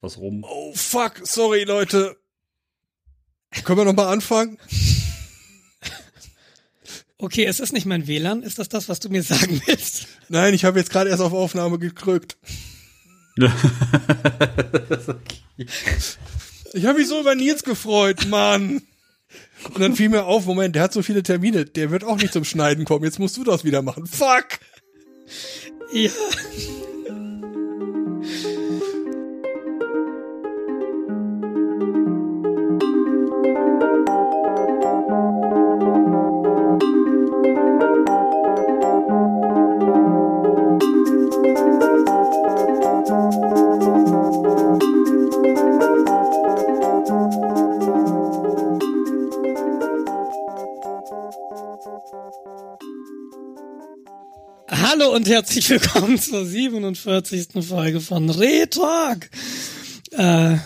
was rum. Oh fuck, sorry Leute. Können wir noch mal anfangen? Okay, es ist nicht mein WLAN. Ist das das, was du mir sagen willst? Nein, ich habe jetzt gerade erst auf Aufnahme gedrückt. Ich habe mich so über Nils gefreut, Mann. Und dann fiel mir auf, Moment, der hat so viele Termine, der wird auch nicht zum Schneiden kommen. Jetzt musst du das wieder machen. Fuck! Ja. Hallo und herzlich willkommen zur 47. Folge von Retalk. Äh,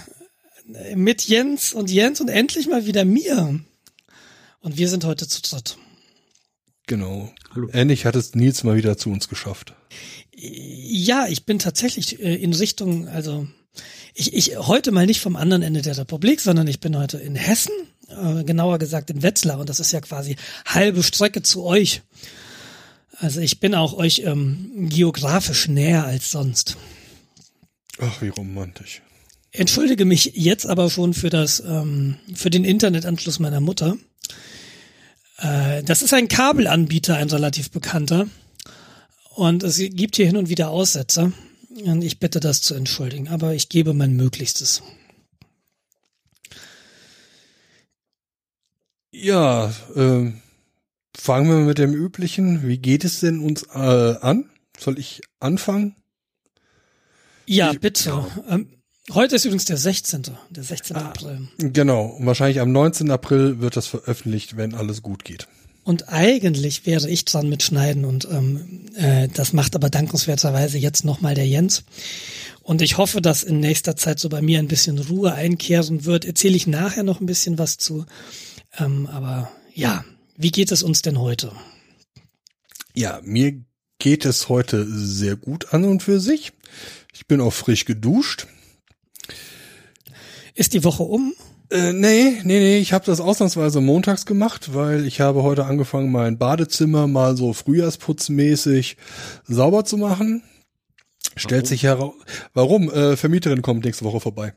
mit Jens und Jens und endlich mal wieder mir. Und wir sind heute zu dritt. Genau. Hallo. Endlich hat es Nils mal wieder zu uns geschafft. Ja, ich bin tatsächlich äh, in Richtung, also ich, ich heute mal nicht vom anderen Ende der Republik, sondern ich bin heute in Hessen, äh, genauer gesagt in Wetzlar und das ist ja quasi halbe Strecke zu euch. Also ich bin auch euch ähm, geografisch näher als sonst. Ach, wie romantisch. Entschuldige mich jetzt aber schon für das, ähm, für den Internetanschluss meiner Mutter. Äh, das ist ein Kabelanbieter, ein relativ bekannter. Und es gibt hier hin und wieder Aussetzer. Und ich bitte das zu entschuldigen, aber ich gebe mein Möglichstes. Ja, ähm, fangen wir mit dem üblichen. Wie geht es denn uns äh, an? Soll ich anfangen? Ja, Ich- bitte. Ähm, heute ist übrigens der 16. Der 16. April. Genau. Und wahrscheinlich am 19. April wird das veröffentlicht, wenn alles gut geht. Und eigentlich wäre ich dran mit Schneiden und ähm, äh, das macht aber dankenswerterweise jetzt nochmal der Jens. Und ich hoffe, dass in nächster Zeit so bei mir ein bisschen Ruhe einkehren wird. Erzähle ich nachher noch ein bisschen was zu. Ähm, aber ja, wie geht es uns denn heute? Ja, mir geht es heute sehr gut an und für sich. Ich bin auch frisch geduscht. Ist die Woche um? Äh, nee, nee, nee, ich habe das ausnahmsweise montags gemacht, weil ich habe heute angefangen, mein Badezimmer mal so frühjahrsputzmäßig sauber zu machen. Stellt sich heraus, warum? Äh, Vermieterin kommt nächste Woche vorbei.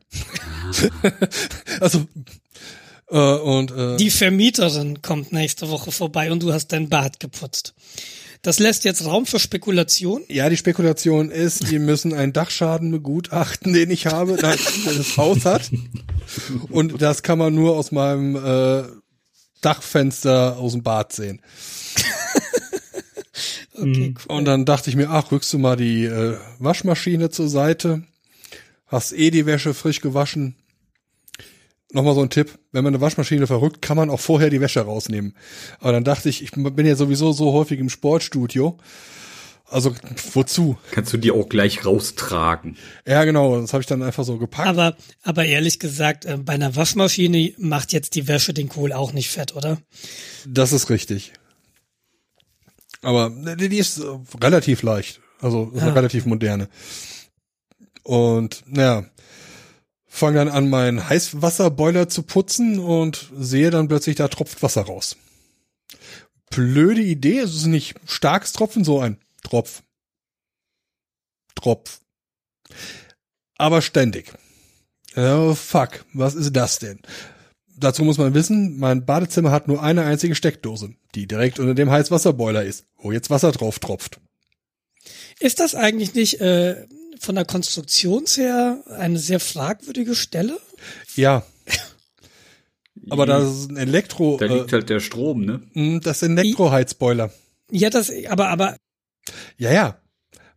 also äh, und äh, Die Vermieterin kommt nächste Woche vorbei und du hast dein Bad geputzt. Das lässt jetzt Raum für Spekulation. ja, die Spekulation ist, die müssen einen Dachschaden begutachten, den ich habe, der das Haus hat. Und das kann man nur aus meinem äh, Dachfenster aus dem Bad sehen. Okay, cool. Und dann dachte ich mir, ach, rückst du mal die äh, Waschmaschine zur Seite, hast eh die Wäsche frisch gewaschen. Nochmal so ein Tipp, wenn man eine Waschmaschine verrückt, kann man auch vorher die Wäsche rausnehmen. Aber dann dachte ich, ich bin ja sowieso so häufig im Sportstudio. Also wozu? Kannst du die auch gleich raustragen. Ja, genau, das habe ich dann einfach so gepackt. Aber, aber ehrlich gesagt, äh, bei einer Waschmaschine macht jetzt die Wäsche den Kohl auch nicht fett, oder? Das ist richtig. Aber die ist äh, relativ leicht. Also ist eine Ah. relativ moderne. Und naja, fange dann an, meinen Heißwasserboiler zu putzen und sehe dann plötzlich, da tropft Wasser raus. Blöde Idee, es ist nicht starkes Tropfen, so ein Tropf. Tropf. Aber ständig. Oh, fuck, was ist das denn? dazu muss man wissen, mein Badezimmer hat nur eine einzige Steckdose, die direkt unter dem Heißwasserboiler ist, wo jetzt Wasser drauf tropft. Ist das eigentlich nicht äh, von der Konstruktions her eine sehr fragwürdige Stelle? Ja. Aber das ist ein Elektro, Da liegt äh, halt der Strom, ne? mh, das ist ein Elektroheizboiler. Ja, das, aber, aber, Ja, ja.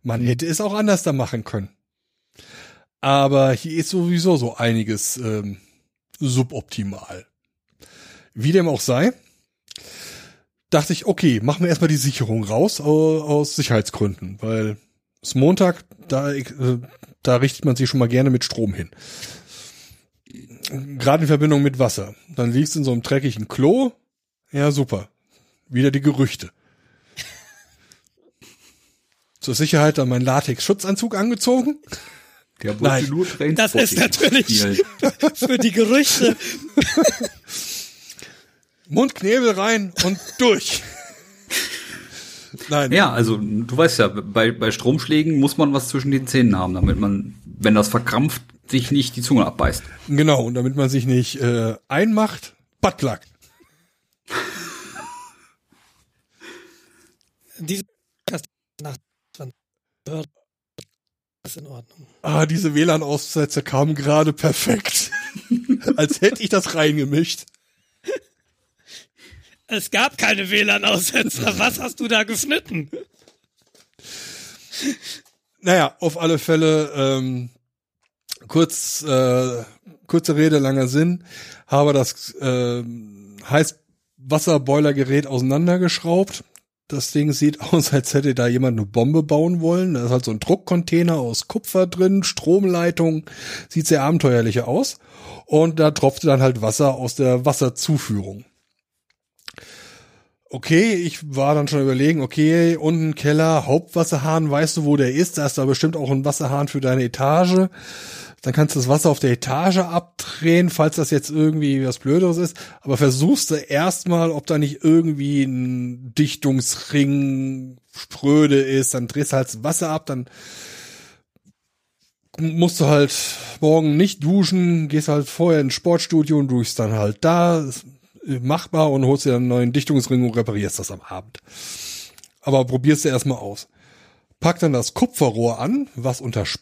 Man hätte es auch anders da machen können. Aber hier ist sowieso so einiges ähm, suboptimal. Wie dem auch sei, dachte ich, okay, machen wir erstmal die Sicherung raus au- aus Sicherheitsgründen, weil ist Montag, da, äh, da richtet man sich schon mal gerne mit Strom hin. Gerade in Verbindung mit Wasser. Dann liegst du in so einem dreckigen Klo. Ja, super. Wieder die Gerüchte. Zur Sicherheit dann meinen Latex-Schutzanzug angezogen. Der wollte Nein. nur Das ist natürlich für die Gerüchte. Mundknebel rein und durch. Nein. Ja, also du weißt ja, bei, bei Stromschlägen muss man was zwischen den Zähnen haben, damit man, wenn das verkrampft, sich nicht die Zunge abbeißt. Genau, und damit man sich nicht äh, einmacht, Buttplug. Diese nach 20 ist in Ordnung. Ah, diese WLAN-Aussätze kamen gerade perfekt. Als hätte ich das reingemischt. Es gab keine WLAN-Aussetzer. Was hast du da geschnitten? Naja, auf alle Fälle, ähm, kurz, äh, kurze Rede, langer Sinn, habe das äh, Heißwasserboilergerät auseinandergeschraubt. Das Ding sieht aus, als hätte da jemand eine Bombe bauen wollen. Da ist halt so ein Druckcontainer aus Kupfer drin, Stromleitung, sieht sehr abenteuerlich aus. Und da tropfte dann halt Wasser aus der Wasserzuführung. Okay, ich war dann schon überlegen, okay, unten Keller, Hauptwasserhahn, weißt du, wo der ist? Da ist da bestimmt auch ein Wasserhahn für deine Etage. Dann kannst du das Wasser auf der Etage abdrehen, falls das jetzt irgendwie was Blöderes ist. Aber versuchst du erstmal, ob da nicht irgendwie ein Dichtungsring spröde ist. Dann drehst du halt das Wasser ab, dann musst du halt morgen nicht duschen, gehst halt vorher ins Sportstudio und duschst dann halt da. Machbar und holst dir einen neuen Dichtungsring und reparierst das am Abend. Aber probierst du erstmal aus. Pack dann das Kupferrohr an, was unter Sp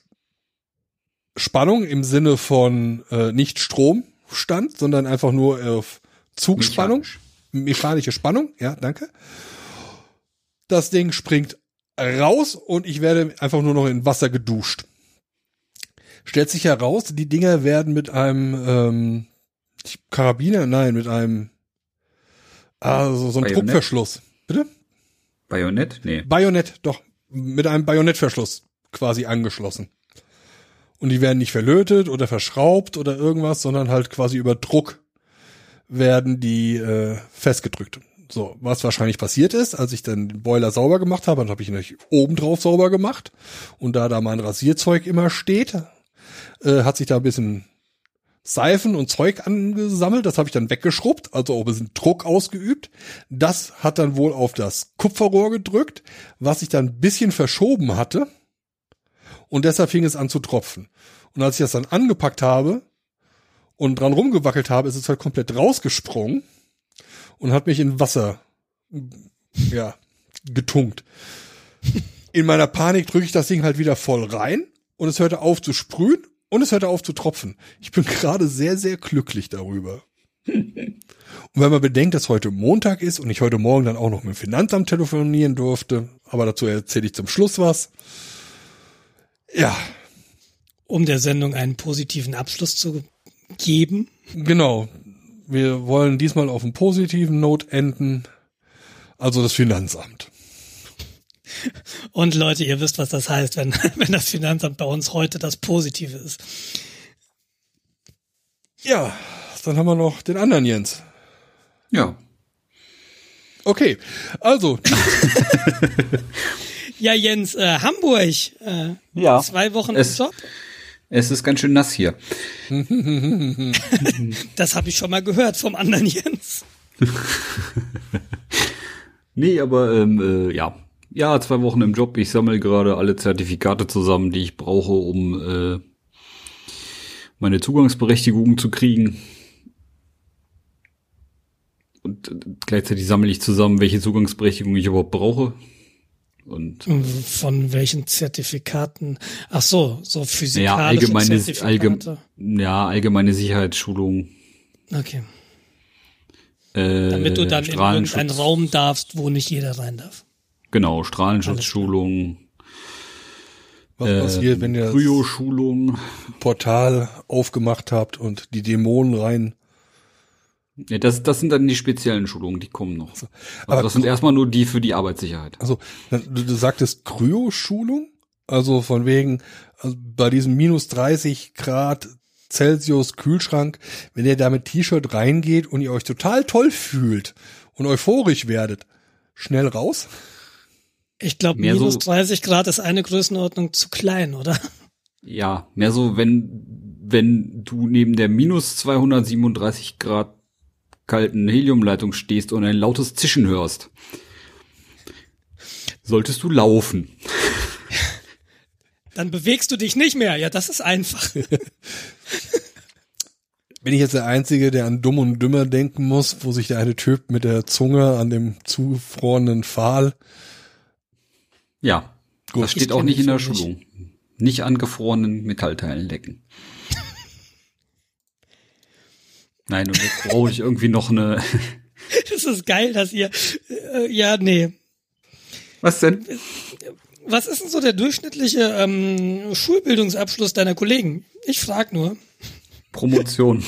Spannung im Sinne von äh, nicht Strom stand, sondern einfach nur auf Zugspannung, Mechanisch. mechanische Spannung, ja, danke. Das Ding springt raus und ich werde einfach nur noch in Wasser geduscht. Stellt sich heraus, die Dinger werden mit einem ähm, Karabiner, nein, mit einem also so ein Bajonett? Druckverschluss. Bitte? Bajonett? Nee. Bajonett, doch, mit einem Bajonettverschluss quasi angeschlossen. Und die werden nicht verlötet oder verschraubt oder irgendwas, sondern halt quasi über Druck werden die äh, festgedrückt. So, was wahrscheinlich passiert ist, als ich dann den Boiler sauber gemacht habe, dann habe ich ihn natürlich oben drauf sauber gemacht. Und da da mein Rasierzeug immer steht, äh, hat sich da ein bisschen Seifen und Zeug angesammelt. Das habe ich dann weggeschrubbt, also auch ein bisschen Druck ausgeübt. Das hat dann wohl auf das Kupferrohr gedrückt, was ich dann ein bisschen verschoben hatte. Und deshalb fing es an zu tropfen. Und als ich das dann angepackt habe und dran rumgewackelt habe, ist es halt komplett rausgesprungen und hat mich in Wasser, ja, getunkt. In meiner Panik drücke ich das Ding halt wieder voll rein und es hörte auf zu sprühen und es hörte auf zu tropfen. Ich bin gerade sehr, sehr glücklich darüber. Und wenn man bedenkt, dass heute Montag ist und ich heute Morgen dann auch noch mit dem Finanzamt telefonieren durfte, aber dazu erzähle ich zum Schluss was. Ja, Um der Sendung einen positiven Abschluss zu geben. genau. Wir wollen diesmal auf einem positiven Note enden. Also das Finanzamt. Und Leute, ihr wisst, was das heißt, wenn, wenn das Finanzamt bei uns heute das Positive ist. Ja, dann haben wir noch den anderen Jens. Ja. Okay, also, Ja, Jens, äh, Hamburg, äh, Ja. zwei Wochen Es- im Job. Es ist ganz schön nass hier. Das habe ich schon mal gehört vom anderen Jens. Nee, aber ähm, äh, ja. Ja, zwei Wochen im Job. Ich sammle gerade alle Zertifikate zusammen, die ich brauche, um äh, meine Zugangsberechtigung zu kriegen. Und äh, gleichzeitig sammle ich zusammen, welche Zugangsberechtigung ich überhaupt brauche. Und Von welchen Zertifikaten? Ach so, so ja, physikalische allgemeine, Zertifikate. allgem, ja, allgemeine Sicherheitsschulung. okay. Äh, Damit du dann in irgendeinen Raum darfst, wo nicht jeder rein darf. Genau, Strahlenschutzschulung, was passiert, wenn ihr das Kryo-Schulung. Portal aufgemacht habt und die Dämonen rein? Ja, das, das sind dann die speziellen Schulungen, die kommen noch. Also Aber das sind erstmal nur die für die Arbeitssicherheit. Also, du, du sagtest Kryo-Schulung? Also von wegen, also bei diesem minus 30 Grad Celsius Kühlschrank, wenn ihr da mit T-Shirt reingeht und ihr euch total toll fühlt und euphorisch werdet, schnell raus? Ich glaube, minus so- 30 Grad ist eine Größenordnung zu klein, oder? Ja, mehr so, wenn, wenn du neben der minus 237 Grad kalten Heliumleitung stehst und ein lautes Zischen hörst, solltest du laufen. Dann bewegst du dich nicht mehr. Ja, das ist einfach. Bin ich jetzt der Einzige, der an Dumm und Dümmer denken muss, wo sich der eine Typ mit der Zunge an dem zufrorenen Pfahl. Ja, Gut, das steht auch nicht in der Film nicht. Schulung. Nicht an gefrorenen Metallteilen lecken. Nein, und jetzt brauche ich irgendwie noch eine. Das ist geil, dass ihr, äh, ja, nee. Was denn? Was ist denn so der durchschnittliche ähm, Schulbildungsabschluss deiner Kollegen? Ich frag nur. Promotion.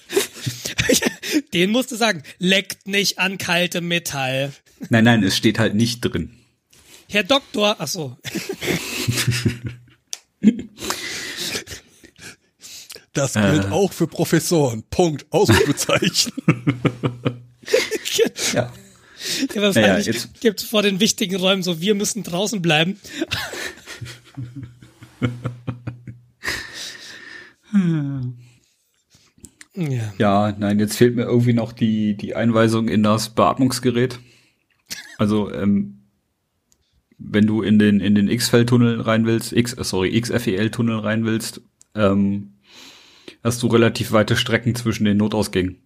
Den musst du sagen, leckt nicht an kaltem Metall. Nein, nein, es steht halt nicht drin. Herr Doktor, ach so. Das gilt Äh. auch für Professoren. Punkt. Ausrufezeichen. Ja. Ja, wahrscheinlich Naja, jetzt- gibt's vor den wichtigen Räumen so, wir müssen draußen bleiben. ja. Ja, nein, jetzt fehlt mir irgendwie noch die, die Einweisung in das Beatmungsgerät. Also, ähm, wenn du in den, in den X-Feld-Tunnel rein willst, X, äh, sorry, XFEL-Tunnel rein willst, ähm, hast du relativ weite Strecken zwischen den Notausgängen.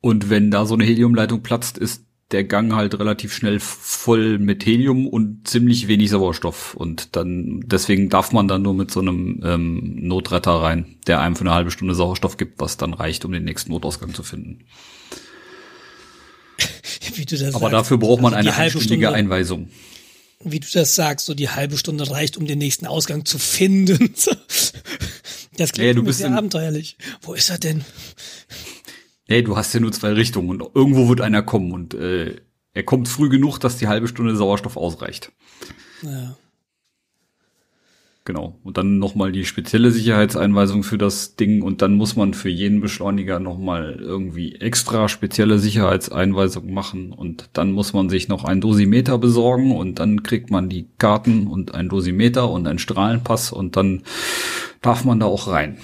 Und wenn da so eine Heliumleitung platzt, ist der Gang halt relativ schnell voll mit Helium und ziemlich wenig Sauerstoff. Und dann, deswegen darf man dann nur mit so einem ähm, Notretter rein, der einem für eine halbe Stunde Sauerstoff gibt, was dann reicht, um den nächsten Notausgang zu finden. Wie du das Aber sagst. dafür braucht man Also eine Stunde, Einweisung. Wie du das sagst, so die halbe Stunde reicht, um den nächsten Ausgang zu finden. Das klingt Ja, du bist sehr abenteuerlich. Wo ist er denn? Hey, du hast ja nur zwei Richtungen und irgendwo wird einer kommen und äh, er kommt früh genug, dass die halbe Stunde Sauerstoff ausreicht. Ja. Genau. Und dann nochmal die spezielle Sicherheitseinweisung für das Ding und dann muss man für jeden Beschleuniger nochmal irgendwie extra spezielle Sicherheitseinweisungen machen und dann muss man sich noch ein Dosimeter besorgen und dann kriegt man die Karten und ein Dosimeter und einen Strahlenpass und dann darf man da auch rein.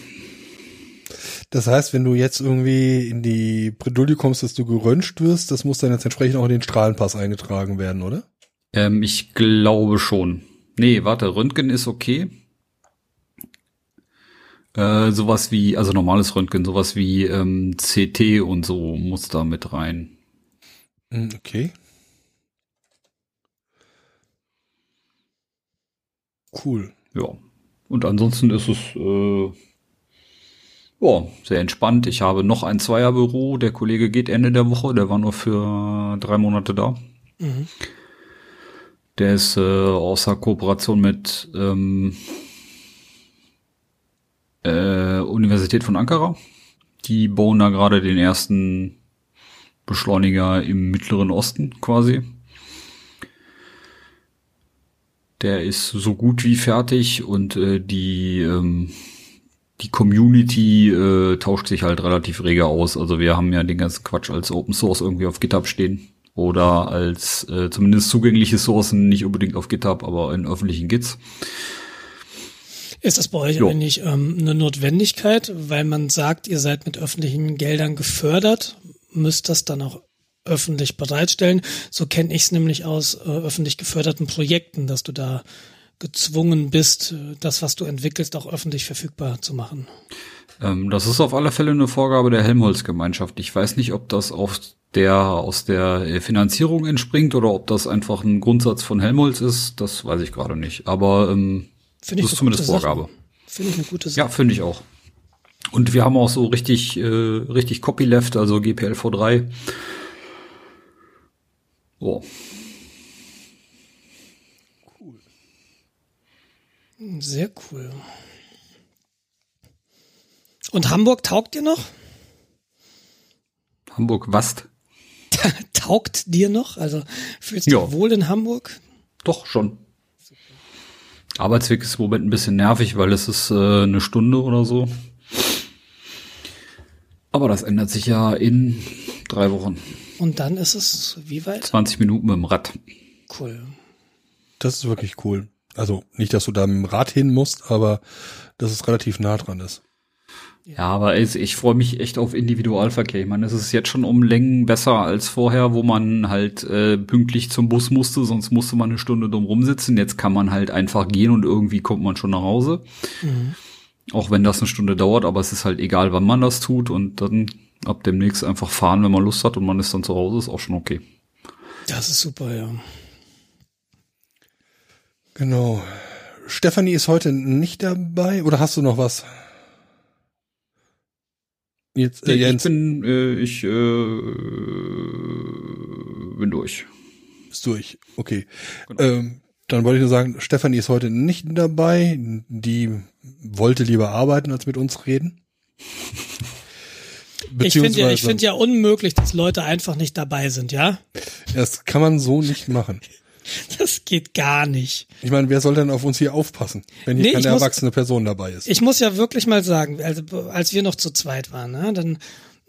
Das heißt, wenn du jetzt irgendwie in die Bredouille kommst, dass du geröntgt wirst, das muss dann jetzt entsprechend auch in den Strahlenpass eingetragen werden, oder? Ähm, ich glaube schon. Nee, warte, Röntgen ist okay. Äh, sowas wie, also normales Röntgen, sowas wie ähm, CT und so muss da mit rein. Hm, Okay. Cool. Ja. Und ansonsten ist es äh, ja, sehr entspannt. Ich habe noch ein Zweierbüro. Der Kollege geht Ende der Woche. Der war nur für drei Monate da. Mhm. Der ist äh, außer Kooperation mit ähm, äh, Universität von Ankara. Die bauen da gerade den ersten Beschleuniger im Mittleren Osten quasi. Der ist so gut wie fertig und äh, die ähm, die Community äh, tauscht sich halt relativ rege aus. Also wir haben ja den ganzen Quatsch als Open Source irgendwie auf GitHub stehen oder als äh, zumindest zugängliche Sourcen, nicht unbedingt auf GitHub, aber in öffentlichen Gits. Ist das bei euch Jo. eigentlich ähm, eine Notwendigkeit, weil man sagt, ihr seid mit öffentlichen Geldern gefördert, müsst das dann auch öffentlich bereitstellen? So kenne ich es nämlich aus äh, öffentlich geförderten Projekten, dass du da gezwungen bist, äh, das, was du entwickelst, auch öffentlich verfügbar zu machen. Ähm, das ist auf alle Fälle eine Vorgabe der Helmholtz-Gemeinschaft. Ich weiß nicht, ob das auf der aus der äh, Finanzierung entspringt oder ob das einfach ein Grundsatz von Helmholtz ist. Das weiß ich gerade nicht. Aber ähm, Finde ich das ist zumindest. Vorgabe. Finde ich eine gute Sache. Ja, finde ich auch. Und wir haben auch so richtig, äh, richtig Copyleft, also GPLv3. Oh, Sehr cool. Und Hamburg taugt dir noch? Hamburg Wast. taugt dir noch? Also fühlst du Ja. dich wohl in Hamburg? Doch, schon. Arbeitsweg ist im Moment ein bisschen nervig, weil es ist äh, eine Stunde oder so. Aber das ändert sich ja in drei Wochen. Und dann ist es wie weit? 20 Minuten mit dem Rad. Cool. Das ist wirklich cool. Also nicht, dass du da mit dem Rad hin musst, aber dass es relativ nah dran ist. Ja, aber es, ich freue mich echt auf Individualverkehr. Ich meine, es ist jetzt schon um Längen besser als vorher, wo man halt äh, pünktlich zum Bus musste, sonst musste man eine Stunde dumm rumsitzen. Jetzt kann man halt einfach gehen und irgendwie kommt man schon nach Hause. Mhm. Auch wenn das eine Stunde dauert, aber es ist halt egal, wann man das tut und dann ab demnächst einfach fahren, wenn man Lust hat und man ist dann zu Hause, ist auch schon okay. Das ist super, ja. Genau. Stefanie ist heute nicht dabei oder hast du noch was? Jetzt, äh, Jens. Ich bin, äh, ich äh, bin durch. Bist durch, okay. Genau. Ähm, dann wollte ich nur sagen, Stefanie ist heute nicht dabei. Die wollte lieber arbeiten, als mit uns reden. ich finde ja, ich finde ja unmöglich, dass Leute einfach nicht dabei sind, ja? Das kann man so nicht machen. Das geht gar nicht. Ich meine, wer soll denn auf uns hier aufpassen, wenn hier nee, keine erwachsene muss, Person dabei ist? Ich muss ja wirklich mal sagen, also als wir noch zu zweit waren, ne, dann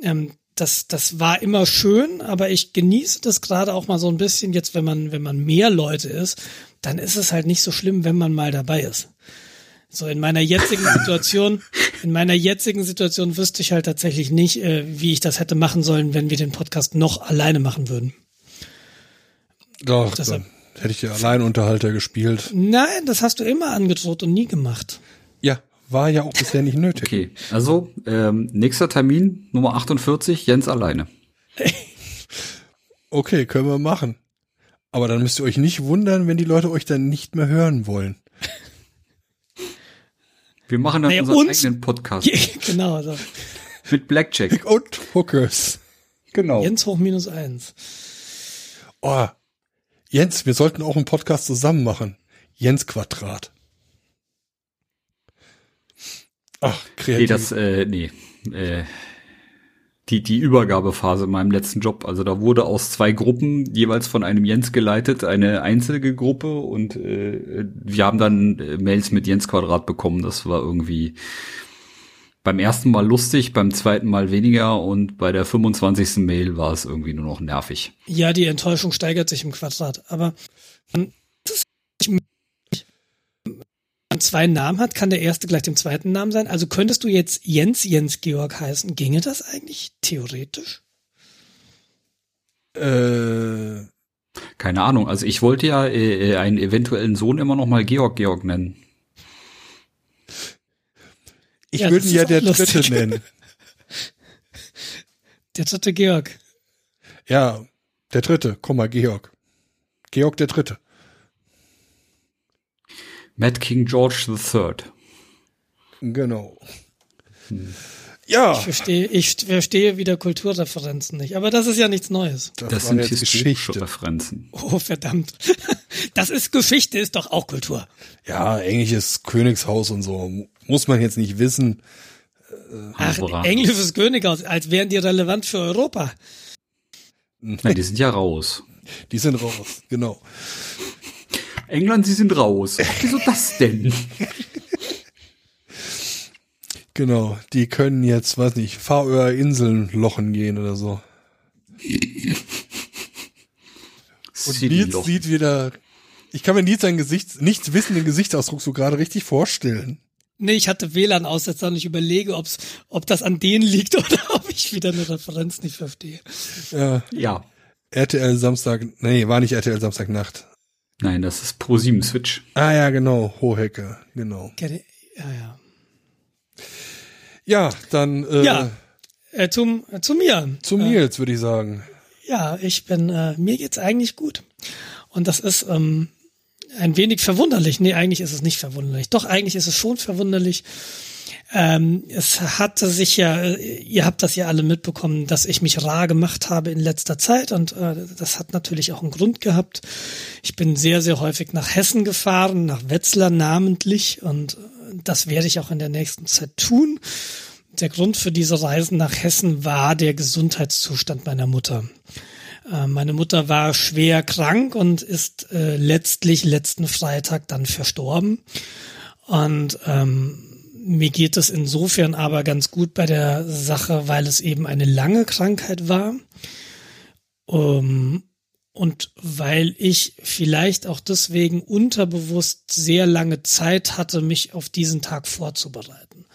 ähm, das, das war immer schön, aber ich genieße das gerade auch mal so ein bisschen jetzt, wenn man, wenn man mehr Leute ist, dann ist es halt nicht so schlimm, wenn man mal dabei ist. So in meiner jetzigen Situation, in meiner jetzigen Situation wüsste ich halt tatsächlich nicht, äh, wie ich das hätte machen sollen, wenn wir den Podcast noch alleine machen würden. Doch, Deshalb, Hätte ich dir Alleinunterhalter gespielt. Nein, das hast du immer angedroht und nie gemacht. Ja, war ja auch bisher nicht nötig. Okay, also ähm, nächster Termin, Nummer 48, Jens alleine. okay, können wir machen. Aber dann müsst ihr euch nicht wundern, wenn die Leute euch dann nicht mehr hören wollen. Wir machen dann naja, unseren uns, eigenen Podcast. genau. Also. Mit Blackjack. Und Hookers. Genau. Jens hoch minus eins. Oh, Jens, wir sollten auch einen Podcast zusammen machen. Jens Quadrat. Ach, kreativ. Nee, das, äh, nee. Äh, die, die Übergabephase in meinem letzten Job. Also da wurde aus zwei Gruppen jeweils von einem Jens geleitet, eine einzelne Gruppe und äh, wir haben dann äh, Mails mit Jens Quadrat bekommen. Das war irgendwie beim ersten Mal lustig, beim zweiten Mal weniger und bei der 25. Mail war es irgendwie nur noch nervig. Ja, die Enttäuschung steigert sich im Quadrat. Aber wenn man zwei Namen hat, kann der erste gleich dem zweiten Namen sein. Also könntest du jetzt Jens Jens Georg heißen? Ginge das eigentlich theoretisch? Äh, keine Ahnung. Also ich wollte ja äh, einen eventuellen Sohn immer noch mal Georg Georg nennen. Ich ja, würde ihn ja der lustig. Dritte nennen. Der dritte Georg. Ja, der dritte, komm mal, Georg. Georg der Dritte. Matt King George III. Genau. Hm. Ja. Ich verstehe, ich verstehe wieder Kulturreferenzen nicht, aber das ist ja nichts Neues. Das, das sind historische Referenzen. Oh, verdammt. Das ist Geschichte, ist doch auch Kultur. Ja, englisches Königshaus und so. Muss man jetzt nicht wissen. Ach, englisches Könighaus, als wären die relevant für Europa. Nein, die sind ja raus. Die sind raus, genau. England, sie sind raus. Wieso das denn? Genau, die können jetzt, weiß nicht, Färöer Inseln lochen gehen oder so. Und Nils sieht wieder, ich kann mir Nils sein Gesicht, nichts wissenden Gesichtsausdruck so gerade richtig vorstellen. Nee, ich hatte WLAN-Aussetzer und ich überlege, ob's, ob das an denen liegt oder ob ich wieder eine Referenz nicht verstehe. Ja. ja. RTL Samstag, nee, war nicht RTL Samstagnacht. Nein, das ist Pro 7 Switch. Ah ja, genau, Hohecke, genau. Ja, ja. Ja, dann äh, ja, äh, zum äh, zu mir. Zu mir jetzt würde ich sagen. Ja, ich bin äh, mir geht's eigentlich gut und das ist ähm, ein wenig verwunderlich. Nee, eigentlich ist es nicht verwunderlich. Doch eigentlich ist es schon verwunderlich. Ähm, es hatte sich ja, äh, ihr habt das ja alle mitbekommen, dass ich mich rar gemacht habe in letzter Zeit und äh, das hat natürlich auch einen Grund gehabt. Ich bin sehr, sehr häufig nach Hessen gefahren, nach Wetzlar namentlich und das werde ich auch in der nächsten Zeit tun. Der Grund für diese Reisen nach Hessen war der Gesundheitszustand meiner Mutter. Äh, meine Mutter war schwer krank und ist äh, letztlich letzten Freitag dann verstorben. Und ähm, mir geht es insofern aber ganz gut bei der Sache, weil es eben eine lange Krankheit war. Um, und weil ich vielleicht auch deswegen unterbewusst sehr lange Zeit hatte, mich auf diesen Tag vorzubereiten.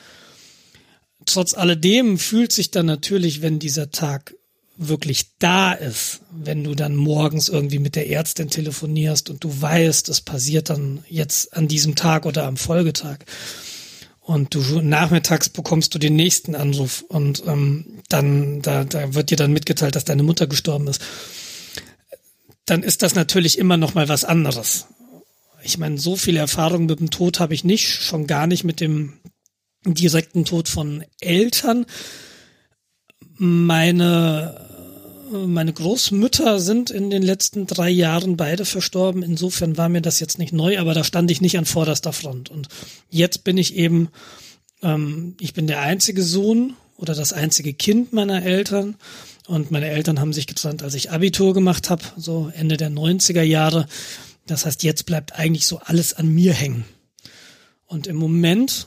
Trotz alledem fühlt sich dann natürlich, wenn dieser Tag wirklich da ist, wenn du dann morgens irgendwie mit der Ärztin telefonierst und du weißt, es passiert dann jetzt an diesem Tag oder am Folgetag und du nachmittags bekommst du den nächsten Anruf und ähm, dann da, da wird dir dann mitgeteilt, dass deine Mutter gestorben ist dann ist das natürlich immer noch mal was anderes. Ich meine, so viel Erfahrung mit dem Tod habe ich nicht, schon gar nicht mit dem direkten Tod von Eltern. Meine meine Großmütter sind in den letzten drei Jahren beide verstorben. Insofern war mir das jetzt nicht neu, aber da stand ich nicht an vorderster Front. Und jetzt bin ich eben, ähm, ich bin der einzige Sohn oder das einzige Kind meiner Eltern. Und meine Eltern haben sich getrennt, als ich Abitur gemacht habe, so Ende der 90er Jahre. Das heißt, jetzt bleibt eigentlich so alles an mir hängen. Und im Moment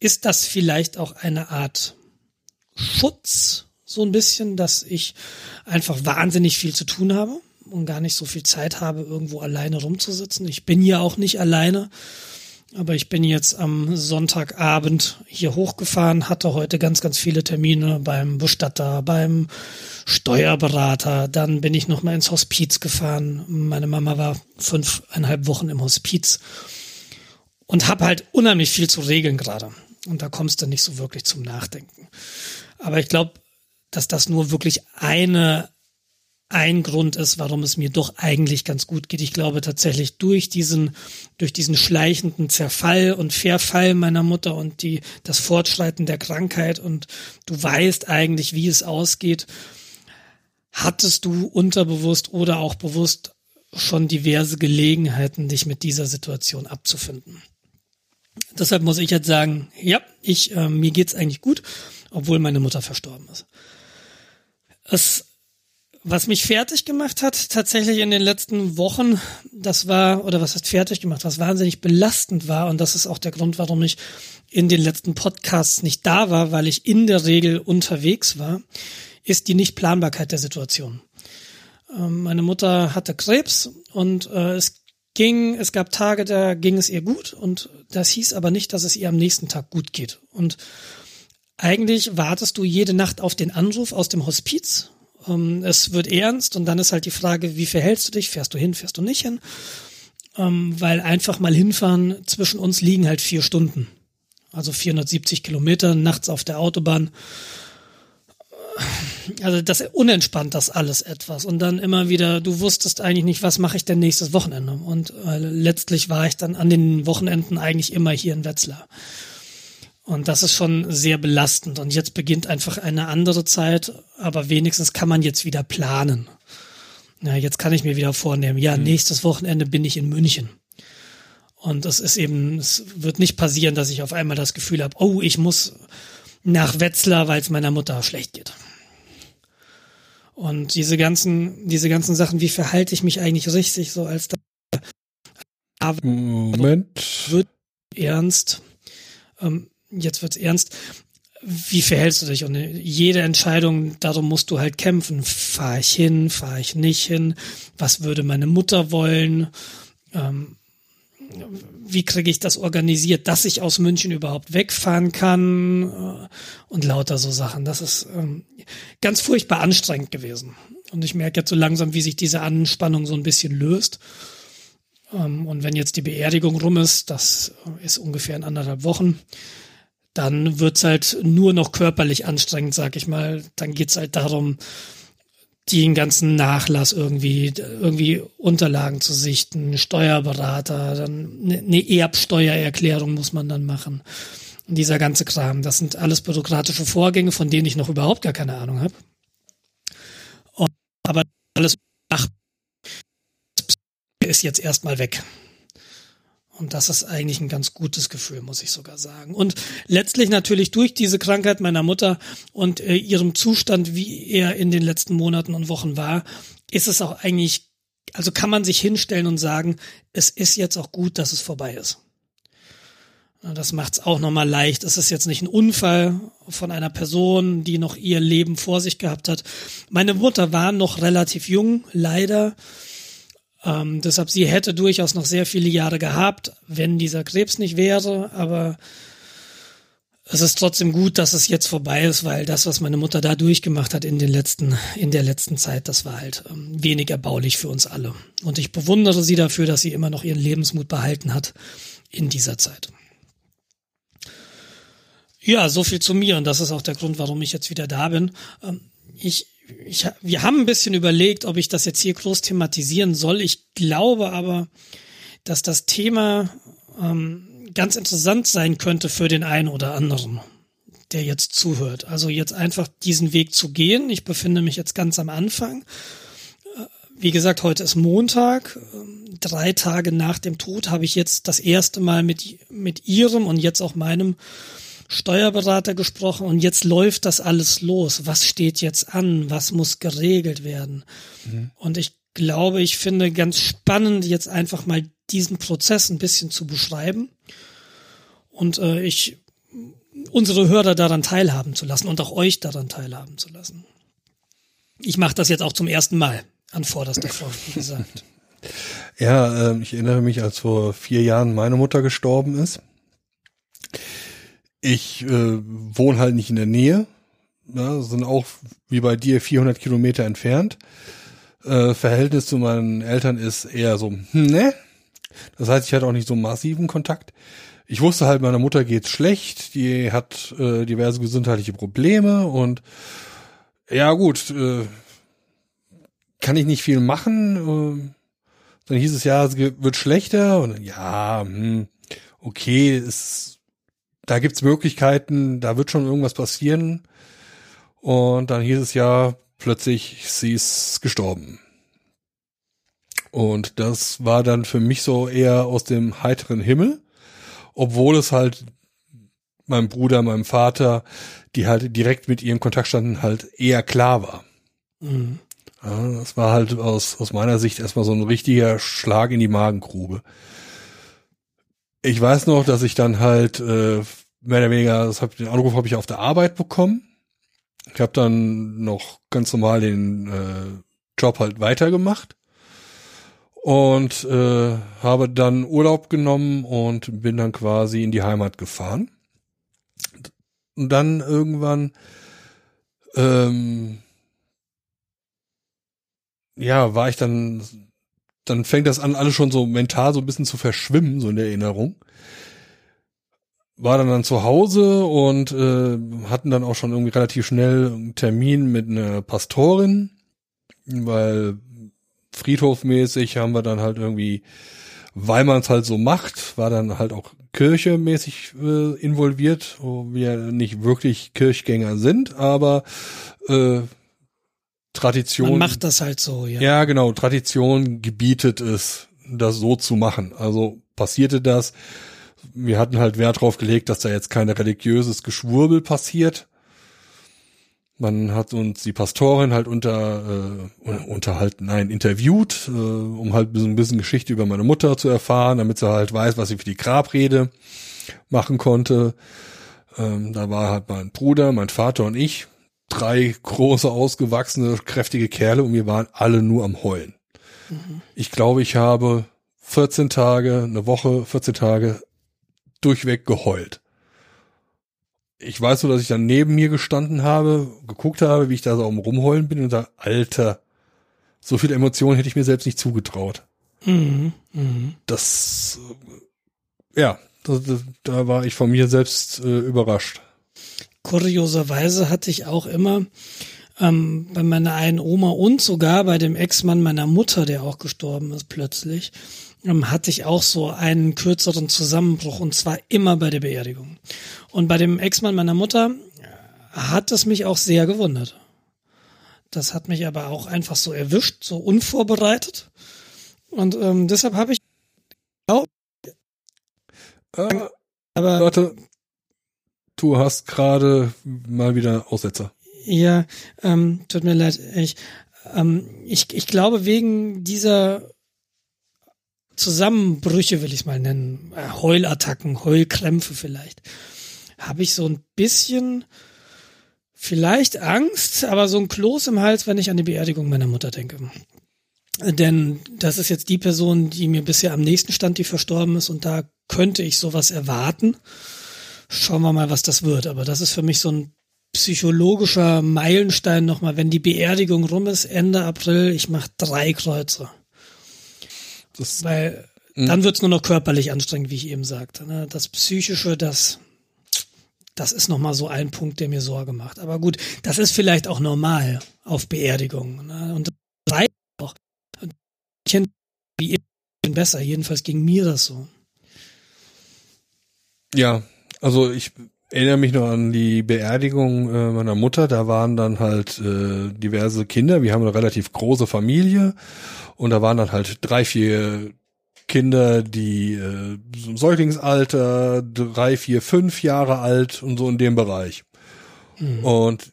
ist das vielleicht auch eine Art Schutz, so ein bisschen, dass ich einfach wahnsinnig viel zu tun habe und gar nicht so viel Zeit habe, irgendwo alleine rumzusitzen. Ich bin ja auch nicht alleine. Aber ich bin jetzt am Sonntagabend hier hochgefahren, hatte heute ganz, ganz viele Termine beim Bestatter, beim Steuerberater. Dann bin ich nochmal ins Hospiz gefahren. Meine Mama war fünfeinhalb Wochen im Hospiz und habe halt unheimlich viel zu regeln gerade. Und da kommst du nicht so wirklich zum Nachdenken. Aber ich glaube, dass das nur wirklich eine ein Grund ist, warum es mir doch eigentlich ganz gut geht. Ich glaube tatsächlich durch diesen, durch diesen schleichenden Zerfall und Verfall meiner Mutter und die, das Fortschreiten der Krankheit und du weißt eigentlich, wie es ausgeht, hattest du unterbewusst oder auch bewusst schon diverse Gelegenheiten, dich mit dieser Situation abzufinden. Deshalb muss ich jetzt sagen, ja, ich, äh, mir geht's eigentlich gut, obwohl meine Mutter verstorben ist. Es was mich fertig gemacht hat, tatsächlich in den letzten Wochen, das war, oder was heißt fertig gemacht, was wahnsinnig belastend war, und das ist auch der Grund, warum ich in den letzten Podcasts nicht da war, weil ich in der Regel unterwegs war, ist die Nichtplanbarkeit der Situation. Ähm, meine Mutter hatte Krebs und äh, es ging, es gab Tage, da ging es ihr gut und das hieß aber nicht, dass es ihr am nächsten Tag gut geht. Und eigentlich wartest du jede Nacht auf den Anruf aus dem Hospiz ähm, es wird ernst und dann ist halt die Frage, wie verhältst du dich? Fährst du hin, fährst du nicht hin? Ähm, weil einfach mal hinfahren, zwischen uns liegen halt vier Stunden. Also 470 Kilometer nachts auf der Autobahn. Also das unentspannt das alles etwas. Und dann immer wieder, du wusstest eigentlich nicht, was mache ich denn nächstes Wochenende. Und äh, letztlich war ich dann an den Wochenenden eigentlich immer hier in Wetzlar. Und das ist schon sehr belastend. Und jetzt beginnt einfach eine andere Zeit, aber wenigstens kann man jetzt wieder planen. Ja, jetzt kann ich mir wieder vornehmen, ja, mhm. nächstes Wochenende bin ich in München. Und es ist eben, es wird nicht passieren, dass ich auf einmal das Gefühl habe, oh, ich muss nach Wetzlar, weil es meiner Mutter schlecht geht. Und diese ganzen, diese ganzen Sachen, wie verhalte ich mich eigentlich richtig, so als da Moment. wird ernst. Ähm, jetzt wird's ernst. Wie verhältst du dich? Und jede Entscheidung, darum musst du halt kämpfen. Fahre ich hin, fahre ich nicht hin? Was würde meine Mutter wollen? Ähm, wie kriege ich das organisiert, dass ich aus München überhaupt wegfahren kann äh, und lauter so Sachen. Das ist ähm, ganz furchtbar anstrengend gewesen. Und ich merke jetzt so langsam, wie sich diese Anspannung so ein bisschen löst. Ähm, und wenn jetzt die Beerdigung rum ist, das ist ungefähr in anderthalb Wochen, dann wird's halt nur noch körperlich anstrengend, sag ich mal. Dann geht's halt darum, den ganzen Nachlass irgendwie, irgendwie Unterlagen zu sichten, Steuerberater, dann eine ne Erbsteuererklärung muss man dann machen. Und dieser ganze Kram, das sind alles bürokratische Vorgänge, von denen ich noch überhaupt gar keine Ahnung habe. Aber alles ach, ist jetzt erstmal weg. Und das ist eigentlich ein ganz gutes Gefühl, muss ich sogar sagen. Und letztlich natürlich durch diese Krankheit meiner Mutter und äh, ihrem Zustand, wie er in den letzten Monaten und Wochen war, ist es auch eigentlich, also kann man sich hinstellen und sagen, es ist jetzt auch gut, dass es vorbei ist. Das macht's auch nochmal leicht. Es ist jetzt nicht ein Unfall von einer Person, die noch ihr Leben vor sich gehabt hat. Meine Mutter war noch relativ jung, leider. Ähm, deshalb, sie hätte durchaus noch sehr viele Jahre gehabt, wenn dieser Krebs nicht wäre. Aber es ist trotzdem gut, dass es jetzt vorbei ist, weil das, was meine Mutter da durchgemacht hat in den letzten, in der letzten Zeit, das war halt ähm, wenig erbaulich für uns alle. Und ich bewundere sie dafür, dass sie immer noch ihren Lebensmut behalten hat in dieser Zeit. Ja, so viel zu mir und das ist auch der Grund, warum ich jetzt wieder da bin. Ähm, ich, ich, wir haben ein bisschen überlegt, ob ich das jetzt hier groß thematisieren soll. Ich glaube aber, dass das Thema ähm, ganz interessant sein könnte für den einen oder anderen, der jetzt zuhört. Also jetzt einfach diesen Weg zu gehen. Ich befinde mich jetzt ganz am Anfang. Äh, wie gesagt, heute ist Montag. Ähm, drei Tage nach dem Tod habe ich jetzt das erste Mal mit, mit ihrem und jetzt auch meinem Steuerberater gesprochen und jetzt läuft das alles los. Was steht jetzt an? Was muss geregelt werden? Mhm. Und ich glaube, ich finde ganz spannend, jetzt einfach mal diesen Prozess ein bisschen zu beschreiben und äh, ich unsere Hörer daran teilhaben zu lassen und auch euch daran teilhaben zu lassen. Ich mache das jetzt auch zum ersten Mal an vorderster Front, wie gesagt. Ja, äh, ich erinnere mich, als vor vier Jahren meine Mutter gestorben ist ich äh, wohne halt nicht in der Nähe, ja, sind auch wie bei dir 400 Kilometer entfernt. Äh, Verhältnis zu meinen Eltern ist eher so, hm, ne? Das heißt, ich hatte auch nicht so massiven Kontakt. Ich wusste halt, meiner Mutter geht's schlecht, die hat äh, diverse gesundheitliche Probleme und ja gut, äh, kann ich nicht viel machen. Äh, dann hieß es ja, es wird schlechter und ja, hm, okay, es da gibt's Möglichkeiten, da wird schon irgendwas passieren. Und dann hieß es ja plötzlich, sie ist gestorben. Und das war dann für mich so eher aus dem heiteren Himmel, obwohl es halt meinem Bruder, meinem Vater, die halt direkt mit ihrem Kontakt standen, halt eher klar war. Mhm. Ja, das war halt aus, aus meiner Sicht erstmal so ein richtiger Schlag in die Magengrube ich weiß noch, dass ich dann halt äh, mehr oder weniger, das hab, den Anruf habe ich auf der Arbeit bekommen. Ich habe dann noch ganz normal den äh, Job halt weitergemacht und äh, habe dann Urlaub genommen und bin dann quasi in die Heimat gefahren. Und dann irgendwann ähm, ja, war ich dann dann fängt das an, alles schon so mental so ein bisschen zu verschwimmen, so in der Erinnerung. War dann dann zu Hause und äh, hatten dann auch schon irgendwie relativ schnell einen Termin mit einer Pastorin, weil friedhofmäßig haben wir dann halt irgendwie, weil man es halt so macht, war dann halt auch kirchemäßig äh, involviert, wo wir nicht wirklich Kirchgänger sind, aber äh, Tradition. Man macht das halt so, ja. Ja, genau. Tradition gebietet es, das so zu machen. Also passierte das. Wir hatten halt Wert drauf gelegt, dass da jetzt kein religiöses Geschwurbel passiert. Man hat uns die Pastorin halt unter äh, unterhalten, nein, interviewt, äh, um halt ein bisschen Geschichte über meine Mutter zu erfahren, damit sie halt weiß, was sie für die Grabrede machen konnte. Ähm, da war halt mein Bruder, mein Vater und ich drei große, ausgewachsene, kräftige Kerle und wir waren alle nur am Heulen. Mhm. Ich glaube, ich habe 14 Tage, eine Woche, 14 Tage durchweg geheult. Ich weiß nur, dass ich dann neben mir gestanden habe, geguckt habe, wie ich da so am Rumheulen bin und sage, Alter, so viel Emotionen hätte ich mir selbst nicht zugetraut. Mhm. Mhm. Das, ja, da, da war ich von mir selbst äh, überrascht kurioserweise hatte ich auch immer ähm, bei meiner einen Oma und sogar bei dem Ex-Mann meiner Mutter, der auch gestorben ist plötzlich, ähm, hatte ich auch so einen kürzeren Zusammenbruch und zwar immer bei der Beerdigung. Und bei dem Ex-Mann meiner Mutter hat es mich auch sehr gewundert. Das hat mich aber auch einfach so erwischt, so unvorbereitet. Und ähm, deshalb habe ich auch. Äh, aber warte, du hast gerade mal wieder Aussetzer. Ja, ähm, tut mir leid. Ich, ähm, ich, ich glaube, wegen dieser Zusammenbrüche, will ich es mal nennen, äh, Heulattacken, Heulkrämpfe vielleicht, habe ich so ein bisschen vielleicht Angst, aber so ein Kloß im Hals, wenn ich an die Beerdigung meiner Mutter denke. Denn das ist jetzt die Person, die mir bisher am nächsten stand, die verstorben ist und da könnte ich sowas erwarten. Schauen wir mal, was das wird. Aber das ist für mich so ein psychologischer Meilenstein nochmal, wenn die Beerdigung rum ist, Ende April, ich mache drei Kreuze. Das, Weil mh. dann wird's nur noch körperlich anstrengend, wie ich eben sagte. Ne? Das Psychische, das, das ist nochmal so ein Punkt, der mir Sorge macht. Aber gut, das ist vielleicht auch normal auf Beerdigungen. Ne? Und drei auch. Wie besser, jedenfalls ging mir das so. Ja, also ich erinnere mich noch an die Beerdigung äh, meiner Mutter. Da waren dann halt äh, diverse Kinder. Wir haben eine relativ große Familie und da waren dann halt drei, vier Kinder, die äh, im Säuglingsalter, drei, vier, fünf Jahre alt und so in dem Bereich. Mhm. Und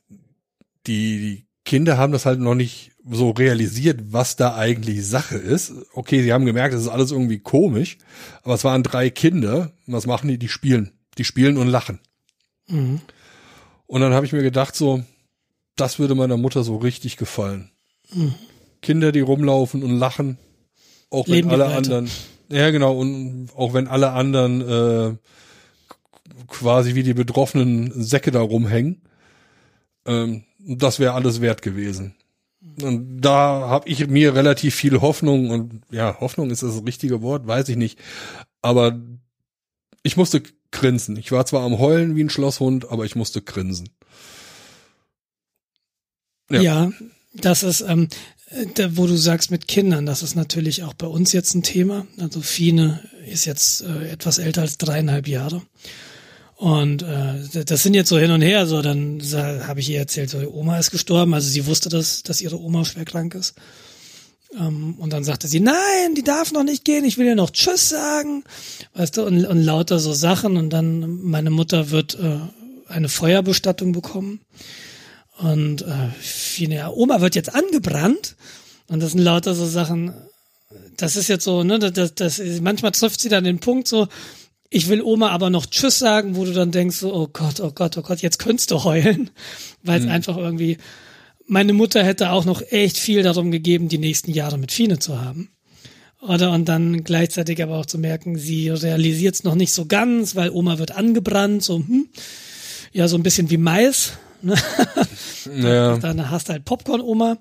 die, die Kinder haben das halt noch nicht so realisiert, was da eigentlich Sache ist. Okay, sie haben gemerkt, es ist alles irgendwie komisch, aber es waren drei Kinder. Was machen die? Die spielen. Die spielen und lachen. Mhm. Und dann habe ich mir gedacht, so, das würde meiner Mutter so richtig gefallen. Mhm. Kinder, die rumlaufen und lachen, auch wenn alle anderen, ja genau, und auch wenn alle anderen äh, quasi wie die betroffenen Säcke da rumhängen, ähm, das wäre alles wert gewesen. Und da habe ich mir relativ viel Hoffnung und ja, Hoffnung ist das richtige Wort, weiß ich nicht. Aber ich musste grinsen. Ich war zwar am Heulen wie ein Schlosshund, aber ich musste grinsen. Ja, ja das ist, ähm, da, wo du sagst mit Kindern, das ist natürlich auch bei uns jetzt ein Thema. Also Fine ist jetzt äh, etwas älter als dreieinhalb Jahre. Und äh, das sind jetzt so hin und her. So, dann habe ich ihr erzählt, so Oma ist gestorben. Also sie wusste, dass, dass ihre Oma schwer krank ist. Ähm, und dann sagte sie, nein, die darf noch nicht gehen, ich will ihr noch Tschüss sagen. Weißt du, und, und lauter so Sachen. Und dann, meine Mutter wird äh, eine Feuerbestattung bekommen. Und äh, ja, Oma wird jetzt angebrannt. Und das sind lauter so Sachen, das ist jetzt so, ne, das, das, manchmal trifft sie dann den Punkt so, ich will Oma aber noch Tschüss sagen, wo du dann denkst so, oh Gott, oh Gott, oh Gott, jetzt könntest du heulen, weil es mhm. einfach irgendwie meine Mutter hätte auch noch echt viel darum gegeben, die nächsten Jahre mit Fine zu haben. Oder und dann gleichzeitig aber auch zu merken, sie realisiert es noch nicht so ganz, weil Oma wird angebrannt, so, hm, ja, so ein bisschen wie Mais. Ne? Ja. Dann hast du halt Popcorn-Oma.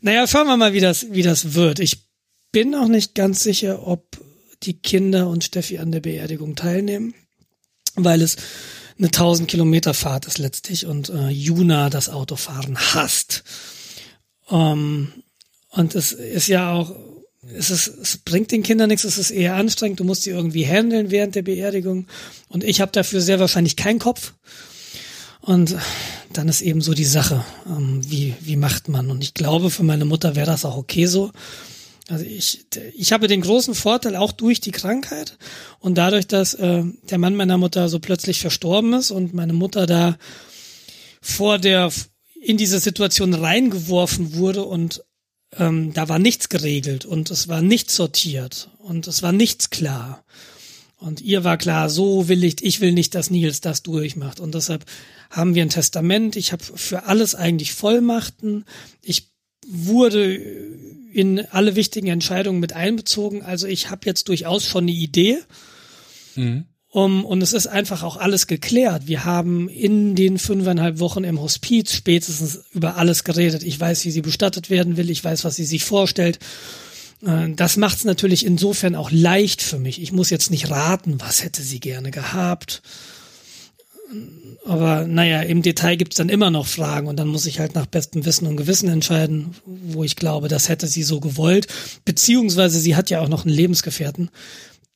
Naja, schauen wir mal, wie das, wie das wird. Ich bin auch nicht ganz sicher, ob die Kinder und Steffi an der Beerdigung teilnehmen, weil es eine 1000 Kilometer Fahrt ist letztlich und äh, Juna das Autofahren hasst. Ähm, und es ist ja auch, es, ist, es bringt den Kindern nichts, es ist eher anstrengend, du musst sie irgendwie handeln während der Beerdigung. Und ich habe dafür sehr wahrscheinlich keinen Kopf. Und dann ist eben so die Sache, ähm, wie, wie macht man? Und ich glaube, für meine Mutter wäre das auch okay so. Also ich, ich habe den großen Vorteil auch durch die Krankheit und dadurch, dass äh, der Mann meiner Mutter so plötzlich verstorben ist und meine Mutter da vor der in diese Situation reingeworfen wurde und ähm, da war nichts geregelt und es war nichts sortiert und es war nichts klar. Und ihr war klar, so will ich, ich will nicht, dass Nils das durchmacht. Und deshalb haben wir ein Testament. Ich habe für alles eigentlich Vollmachten. Ich wurde in alle wichtigen Entscheidungen mit einbezogen. Also ich habe jetzt durchaus schon eine Idee. Mhm. Um, und es ist einfach auch alles geklärt. Wir haben in den fünfeinhalb Wochen im Hospiz spätestens über alles geredet. Ich weiß, wie sie bestattet werden will. Ich weiß, was sie sich vorstellt. Äh, das macht es natürlich insofern auch leicht für mich. Ich muss jetzt nicht raten, was hätte sie gerne gehabt aber naja, im Detail gibt's dann immer noch Fragen und dann muss ich halt nach bestem Wissen und Gewissen entscheiden, wo ich glaube, das hätte sie so gewollt. Beziehungsweise sie hat ja auch noch einen Lebensgefährten,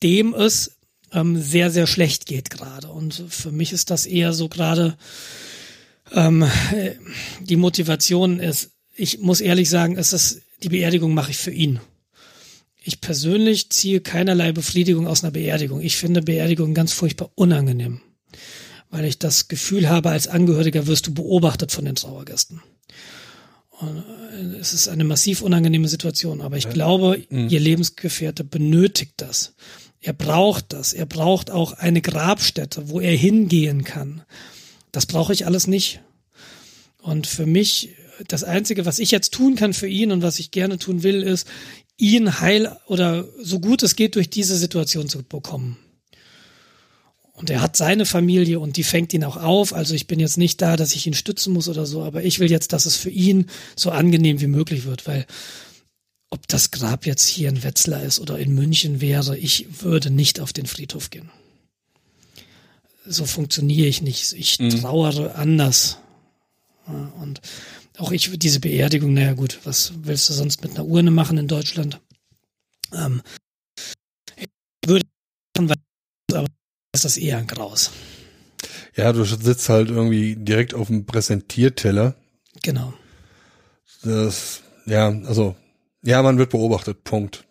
dem es ähm, sehr, sehr schlecht geht gerade. Und für mich ist das eher so gerade ähm, die Motivation ist, ich muss ehrlich sagen, es ist, die Beerdigung mache ich für ihn. Ich persönlich ziehe keinerlei Befriedigung aus einer Beerdigung. Ich finde Beerdigung ganz furchtbar unangenehm weil ich das Gefühl habe, als Angehöriger wirst du beobachtet von den Trauergästen. Und äh, es ist eine massiv unangenehme Situation, aber ich glaube, Mhm. ihr Lebensgefährte benötigt das. Er braucht das. Er braucht auch eine Grabstätte, wo er hingehen kann. Das brauche ich alles nicht. Und für mich, das Einzige, was ich jetzt tun kann für ihn und was ich gerne tun will, ist, ihn heil oder so gut es geht durch diese Situation zu bekommen. Und er hat seine Familie und die fängt ihn auch auf. Also ich bin jetzt nicht da, dass ich ihn stützen muss oder so, aber ich will jetzt, dass es für ihn so angenehm wie möglich wird, weil ob das Grab jetzt hier in Wetzlar ist oder in München wäre, ich würde nicht auf den Friedhof gehen. So funktioniere ich nicht. Ich trauere anders. Und auch ich, diese Beerdigung, naja gut, was willst du sonst mit einer Urne machen in Deutschland? Ähm, ich würde ist das eher ein Graus. Ja, du sitzt halt irgendwie direkt auf dem Präsentierteller. Genau. Das, ja, also, ja, man wird beobachtet, Punkt.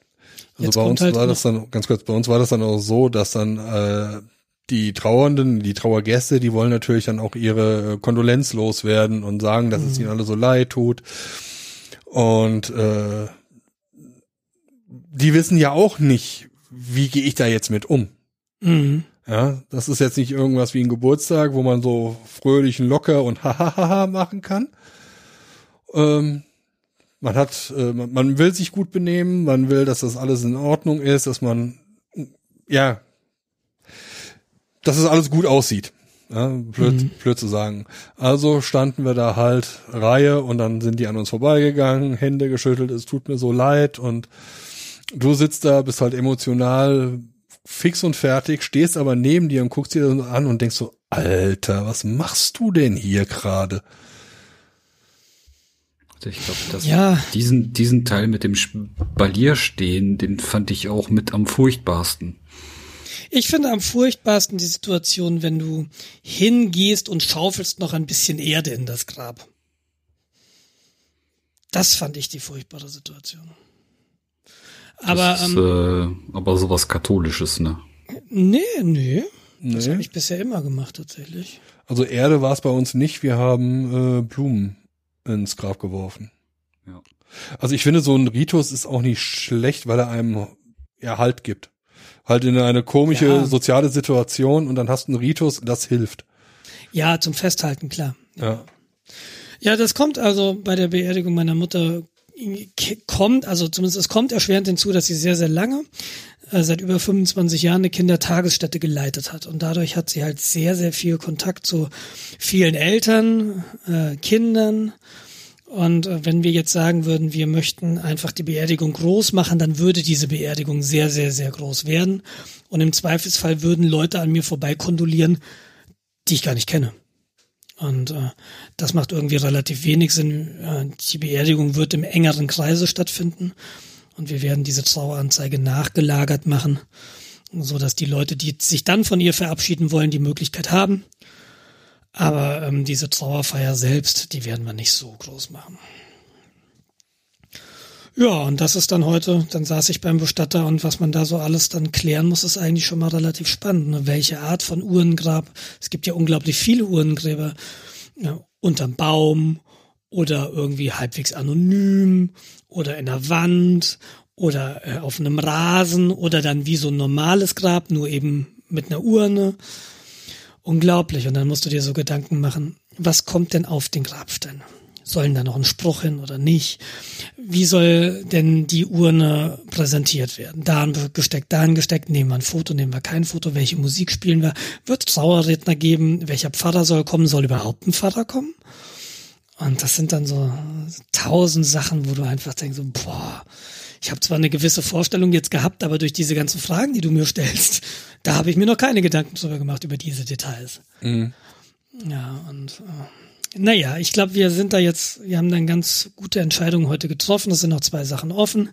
Also Jetzt bei uns halt war das dann, ganz kurz, bei uns war das dann auch so, dass dann äh, die Trauernden, die Trauergäste, die wollen natürlich dann auch ihre äh, Kondolenz loswerden und sagen, dass Mhm. es ihnen alle so leid tut. Und äh, die wissen ja auch nicht, wie gehe ich da jetzt mit um. Mhm. Ja, das ist jetzt nicht irgendwas wie ein Geburtstag, wo man so fröhlich und locker und hahaha machen kann. Ähm, man hat, äh, man, will sich gut benehmen, man will, dass das alles in Ordnung ist, dass man, ja, dass es alles gut aussieht. Ja, blöd, Mhm. blöd zu sagen. Also standen wir da halt Reihe und dann sind die an uns vorbeigegangen, Hände geschüttelt, es tut mir so leid und du sitzt da, bist halt emotional fix und fertig, stehst aber neben dir und guckst dir das an und denkst so, Alter, was machst du denn hier gerade? Also ich glaube, dass Ja. diesen, diesen Teil mit dem Spalierstehen, den fand ich auch mit am furchtbarsten. Ich finde am furchtbarsten die Situation, wenn du hingehst und schaufelst noch ein bisschen Erde in das Grab. Das fand ich die furchtbare Situation. Aber das ist, ähm, äh, aber sowas Katholisches, ne? nee, nee, das Nee. habe ich bisher immer gemacht tatsächlich. Also Erde war es bei uns nicht, wir haben äh, Blumen ins Grab geworfen. Ja. Also ich finde, so ein Ritus ist auch nicht schlecht, weil er einem ja Halt gibt. Halt in eine komische Ja. soziale Situation und dann hast du einen Ritus, das hilft. Ja, zum Festhalten, klar. Ja. Ja, das kommt also bei der Beerdigung meiner Mutter kommt, also zumindest es kommt erschwerend hinzu, dass sie sehr, sehr lange, äh, seit über 25 Jahren eine Kindertagesstätte geleitet hat. Und dadurch hat sie halt sehr, sehr viel Kontakt zu vielen Eltern, äh, Kindern. Und äh, wenn wir jetzt sagen würden, wir möchten einfach die Beerdigung groß machen, dann würde diese Beerdigung sehr, sehr, sehr groß werden. Und im Zweifelsfall würden Leute an mir vorbei kondolieren, die ich gar nicht kenne. Und äh, das macht irgendwie relativ wenig Sinn. Äh, die Beerdigung wird im engeren Kreise stattfinden und wir werden diese Traueranzeige nachgelagert machen, so dass die Leute, die sich dann von ihr verabschieden wollen, die Möglichkeit haben. Aber ähm, diese Trauerfeier selbst, die werden wir nicht so groß machen. Ja, und das ist dann heute, dann saß ich beim Bestatter und was man da so alles dann klären muss, ist eigentlich schon mal relativ spannend. Ne? Welche Art von Uhrengrab? Es gibt ja unglaublich viele Uhrengräber. Ja, unterm Baum oder irgendwie halbwegs anonym oder in der Wand oder äh, auf einem Rasen oder dann wie so ein normales Grab, nur eben mit einer Urne. Unglaublich. Und dann musst du dir so Gedanken machen, was kommt denn auf den Grabstein? Sollen da noch ein Spruch hin oder nicht? Wie soll denn die Urne präsentiert werden? Da ein Gesteck, da ein Gesteck, nehmen wir ein Foto, nehmen wir kein Foto, welche Musik spielen wir? Wird es Trauerredner geben? Welcher Pfarrer soll kommen? Soll überhaupt ein Pfarrer kommen? Und das sind dann so tausend Sachen, wo du einfach denkst, so, boah, ich habe zwar eine gewisse Vorstellung jetzt gehabt, aber durch diese ganzen Fragen, die du mir stellst, da habe ich mir noch keine Gedanken drüber gemacht, über diese Details. Mhm. Ja, und äh, naja, ich glaube, wir sind da jetzt, wir haben dann ganz gute Entscheidungen heute getroffen. Es sind noch zwei Sachen offen.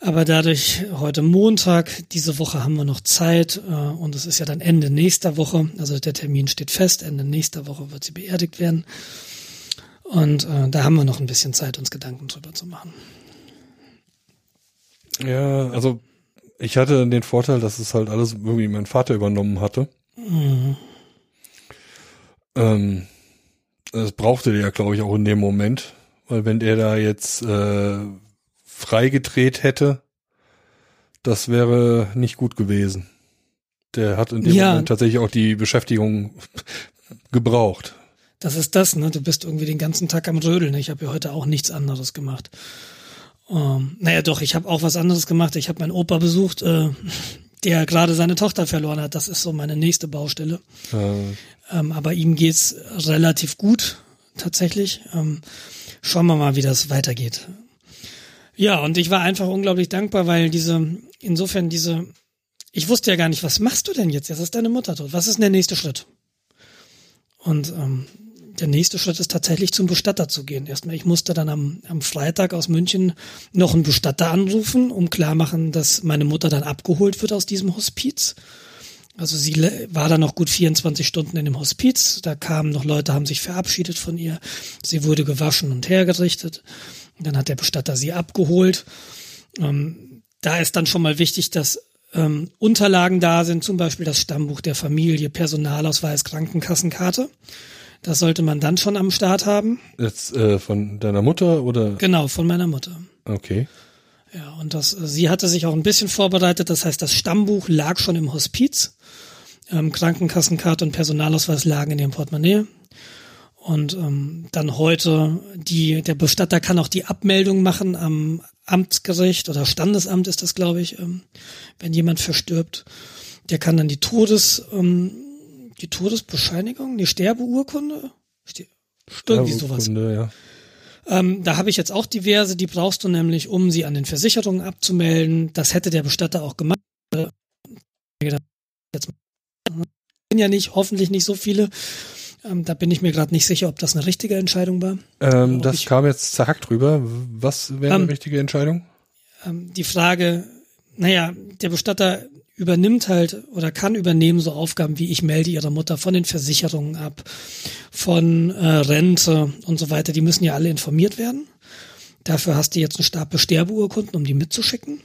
Aber dadurch heute Montag, diese Woche haben wir noch Zeit äh, und es ist ja dann Ende nächster Woche. Also der Termin steht fest, Ende nächster Woche wird sie beerdigt werden. Und äh, da haben wir noch ein bisschen Zeit, uns Gedanken drüber zu machen. Ja, also ich hatte den Vorteil, dass es halt alles irgendwie mein Vater übernommen hatte. Mhm. Ähm, das brauchte der ja, glaube ich, auch in dem Moment, Weil wenn der da jetzt äh, freigedreht hätte, das wäre nicht gut gewesen. Der hat in dem Ja. Moment tatsächlich auch die Beschäftigung gebraucht. Das ist das, ne? Du bist irgendwie den ganzen Tag am Rödeln. Ich habe ja heute auch nichts anderes gemacht. Ähm, naja, doch, ich habe auch was anderes gemacht. Ich habe meinen Opa besucht, äh, der gerade seine Tochter verloren hat. Das ist so meine nächste Baustelle. Äh, Ähm, aber ihm geht's relativ gut, tatsächlich. Ähm, schauen wir mal, wie das weitergeht. Ja, und ich war einfach unglaublich dankbar, weil diese, insofern diese, ich wusste ja gar nicht, was machst du denn jetzt? Jetzt ist deine Mutter tot. Was ist denn der nächste Schritt? Und ähm, der nächste Schritt ist tatsächlich zum Bestatter zu gehen. Erstmal, ich musste dann am, am Freitag aus München noch einen Bestatter anrufen, um klar machen, dass meine Mutter dann abgeholt wird aus diesem Hospiz. Also sie war dann noch gut 24 Stunden in dem Hospiz. Da kamen noch Leute, haben sich verabschiedet von ihr. Sie wurde gewaschen und hergerichtet. Dann hat der Bestatter sie abgeholt. Ähm, da ist dann schon mal wichtig, dass ähm, Unterlagen da sind, zum Beispiel das Stammbuch der Familie, Personalausweis, Krankenkassenkarte. Das sollte man dann schon am Start haben. jetzt äh, von deiner Mutter oder? Genau, von meiner Mutter. Okay. Ja, und das, äh, sie hatte sich auch ein bisschen vorbereitet. Das heißt, das Stammbuch lag schon im Hospiz. Ähm, Krankenkassenkarte und Personalausweis lagen in ihrem Portemonnaie. Und ähm, dann heute, die, der Bestatter kann auch die Abmeldung machen am Amtsgericht oder Standesamt ist das, glaube ich, ähm, wenn jemand verstirbt. Der kann dann die Todes, ähm, die Todesbescheinigung, die Sterbeurkunde, Ste- irgendwie sowas. Ja. Ähm, da habe ich jetzt auch diverse, die brauchst du nämlich, um sie an den Versicherungen abzumelden. Das hätte der Bestatter auch gemacht. Äh, Jetzt bin ja nicht, hoffentlich nicht so viele. Ähm, da bin ich mir gerade nicht sicher, ob das eine richtige Entscheidung war. Ähm, das ich- kam jetzt zack drüber. Was wäre Ähm, eine richtige Entscheidung? Ähm, die Frage, naja, der Bestatter übernimmt halt oder kann übernehmen so Aufgaben wie ich melde ihre Mutter von den Versicherungen ab, von äh, Rente und so weiter. Die müssen ja alle informiert werden. Dafür hast du jetzt einen Stapel Sterbeurkunden, um die mitzuschicken.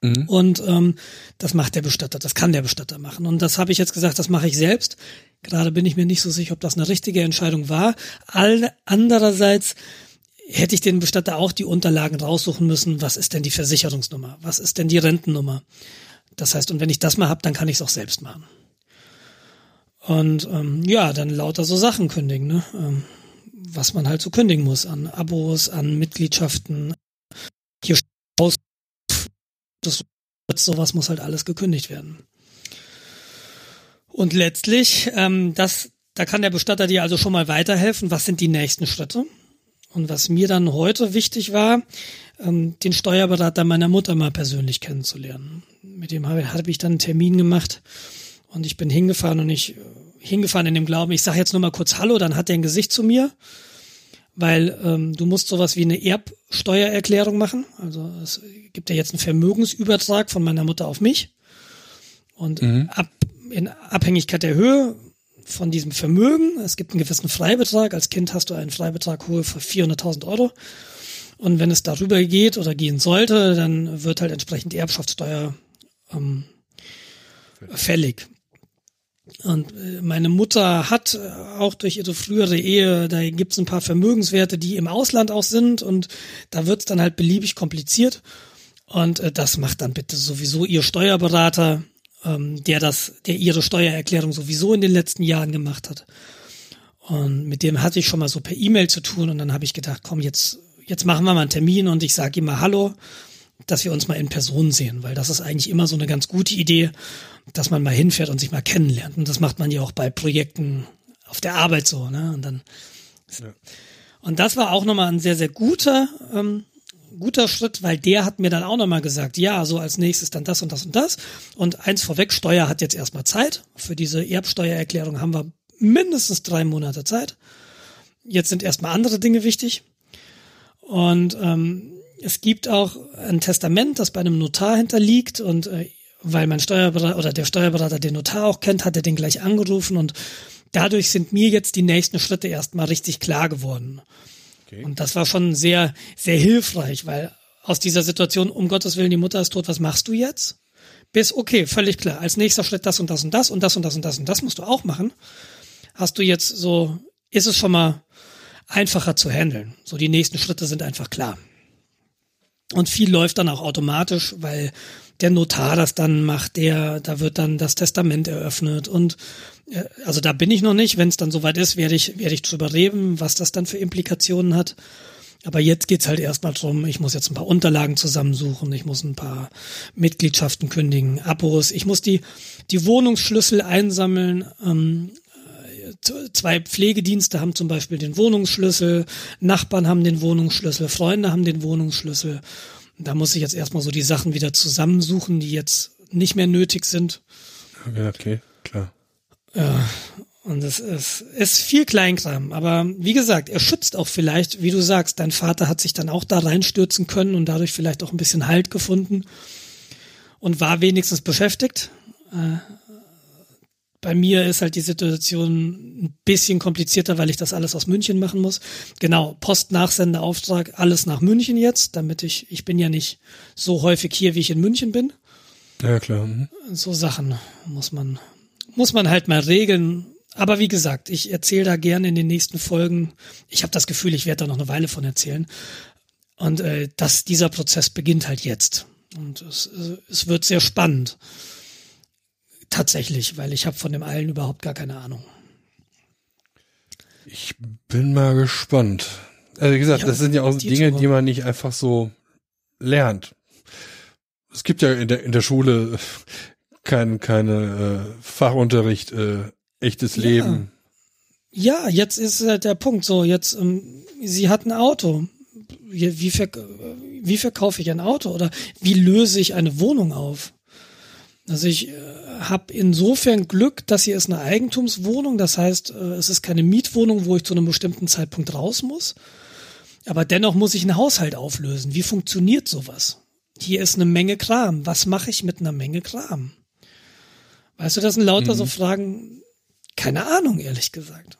Mhm. Und ähm, das macht der Bestatter, das kann der Bestatter machen. Und das habe ich jetzt gesagt, das mache ich selbst. Gerade bin ich mir nicht so sicher, ob das eine richtige Entscheidung war. All, andererseits hätte ich den Bestatter auch die Unterlagen raussuchen müssen. Was ist denn die Versicherungsnummer? Was ist denn die Rentennummer? Das heißt, und wenn ich das mal hab, dann kann ich es auch selbst machen. Und ähm, ja, dann lauter so Sachen kündigen, ne? Ähm, was man halt so kündigen muss an Abos, an Mitgliedschaften. Hier aus das sowas muss halt alles gekündigt werden. Und letztlich, ähm, das, da kann der Bestatter dir also schon mal weiterhelfen. Was sind die nächsten Schritte? Und was mir dann heute wichtig war, ähm, den Steuerberater meiner Mutter mal persönlich kennenzulernen. Mit dem habe hab ich dann einen Termin gemacht und ich bin hingefahren und ich äh, hingefahren in dem Glauben, ich sage jetzt nur mal kurz Hallo, dann hat er ein Gesicht zu mir, weil ähm, du musst sowas wie eine Erbsteuererklärung machen. Also es gibt ja jetzt einen Vermögensübertrag von meiner Mutter auf mich und ab, in Abhängigkeit der Höhe von diesem Vermögen. Es gibt einen gewissen Freibetrag. Als Kind hast du einen Freibetrag Höhe von 400.000 Euro. Und wenn es darüber geht oder gehen sollte, dann wird halt entsprechend die Erbschaftssteuer ähm, fällig. Und äh, meine Mutter hat äh, auch durch ihre frühere Ehe, da gibt's ein paar Vermögenswerte, die im Ausland auch sind und da wird's dann halt beliebig kompliziert. Und äh, das macht dann bitte sowieso ihr Steuerberater, ähm, der das, der ihre Steuererklärung sowieso in den letzten Jahren gemacht hat. Und mit dem hatte ich schon mal so per E-Mail zu tun und dann habe ich gedacht, komm, jetzt, jetzt machen wir mal einen Termin und ich sage ihm mal Hallo, dass wir uns mal in Person sehen, weil das ist eigentlich immer so eine ganz gute Idee, dass man mal hinfährt und sich mal kennenlernt. Und das macht man ja auch bei Projekten auf der Arbeit so, ne? Und dann und das war auch nochmal ein sehr, sehr guter, ähm, guter Schritt, weil der hat mir dann auch nochmal gesagt, ja, so als nächstes dann das und das und das. Und eins vorweg, Steuer hat jetzt erstmal Zeit. Für diese Erbsteuererklärung haben wir mindestens drei Monate Zeit. Jetzt sind erstmal andere Dinge wichtig. Und ähm, es gibt auch ein Testament, das bei einem Notar hinterliegt und äh, weil mein Steuerberater oder der Steuerberater den Notar auch kennt, hat er den gleich angerufen und dadurch sind mir jetzt die nächsten Schritte erstmal richtig klar geworden. Okay. Und das war schon sehr, sehr hilfreich, weil aus dieser Situation, um Gottes Willen, die Mutter ist tot, was machst du jetzt? Bis, okay, völlig klar. Als nächster Schritt das und das und das und das und das und das und das musst du auch machen. Hast du jetzt so, ist es schon mal einfacher zu handeln. So die nächsten Schritte sind einfach klar. Und viel läuft dann auch automatisch, weil der Notar das dann macht, der, da wird dann das Testament eröffnet und äh, also da bin ich noch nicht. Wenn es dann soweit ist, werde ich, werde ich drüber reden, was das dann für Implikationen hat. Aber jetzt geht's halt erstmal drum, ich muss jetzt ein paar Unterlagen zusammensuchen, ich muss ein paar Mitgliedschaften kündigen, Abos, ich muss die, die Wohnungsschlüssel einsammeln. Ähm, zwei Pflegedienste haben zum Beispiel den Wohnungsschlüssel, Nachbarn haben den Wohnungsschlüssel, Freunde haben den Wohnungsschlüssel. Da muss ich jetzt erstmal so die Sachen wieder zusammensuchen, die jetzt nicht mehr nötig sind. Ja, okay, klar. Ja, und es ist, ist viel Kleinkram. Aber wie gesagt, er schützt auch vielleicht, wie du sagst, dein Vater hat sich dann auch da reinstürzen können und dadurch vielleicht auch ein bisschen Halt gefunden und war wenigstens beschäftigt. Bei mir ist halt die Situation ein bisschen komplizierter, weil ich das alles aus München machen muss. Genau, Postnachsendeauftrag, alles nach München jetzt, damit ich, ich bin ja nicht so häufig hier, wie ich in München bin. Ja, klar. Mhm. So Sachen muss man, muss man halt mal regeln. Aber wie gesagt, ich erzähle da gerne in den nächsten Folgen. Ich habe das Gefühl, ich werde da noch eine Weile von erzählen. Und äh, dass dieser Prozess beginnt halt jetzt. Und es, es wird sehr spannend. Tatsächlich, weil ich habe von dem allen überhaupt gar keine Ahnung. Ich bin mal gespannt. Also wie gesagt, ja, das sind ja auch die Dinge, die man nicht einfach so lernt. Es gibt ja in der, in der Schule kein, keine äh, Fachunterricht, äh, echtes ja. Leben. Ja, jetzt ist äh, der Punkt so, jetzt, ähm, sie hat ein Auto. Wie, wie, verk wie verkaufe ich ein Auto oder wie löse ich eine Wohnung auf? Also ich äh, habe insofern Glück, dass hier ist eine Eigentumswohnung. Das heißt, äh, es ist keine Mietwohnung, wo ich zu einem bestimmten Zeitpunkt raus muss. Aber dennoch muss ich einen Haushalt auflösen. Wie funktioniert sowas? Hier ist eine Menge Kram. Was mache ich mit einer Menge Kram? Weißt du, das sind lauter mhm. so Fragen, keine Ahnung, ehrlich gesagt.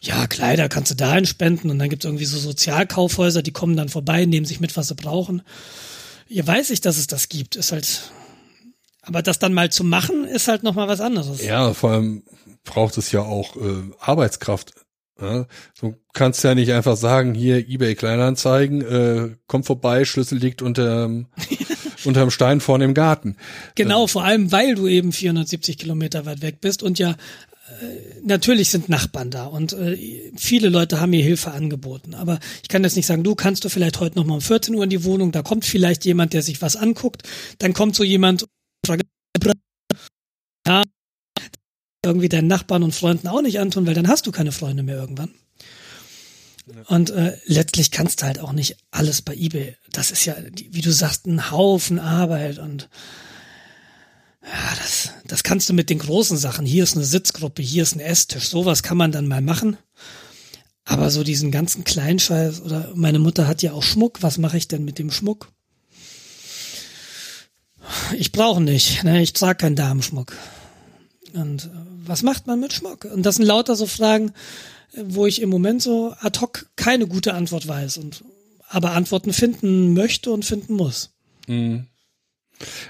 Ja, Kleider kannst du dahin spenden und dann gibt es irgendwie so Sozialkaufhäuser, die kommen dann vorbei, nehmen sich mit, was sie brauchen. Hier weiß ich, dass es das gibt. Ist halt aber das dann mal zu machen, ist halt nochmal was anderes. Ja, vor allem braucht es ja auch äh, Arbeitskraft. Ja? Du kannst ja nicht einfach sagen, hier eBay Kleinanzeigen, äh, kommt vorbei, Schlüssel liegt unterm, unterm Stein vorne im Garten. Genau, äh, vor allem, weil du eben 470 Kilometer weit weg bist und ja äh, natürlich sind Nachbarn da und äh, viele Leute haben mir Hilfe angeboten. Aber ich kann jetzt nicht sagen, du kannst du vielleicht heute noch mal um 14 Uhr in die Wohnung, da kommt vielleicht jemand, der sich was anguckt, dann kommt so jemand ja, irgendwie deinen Nachbarn und Freunden auch nicht antun, weil dann hast du keine Freunde mehr irgendwann. Und äh, letztlich kannst du halt auch nicht alles bei eBay. Das ist ja, wie du sagst, ein Haufen Arbeit und ja, das, das kannst du mit den großen Sachen. Hier ist eine Sitzgruppe, hier ist ein Esstisch. Sowas kann man dann mal machen. Aber so diesen ganzen Kleinscheiß oder meine Mutter hat ja auch Schmuck. Was mache ich denn mit dem Schmuck? ich brauche nicht, ne? ich trage keinen Damenschmuck. Und äh, was macht man mit Schmuck? Und das sind lauter so Fragen, wo ich im Moment so ad hoc keine gute Antwort weiß und aber Antworten finden möchte und finden muss. Mhm.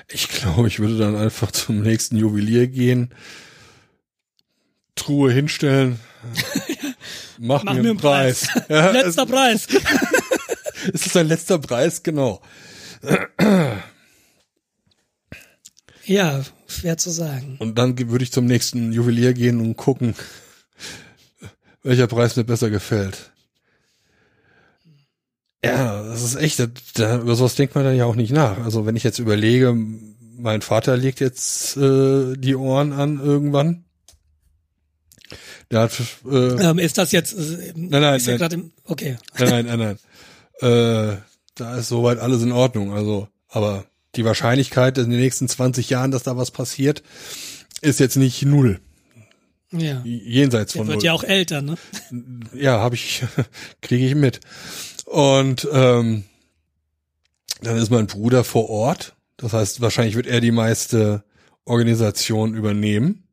Ich glaube, ich würde dann einfach zum nächsten Juwelier gehen, Truhe hinstellen, mach, mach, mir einen Preis. Preis. Ja, letzter Preis. es ist ein letzter Preis, genau. Ja, schwer zu sagen. Und dann würde ich zum nächsten Juwelier gehen und gucken, welcher Preis mir besser gefällt. Ja, das ist echt, da, über sowas denkt man dann ja auch nicht nach. Also wenn ich jetzt überlege, mein Vater legt jetzt äh, die Ohren an irgendwann. Der hat, äh, ähm, ist das jetzt? Äh, nein, nein, nein. Im, okay. Nein, nein, nein, nein. Äh, da ist soweit alles in Ordnung. Also, aber die Wahrscheinlichkeit in den nächsten 20 Jahren, dass da was passiert, ist jetzt nicht null. Ja. Jenseits von Der wird null. ja auch älter, ne? Ja, habe ich, kriege ich mit. Und ähm, dann ist mein Bruder vor Ort. Das heißt, wahrscheinlich wird er die meiste Organisation übernehmen.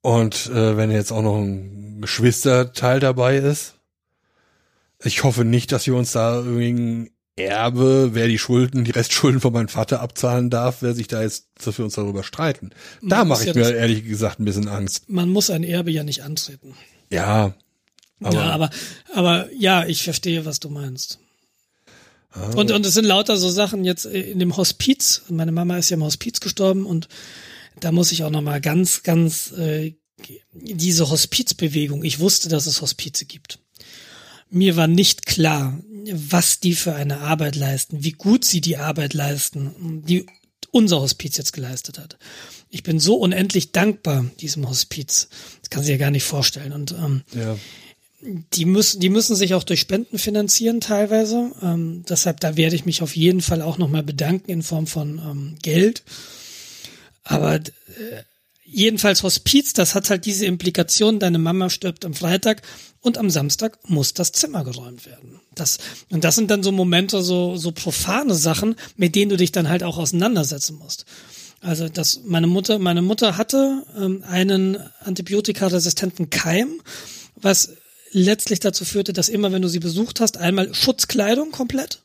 Und äh, wenn jetzt auch noch ein Geschwisterteil dabei ist, ich hoffe nicht, dass wir uns da irgendwie Erbe, wer die Schulden, die Restschulden von meinem Vater abzahlen darf, wer sich da jetzt für uns darüber streiten. Da mache ich ja mir ehrlich gesagt ein bisschen Angst. Man muss ein Erbe ja nicht antreten. Ja, Aber, ja, aber, aber ja, ich verstehe, was du meinst. Ah. Und, und es sind lauter so Sachen jetzt in dem Hospiz. Meine Mama ist ja im Hospiz gestorben und da muss ich auch nochmal ganz, ganz äh, diese Hospizbewegung. Ich wusste, dass es Hospize gibt. Mir war nicht klar, was die für eine Arbeit leisten, wie gut sie die Arbeit leisten, die unser Hospiz jetzt geleistet hat. Ich bin so unendlich dankbar diesem Hospiz. Das kann sich ja gar nicht vorstellen. Und ähm, ja. die müssen, die müssen sich auch durch Spenden finanzieren teilweise. Ähm, deshalb da werde ich mich auf jeden Fall auch nochmal bedanken in Form von ähm, Geld. Aber äh, jedenfalls Hospiz, das hat halt diese Implikation, deine Mama stirbt am Freitag und am Samstag muss das Zimmer geräumt werden. Das, und das sind dann so Momente, so, so profane Sachen, mit denen du dich dann halt auch auseinandersetzen musst. Also das, meine Mutter, meine Mutter hatte ähm, einen antibiotikaresistenten Keim, was letztlich dazu führte, dass immer, wenn du sie besucht hast, einmal Schutzkleidung komplett.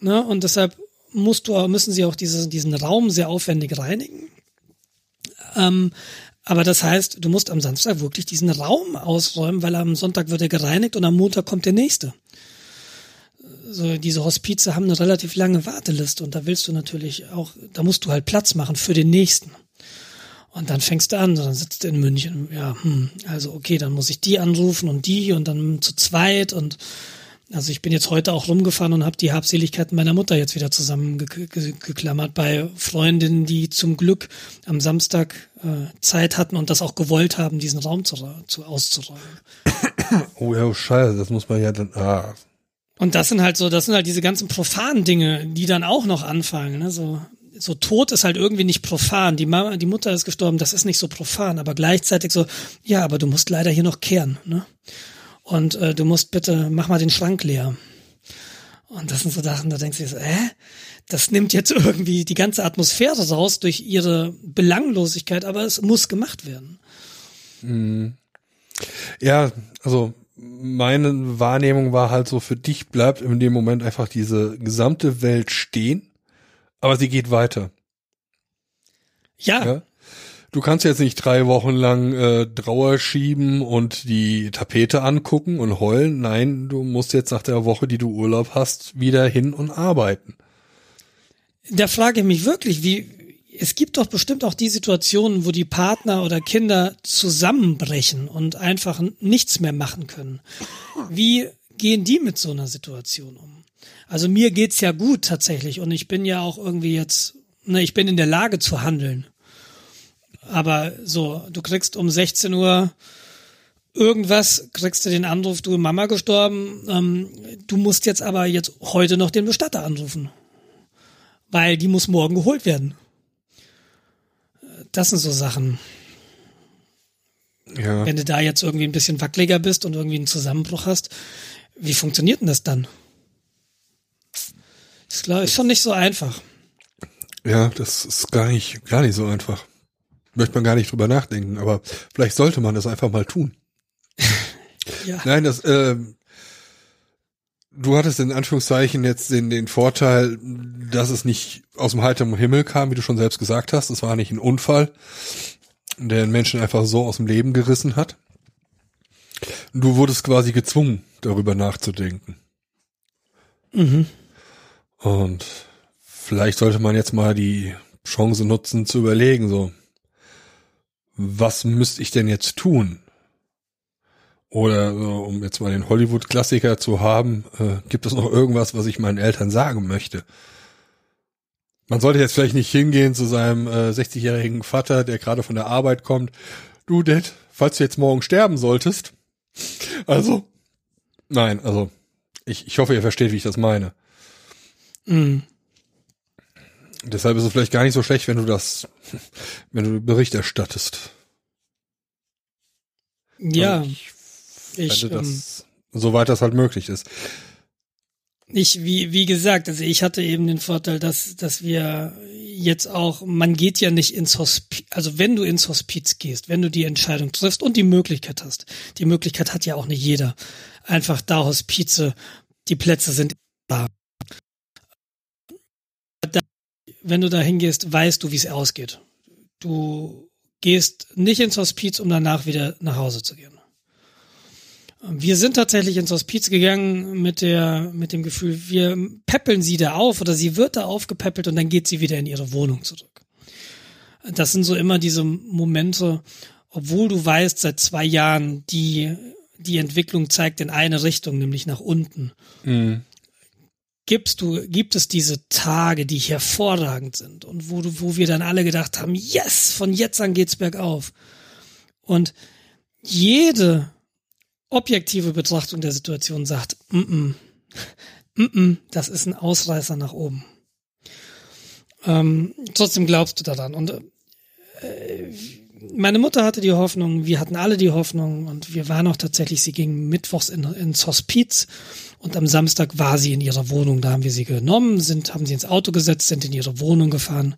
Ne? Und deshalb musst du, müssen sie auch diese, diesen Raum sehr aufwendig reinigen. Ähm, aber das heißt, du musst am Samstag wirklich diesen Raum ausräumen, weil am Sonntag wird er gereinigt und am Montag kommt der nächste. So, diese Hospize haben eine relativ lange Warteliste und da willst du natürlich auch, da musst du halt Platz machen für den nächsten. Und dann fängst du an, dann sitzt du in München, ja, hm, also okay, dann muss ich die anrufen und die und dann zu zweit und also ich bin jetzt heute auch rumgefahren und habe die Habseligkeiten meiner Mutter jetzt wieder zusammengeklammert bei Freundinnen, die zum Glück am Samstag äh, Zeit hatten und das auch gewollt haben, diesen Raum zu, zu auszuräumen. Oh ja, oh scheiße, das muss man ja dann. Ah. Und das sind halt so, das sind halt diese ganzen profanen Dinge, die dann auch noch anfangen. Ne? So, so Tod ist halt irgendwie nicht profan. Die Mama, die Mutter ist gestorben, das ist nicht so profan, aber gleichzeitig so, ja, aber du musst leider hier noch kehren. Ne? Und äh, du musst bitte, mach mal den Schrank leer. Und das sind so Sachen, da denkst du dir so, äh, das nimmt jetzt irgendwie die ganze Atmosphäre raus durch ihre Belanglosigkeit, aber es muss gemacht werden. Mhm. Ja, also meine Wahrnehmung war halt so, für dich bleibt in dem Moment einfach diese gesamte Welt stehen, aber sie geht weiter. Ja. ja? Du kannst jetzt nicht drei Wochen lang äh, Trauer schieben und die Tapete angucken und heulen. Nein, du musst jetzt nach der Woche, die du Urlaub hast, wieder hin und arbeiten. Da frage ich mich wirklich, wie, es gibt doch bestimmt auch die Situationen, wo die Partner oder Kinder zusammenbrechen und einfach nichts mehr machen können. Wie gehen die mit so einer Situation um? Also mir geht's ja gut tatsächlich und ich bin ja auch irgendwie jetzt, ne, ich bin in der Lage zu handeln. Aber so, du kriegst um 16 Uhr irgendwas, kriegst du den Anruf, du Mama gestorben, ähm, du musst jetzt aber jetzt heute noch den Bestatter anrufen. Weil die muss morgen geholt werden. Das sind so Sachen. Ja. Wenn du da jetzt irgendwie ein bisschen wackeliger bist und irgendwie einen Zusammenbruch hast, wie funktioniert denn das dann? Ist, klar, ist schon nicht so einfach. Ja, das ist gar nicht, gar nicht so einfach möchte man gar nicht drüber nachdenken, aber vielleicht sollte man das einfach mal tun. ja. Nein, das, äh, du hattest in Anführungszeichen jetzt den, den Vorteil, dass es nicht aus dem heiteren Himmel kam, wie du schon selbst gesagt hast. Es war nicht ein Unfall, der den Menschen einfach so aus dem Leben gerissen hat. Du wurdest quasi gezwungen, darüber nachzudenken. Mhm. Und vielleicht sollte man jetzt mal die Chance nutzen zu überlegen, so, was müsste ich denn jetzt tun? Oder um jetzt mal den Hollywood-Klassiker zu haben, äh, gibt es noch irgendwas, was ich meinen Eltern sagen möchte? Man sollte jetzt vielleicht nicht hingehen zu seinem äh, 60-jährigen Vater, der gerade von der Arbeit kommt. Du, Dad, falls du jetzt morgen sterben solltest. Also, nein, also, ich, ich hoffe, ihr versteht, wie ich das meine. Mhm. Deshalb ist es vielleicht gar nicht so schlecht, wenn du das, wenn du Bericht erstattest. Ja. Also ich, ich das, ähm, soweit das halt möglich ist. Ich, wie, wie gesagt, also ich hatte eben den Vorteil, dass, dass wir jetzt auch, man geht ja nicht ins Hospiz, also wenn du ins Hospiz gehst, wenn du die Entscheidung triffst und die Möglichkeit hast, die Möglichkeit hat ja auch nicht jeder, einfach da Hospize, die Plätze sind da wenn du da hingehst, weißt du, wie es ausgeht. Du gehst nicht ins Hospiz, um danach wieder nach Hause zu gehen. Wir sind tatsächlich ins Hospiz gegangen mit der, mit dem Gefühl, wir peppeln sie da auf oder sie wird da aufgepäppelt und dann geht sie wieder in ihre Wohnung zurück. Das sind so immer diese Momente, obwohl du weißt seit zwei Jahren, die, die Entwicklung zeigt in eine Richtung, nämlich nach unten. Mhm. Gibst du, gibt es diese Tage, die hervorragend sind und wo du, wo wir dann alle gedacht haben, yes, von jetzt an geht's bergauf. Und jede objektive Betrachtung der Situation sagt, mm -mm, mm -mm, das ist ein Ausreißer nach oben. Ähm, trotzdem glaubst du daran. Und äh, meine Mutter hatte die Hoffnung, wir hatten alle die Hoffnung und wir waren auch tatsächlich, sie ging mittwochs in, ins Hospiz und am Samstag war sie in ihrer Wohnung. Da haben wir sie genommen, sind, haben sie ins Auto gesetzt, sind in ihre Wohnung gefahren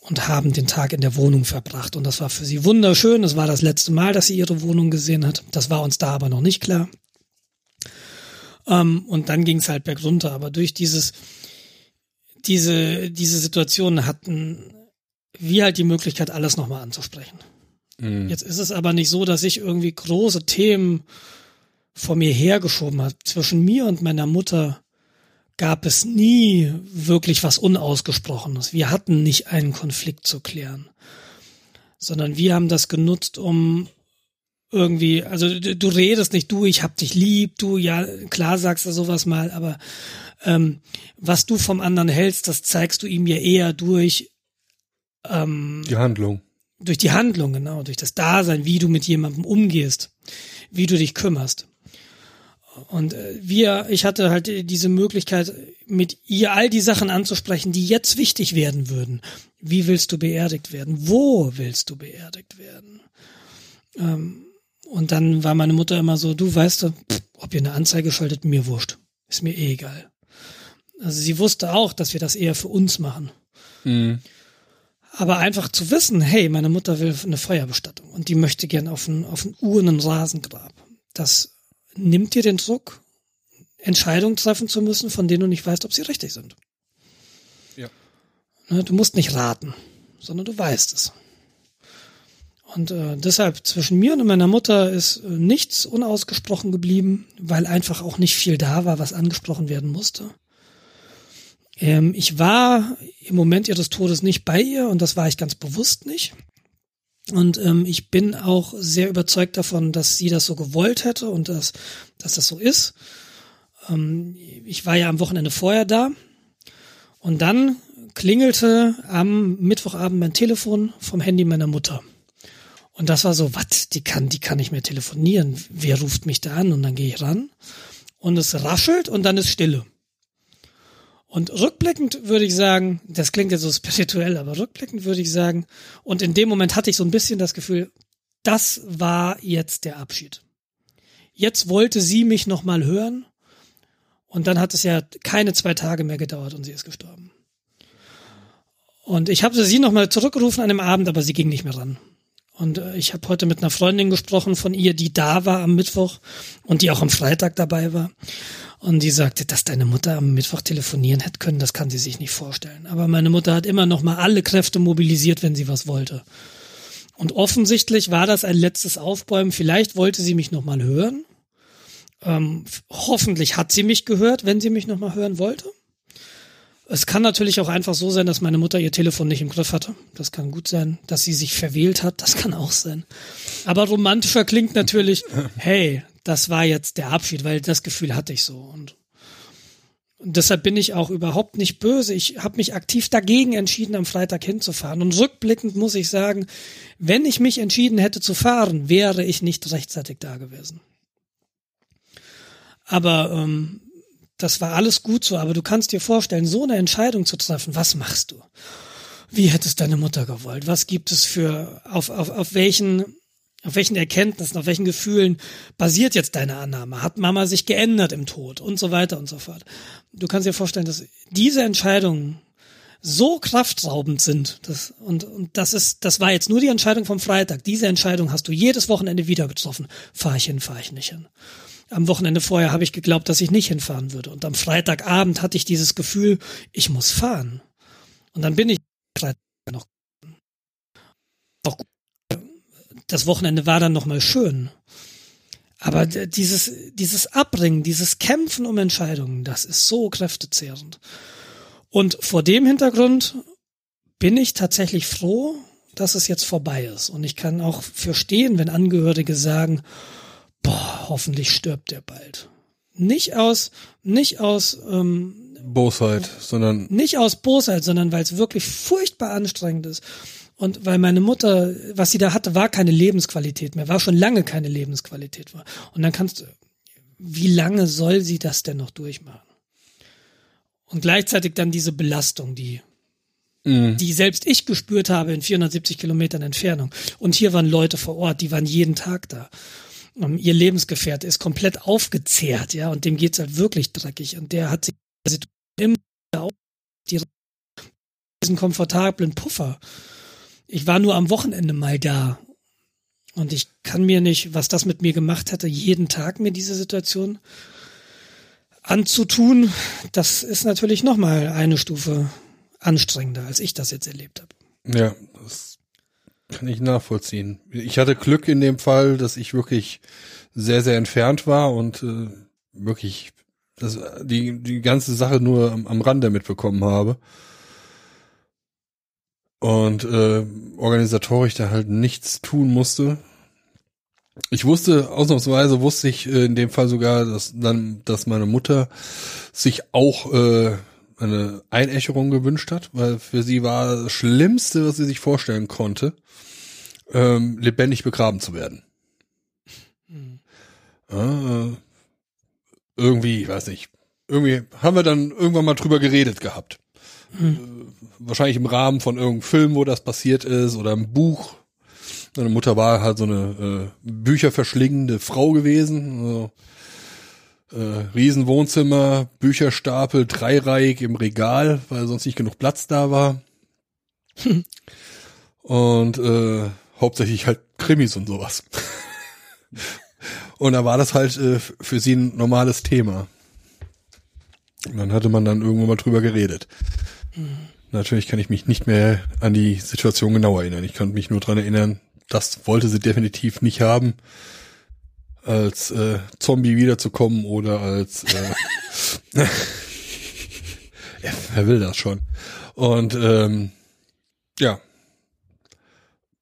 und haben den Tag in der Wohnung verbracht. Und das war für sie wunderschön. Das war das letzte Mal, dass sie ihre Wohnung gesehen hat. Das war uns da aber noch nicht klar. Ähm, und dann ging es halt bergunter. Aber durch dieses, diese, diese Situation hatten wir halt die Möglichkeit, alles nochmal anzusprechen. Mhm. Jetzt ist es aber nicht so, dass ich irgendwie große Themen vor mir hergeschoben habe. Zwischen mir und meiner Mutter gab es nie wirklich was Unausgesprochenes. Wir hatten nicht einen Konflikt zu klären, sondern wir haben das genutzt, um irgendwie, also du redest nicht, du, ich hab dich lieb, du, ja, klar sagst du sowas mal, aber ähm, was du vom anderen hältst, das zeigst du ihm ja eher durch ähm, die Handlung. Durch die Handlung, genau, durch das Dasein, wie du mit jemandem umgehst, wie du dich kümmerst. Und äh, wir, ich hatte halt diese Möglichkeit, mit ihr all die Sachen anzusprechen, die jetzt wichtig werden würden. Wie willst du beerdigt werden? Wo willst du beerdigt werden? Ähm, und dann war meine Mutter immer so, du weißt, pff, ob ihr eine Anzeige schaltet, mir wurscht. Ist mir eh egal. Also sie wusste auch, dass wir das eher für uns machen. Mhm. Aber einfach zu wissen, hey, meine Mutter will eine Feuerbestattung und die möchte gern auf ein, auf ein urnen Rasengrab. Das nimmt dir den Druck, Entscheidungen treffen zu müssen, von denen du nicht weißt, ob sie richtig sind. Ja. Ne, du musst nicht raten, sondern du weißt es. Und äh, deshalb zwischen mir und meiner Mutter ist äh, nichts unausgesprochen geblieben, weil einfach auch nicht viel da war, was angesprochen werden musste. Ähm, ich war im Moment ihres Todes nicht bei ihr und das war ich ganz bewusst nicht. Und ähm, ich bin auch sehr überzeugt davon, dass sie das so gewollt hätte und dass, dass das so ist. Ähm, ich war ja am Wochenende vorher da und dann klingelte am Mittwochabend mein Telefon vom Handy meiner Mutter. Und das war so, was, die kann, die kann nicht mehr telefonieren. Wer ruft mich da an? Und dann gehe ich ran und es raschelt und dann ist Stille. Und rückblickend würde ich sagen, das klingt ja so spirituell, aber rückblickend würde ich sagen, und in dem Moment hatte ich so ein bisschen das Gefühl, das war jetzt der Abschied. Jetzt wollte sie mich nochmal hören und dann hat es ja keine zwei Tage mehr gedauert und sie ist gestorben. Und ich habe sie nochmal zurückgerufen an dem Abend, aber sie ging nicht mehr ran. Und äh, ich habe heute mit einer Freundin gesprochen von ihr, die da war am Mittwoch und die auch am Freitag dabei war. Und die sagte, dass deine Mutter am Mittwoch telefonieren hätte können, das kann sie sich nicht vorstellen. Aber meine Mutter hat immer noch mal alle Kräfte mobilisiert, wenn sie was wollte. Und offensichtlich war das ein letztes Aufbäumen. Vielleicht wollte sie mich noch mal hören. Ähm, hoffentlich hat sie mich gehört, wenn sie mich noch mal hören wollte. Es kann natürlich auch einfach so sein, dass meine Mutter ihr Telefon nicht im Griff hatte. Das kann gut sein, dass sie sich verwählt hat. Das kann auch sein. Aber romantischer klingt natürlich, hey, das war jetzt der Abschied, weil das Gefühl hatte ich so. Und, und deshalb bin ich auch überhaupt nicht böse. Ich habe mich aktiv dagegen entschieden, am Freitag hinzufahren. Und rückblickend muss ich sagen, wenn ich mich entschieden hätte zu fahren, wäre ich nicht rechtzeitig da gewesen. Aber ähm, das war alles gut so. Aber du kannst dir vorstellen, so eine Entscheidung zu treffen, was machst du? Wie hättest deine Mutter gewollt? Was gibt es für, auf, auf, auf welchen auf welchen Erkenntnissen, auf welchen Gefühlen basiert jetzt deine Annahme? Hat Mama sich geändert im Tod und so weiter und so fort? Du kannst dir vorstellen, dass diese Entscheidungen so kraftraubend sind. Das, und, und das ist, das war jetzt nur die Entscheidung vom Freitag. Diese Entscheidung hast du jedes Wochenende wieder getroffen. Fahr ich hin, fahr ich nicht hin. Am Wochenende vorher habe ich geglaubt, dass ich nicht hinfahren würde. Und am Freitagabend hatte ich dieses Gefühl, ich muss fahren. Und dann bin ich noch gut das Wochenende war dann nochmal schön. Aber dieses, dieses Abbringen, dieses Kämpfen um Entscheidungen, das ist so kräftezehrend. Und vor dem Hintergrund bin ich tatsächlich froh, dass es jetzt vorbei ist. Und ich kann auch verstehen, wenn Angehörige sagen, boah, hoffentlich stirbt er bald. Nicht aus, nicht aus ähm, Bosheit, sondern nicht aus Bosheit, sondern weil es wirklich furchtbar anstrengend ist. Und weil meine Mutter, was sie da hatte, war keine Lebensqualität mehr, war schon lange keine Lebensqualität war. Und dann kannst du, wie lange soll sie das denn noch durchmachen? Und gleichzeitig dann diese Belastung, die, Mhm. die selbst ich gespürt habe in 470 Kilometern Entfernung. Und hier waren Leute vor Ort, die waren jeden Tag da. Und ihr Lebensgefährte ist komplett aufgezehrt, ja, und dem geht's halt wirklich dreckig. Und der hat sich immer die, diesen komfortablen Puffer. Ich war nur am Wochenende mal da. Und ich kann mir nicht, was das mit mir gemacht hätte, jeden Tag mir diese Situation anzutun, das ist natürlich nochmal eine Stufe anstrengender, als ich das jetzt erlebt habe. Ja, das kann ich nachvollziehen. Ich hatte Glück in dem Fall, dass ich wirklich sehr, sehr entfernt war und äh, wirklich das, die, die ganze Sache nur am, am Rande mitbekommen habe. Und äh, organisatorisch da halt nichts tun musste. Ich wusste, ausnahmsweise wusste ich äh, in dem Fall sogar, dass dann, dass meine Mutter sich auch äh, eine Einächerung gewünscht hat, weil für sie war das Schlimmste, was sie sich vorstellen konnte, ähm, lebendig begraben zu werden. Ja, äh, irgendwie, ich weiß nicht, irgendwie haben wir dann irgendwann mal drüber geredet gehabt. Äh, wahrscheinlich im Rahmen von irgendeinem Film, wo das passiert ist, oder im Buch. Meine Mutter war halt so eine äh, bücherverschlingende Frau gewesen. Also, äh, Riesenwohnzimmer, Bücherstapel, dreireihig im Regal, weil sonst nicht genug Platz da war. und äh, hauptsächlich halt Krimis und sowas. und da war das halt äh, für sie ein normales Thema. Und dann hatte man dann irgendwann mal drüber geredet. Natürlich kann ich mich nicht mehr an die Situation genau erinnern. Ich kann mich nur dran erinnern, das wollte sie definitiv nicht haben, als äh, Zombie wiederzukommen oder als äh, ja, wer will das schon? Und ähm, ja,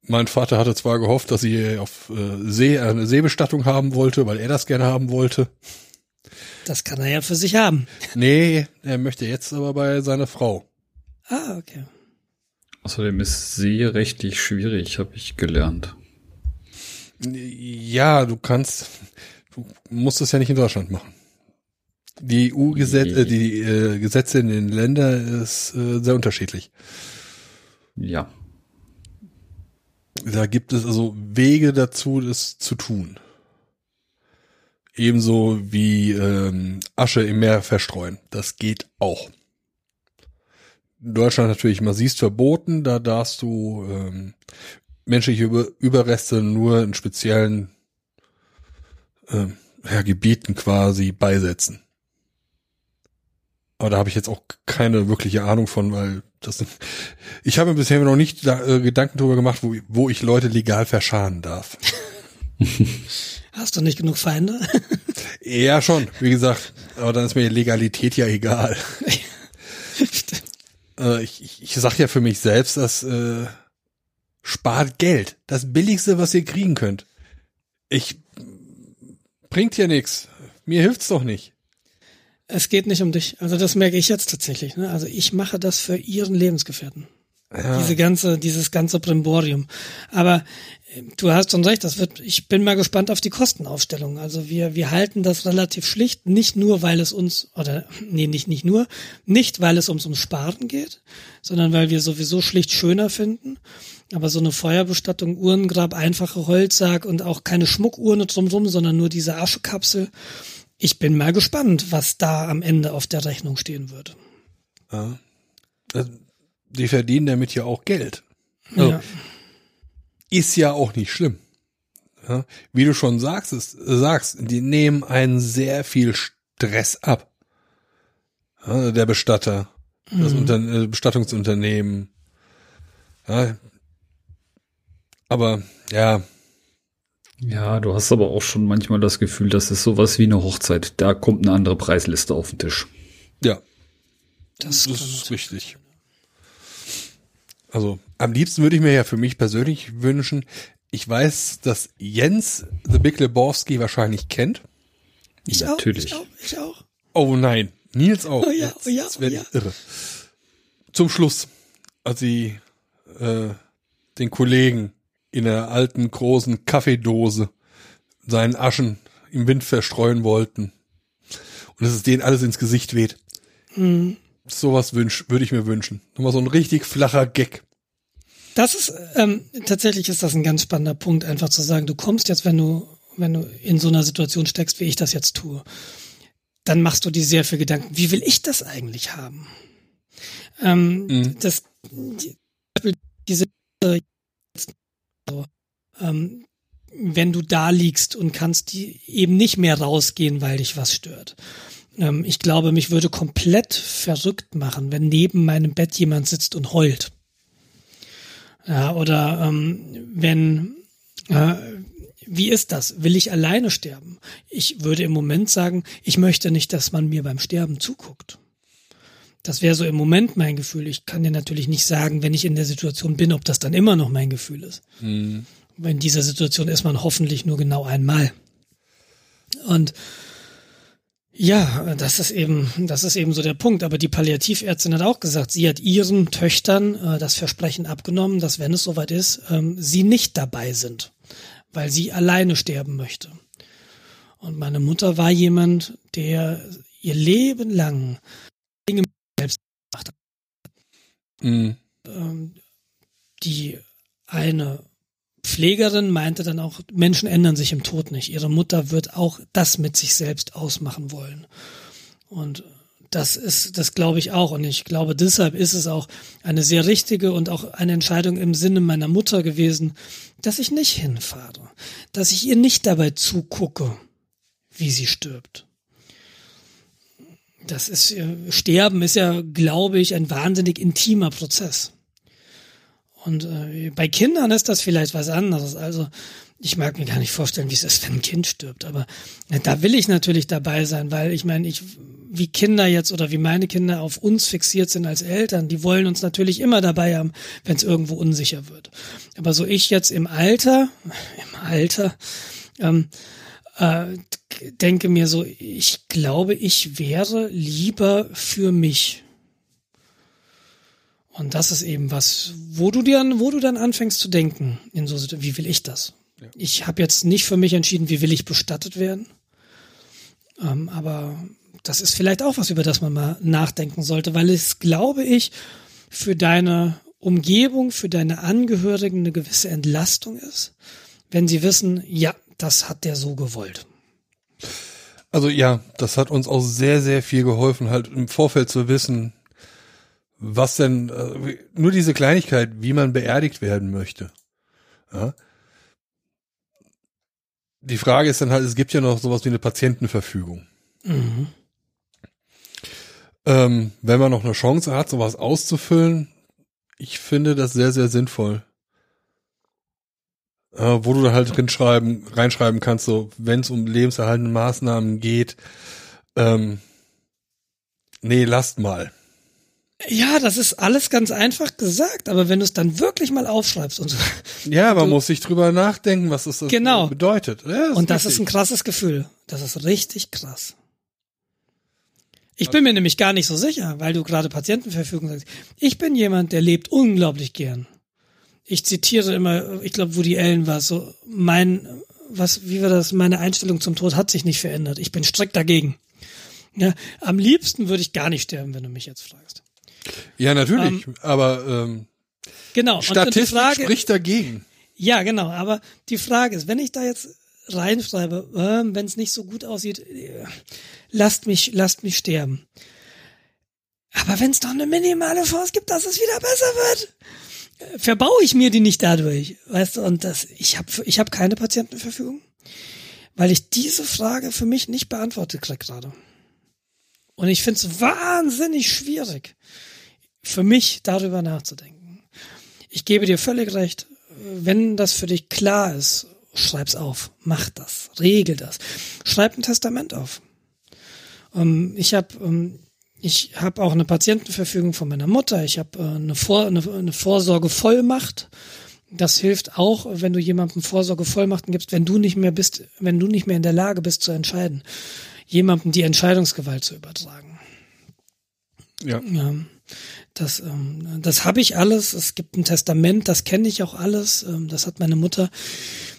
mein Vater hatte zwar gehofft, dass sie auf äh, See eine Seebestattung haben wollte, weil er das gerne haben wollte. Das kann er ja für sich haben. Nee, er möchte jetzt aber bei seiner Frau. Ah, okay. Außerdem ist seerechtlich schwierig, habe ich gelernt. Ja, du kannst, du musst es ja nicht in Deutschland machen. Die EU-Gesetze, die äh, Gesetze in den Ländern ist äh, sehr unterschiedlich. Ja. Da gibt es also Wege dazu, das zu tun. Ebenso wie ähm, Asche im Meer verstreuen. Das geht auch. In Deutschland natürlich massivst verboten. Da darfst du ähm, menschliche Über Überreste nur in speziellen ähm, ja, Gebieten quasi beisetzen. Aber da habe ich jetzt auch keine wirkliche Ahnung von, weil das ich habe mir bisher noch nicht da, äh, Gedanken darüber gemacht, wo, wo ich Leute legal verschanen darf. Hast du nicht genug Feinde? ja, schon, wie gesagt. Aber dann ist mir die Legalität ja egal. äh, ich, ich, ich sag ja für mich selbst, dass äh, spart Geld. Das billigste, was ihr kriegen könnt. Ich bringt ja nichts. Mir hilft's doch nicht. Es geht nicht um dich. Also das merke ich jetzt tatsächlich. Ne? Also ich mache das für ihren Lebensgefährten. Ja. Diese ganze, dieses ganze Brimborium. Aber äh, du hast schon recht, das wird, ich bin mal gespannt auf die Kostenaufstellung. Also wir, wir halten das relativ schlicht, nicht nur, weil es uns, oder, nee, nicht, nicht nur, nicht, weil es ums, ums Sparen geht, sondern weil wir sowieso schlicht schöner finden. Aber so eine Feuerbestattung, Uhrengrab, einfache Holzsarg und auch keine Schmuckurne drumrum, sondern nur diese Aschekapsel. Ich bin mal gespannt, was da am Ende auf der Rechnung stehen wird. Ja. Die verdienen damit ja auch Geld. Also, Ja. Ist ja auch nicht schlimm. Ja. Wie du schon sagst, ist, sagst, die nehmen einen sehr viel Stress ab. Ja, der Bestatter, das Unter äh, Bestattungsunternehmen. Ja. Aber ja, Ja, du hast aber auch schon manchmal das Gefühl, das ist sowas wie eine Hochzeit. Da kommt eine andere Preisliste auf den Tisch. Ja, Das, das ist richtig. Also am liebsten würde ich mir ja für mich persönlich wünschen, ich weiß, dass Jens The Big Lebowski wahrscheinlich kennt. Ich Natürlich. auch, ich auch, ich auch. Oh nein, Nils auch. Oh ja, Jetzt- oh ja, oh ich irre. Zum Schluss, als sie äh, den Kollegen in der alten großen Kaffeedose seinen Aschen im Wind verstreuen wollten und dass es denen alles ins Gesicht weht. Mhm. Sowas wünsch, würde ich mir wünschen. Nochmal so ein richtig flacher Gag. Das ist ähm, tatsächlich ist das ein ganz spannender Punkt, einfach zu sagen, du kommst jetzt, wenn du wenn du in so einer Situation steckst, wie ich das jetzt tue, dann machst du dir sehr viel Gedanken. Wie will ich das eigentlich haben? Ähm, Mhm. Das die, diese so, ähm, wenn du da liegst und kannst die eben nicht mehr rausgehen, weil dich was stört. Ähm, ich glaube, mich würde komplett verrückt machen, wenn neben meinem Bett jemand sitzt und heult. Ja, oder ähm, wenn, äh, wie ist das? Will ich alleine sterben? Ich würde im Moment sagen, ich möchte nicht, dass man mir beim Sterben zuguckt. Das wäre so im Moment mein Gefühl. Ich kann dir natürlich nicht sagen, wenn ich in der Situation bin, ob das dann immer noch mein Gefühl ist. In dieser Situation ist man hoffentlich nur genau einmal. Und ja, das ist eben, das ist eben so der Punkt. Aber die Palliativärztin hat auch gesagt, sie hat ihren Töchtern äh, das Versprechen abgenommen, dass wenn es soweit ist, ähm, sie nicht dabei sind, weil sie alleine sterben möchte. Und meine Mutter war jemand, der ihr Leben lang Dinge selbst gemacht hat. Mhm. Ähm, die eine Pflegerin meinte dann auch, Menschen ändern sich im Tod nicht. Ihre Mutter wird auch das mit sich selbst ausmachen wollen. Und das ist, das glaube ich auch. Und ich glaube, deshalb ist es auch eine sehr richtige und auch eine Entscheidung im Sinne meiner Mutter gewesen, dass ich nicht hinfahre, dass ich ihr nicht dabei zugucke, wie sie stirbt. Das ist, äh, Sterben ist ja, glaube ich, ein wahnsinnig intimer Prozess. Und äh, bei Kindern ist das vielleicht was anderes. Also ich mag mir gar nicht vorstellen, wie es ist, wenn ein Kind stirbt. Aber da will ich natürlich dabei sein, weil ich meine, ich wie Kinder jetzt oder wie meine Kinder auf uns fixiert sind als Eltern, die wollen uns natürlich immer dabei haben, wenn es irgendwo unsicher wird. Aber so ich jetzt im Alter, im Alter, ähm, äh, denke mir so, ich glaube, ich wäre lieber für mich. Und das ist eben was, wo du dir, wo du dann anfängst zu denken, in so wie will ich das? Ich habe jetzt nicht für mich entschieden, wie will ich bestattet werden. Ähm, aber das ist vielleicht auch was, über das man mal nachdenken sollte, weil es, glaube ich, für deine Umgebung, für deine Angehörigen eine gewisse Entlastung ist, wenn sie wissen, ja, das hat der so gewollt. Also ja, das hat uns auch sehr, sehr viel geholfen, halt im Vorfeld zu wissen, was denn, äh, nur diese Kleinigkeit, wie man beerdigt werden möchte. Ja. Die Frage ist dann halt, es gibt ja noch sowas wie eine Patientenverfügung. Mhm. Ähm, wenn man noch eine Chance hat, sowas auszufüllen, ich finde das sehr, sehr sinnvoll. Äh, wo du dann halt reinschreiben, reinschreiben kannst, so, wenn es um lebenserhaltende Maßnahmen geht, ähm, nee, lasst mal. Ja, das ist alles ganz einfach gesagt, aber wenn du es dann wirklich mal aufschreibst und so, Ja, man muss sich drüber nachdenken, was das, das Genau. bedeutet. Ja, und das ist ein richtig. krasses Gefühl. Das ist richtig krass. Ich bin mir nämlich gar nicht so sicher, weil du gerade Patientenverfügung sagst. Ich bin jemand, der lebt unglaublich gern. Ich zitiere immer, ich glaube, Woody Allen war es so, mein, was, wie war das, meine Einstellung zum Tod hat sich nicht verändert. Ich bin strikt dagegen. Ja, am liebsten würde ich gar nicht sterben, wenn du mich jetzt fragst. Ja, natürlich, aber ähm, Genau. und Statistik Frage, spricht dagegen. Ja, genau. Aber die Frage ist, wenn ich da jetzt reinschreibe, äh, wenn es nicht so gut aussieht, äh, lasst mich, lasst mich sterben. Aber wenn es doch eine minimale Chance gibt, dass es wieder besser wird, äh, verbaue ich mir die nicht dadurch, weißt du? Und das, ich habe, ich habe keine Patientenverfügung, weil ich diese Frage für mich nicht beantwortet krieg gerade. Und ich finde es wahnsinnig schwierig, für mich darüber nachzudenken. Ich gebe dir völlig recht, wenn das für dich klar ist schreib's auf, mach das, regel das, schreib ein Testament auf. Ähm, ich habe ähm, ich habe auch eine Patientenverfügung von meiner Mutter. Ich habe äh, eine, Vor eine, eine Vorsorgevollmacht. Das hilft auch, wenn du jemandem Vorsorgevollmachten gibst, wenn du nicht mehr bist, wenn du nicht mehr in der Lage bist zu entscheiden, jemandem die Entscheidungsgewalt zu übertragen. Ja. ja das, ähm, das habe ich alles. Es gibt ein Testament, das kenne ich auch alles. Ähm, das hat meine Mutter,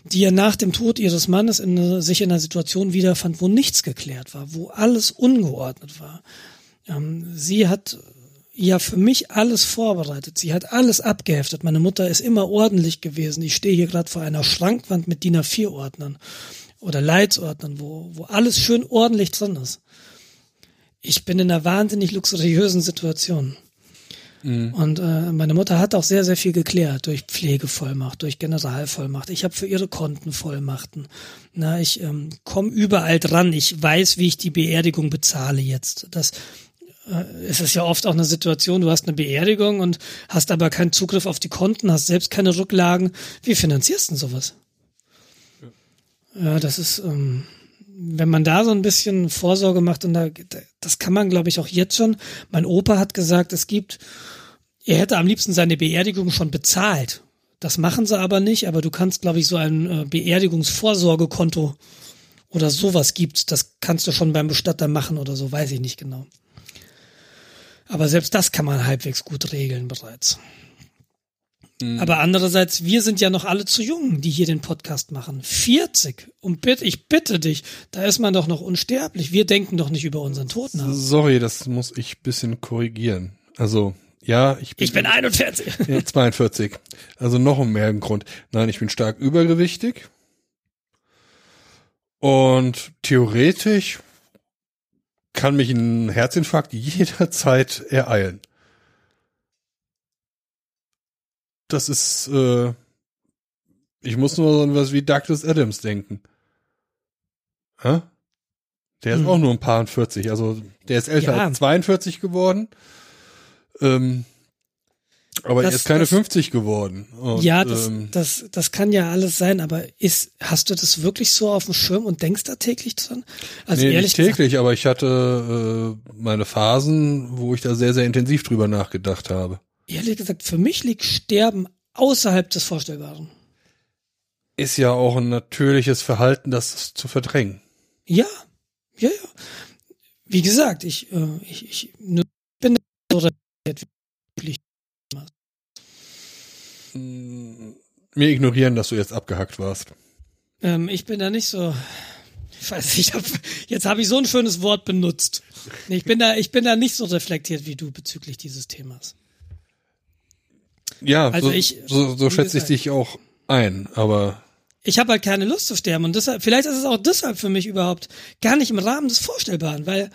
die ja nach dem Tod ihres Mannes in, sich in einer Situation wiederfand, wo nichts geklärt war, wo alles ungeordnet war. Ähm, sie hat ja für mich alles vorbereitet. Sie hat alles abgeheftet. Meine Mutter ist immer ordentlich gewesen. Ich stehe hier gerade vor einer Schrankwand mit DIN A4-Ordnern oder Leitsordnern, wo, wo alles schön ordentlich drin ist. Ich bin in einer wahnsinnig luxuriösen Situation. Mhm. Und äh, meine Mutter hat auch sehr, sehr viel geklärt durch Pflegevollmacht, durch Generalvollmacht. Ich habe für ihre Konten Vollmachten. Na, ich ähm, komme überall dran. Ich weiß, wie ich die Beerdigung bezahle jetzt. Das äh, es ist ja oft auch eine Situation, du hast eine Beerdigung und hast aber keinen Zugriff auf die Konten, hast selbst keine Rücklagen. Wie finanzierst du denn sowas? Ja, das ist, ähm, wenn man da so ein bisschen Vorsorge macht und da, das kann man, glaube ich, auch jetzt schon. Mein Opa hat gesagt, es gibt, er hätte am liebsten seine Beerdigung schon bezahlt. Das machen sie aber nicht, aber du kannst, glaube ich, so ein äh, Beerdigungsvorsorgekonto oder sowas gibt, das kannst du schon beim Bestatter machen oder so, weiß ich nicht genau. Aber selbst das kann man halbwegs gut regeln bereits. Mhm. Aber andererseits, wir sind ja noch alle zu jung, die hier den Podcast machen. 40. Und bitte, ich bitte dich, da ist man doch noch unsterblich. Wir denken doch nicht über unseren Tod nach. Sorry, das muss ich bisschen korrigieren. Also, ja, ich bin. Ich bin 41. Ja, 42. Also noch um mehr Grund. Nein, ich bin stark übergewichtig. Und theoretisch kann mich ein Herzinfarkt jederzeit ereilen. Das ist, äh, ich muss nur an was wie Douglas Adams denken. Hä? Der ist hm. auch nur ein paar und 40, also der ist älter ja. als 42 geworden. Ähm, aber das, er ist keine das, 50 geworden. Und, ja, das, ähm, das, das kann ja alles sein, aber ist, hast du das wirklich so auf dem Schirm und denkst da täglich dran? Also nee, ehrlich nicht täglich, gesagt, aber ich hatte äh, meine Phasen, wo ich da sehr, sehr intensiv drüber nachgedacht habe. Ehrlich gesagt, für mich liegt Sterben außerhalb des Vorstellbaren. Ist ja auch ein natürliches Verhalten, das zu verdrängen. Ja, ja, ja. Wie gesagt, ich, äh, ich, ich bin so wirklich mir ignorieren, dass du jetzt abgehackt warst. Ähm, ich bin da nicht so. Ich weiß, ich hab, jetzt habe ich so ein schönes Wort benutzt. Ich bin da, ich bin da nicht so reflektiert wie du bezüglich dieses Themas. Ja, also so, ich, so, so schätze ich dich auch ein, aber ich habe halt keine Lust zu sterben und deshalb, vielleicht ist es auch deshalb für mich überhaupt gar nicht im Rahmen des Vorstellbaren, weil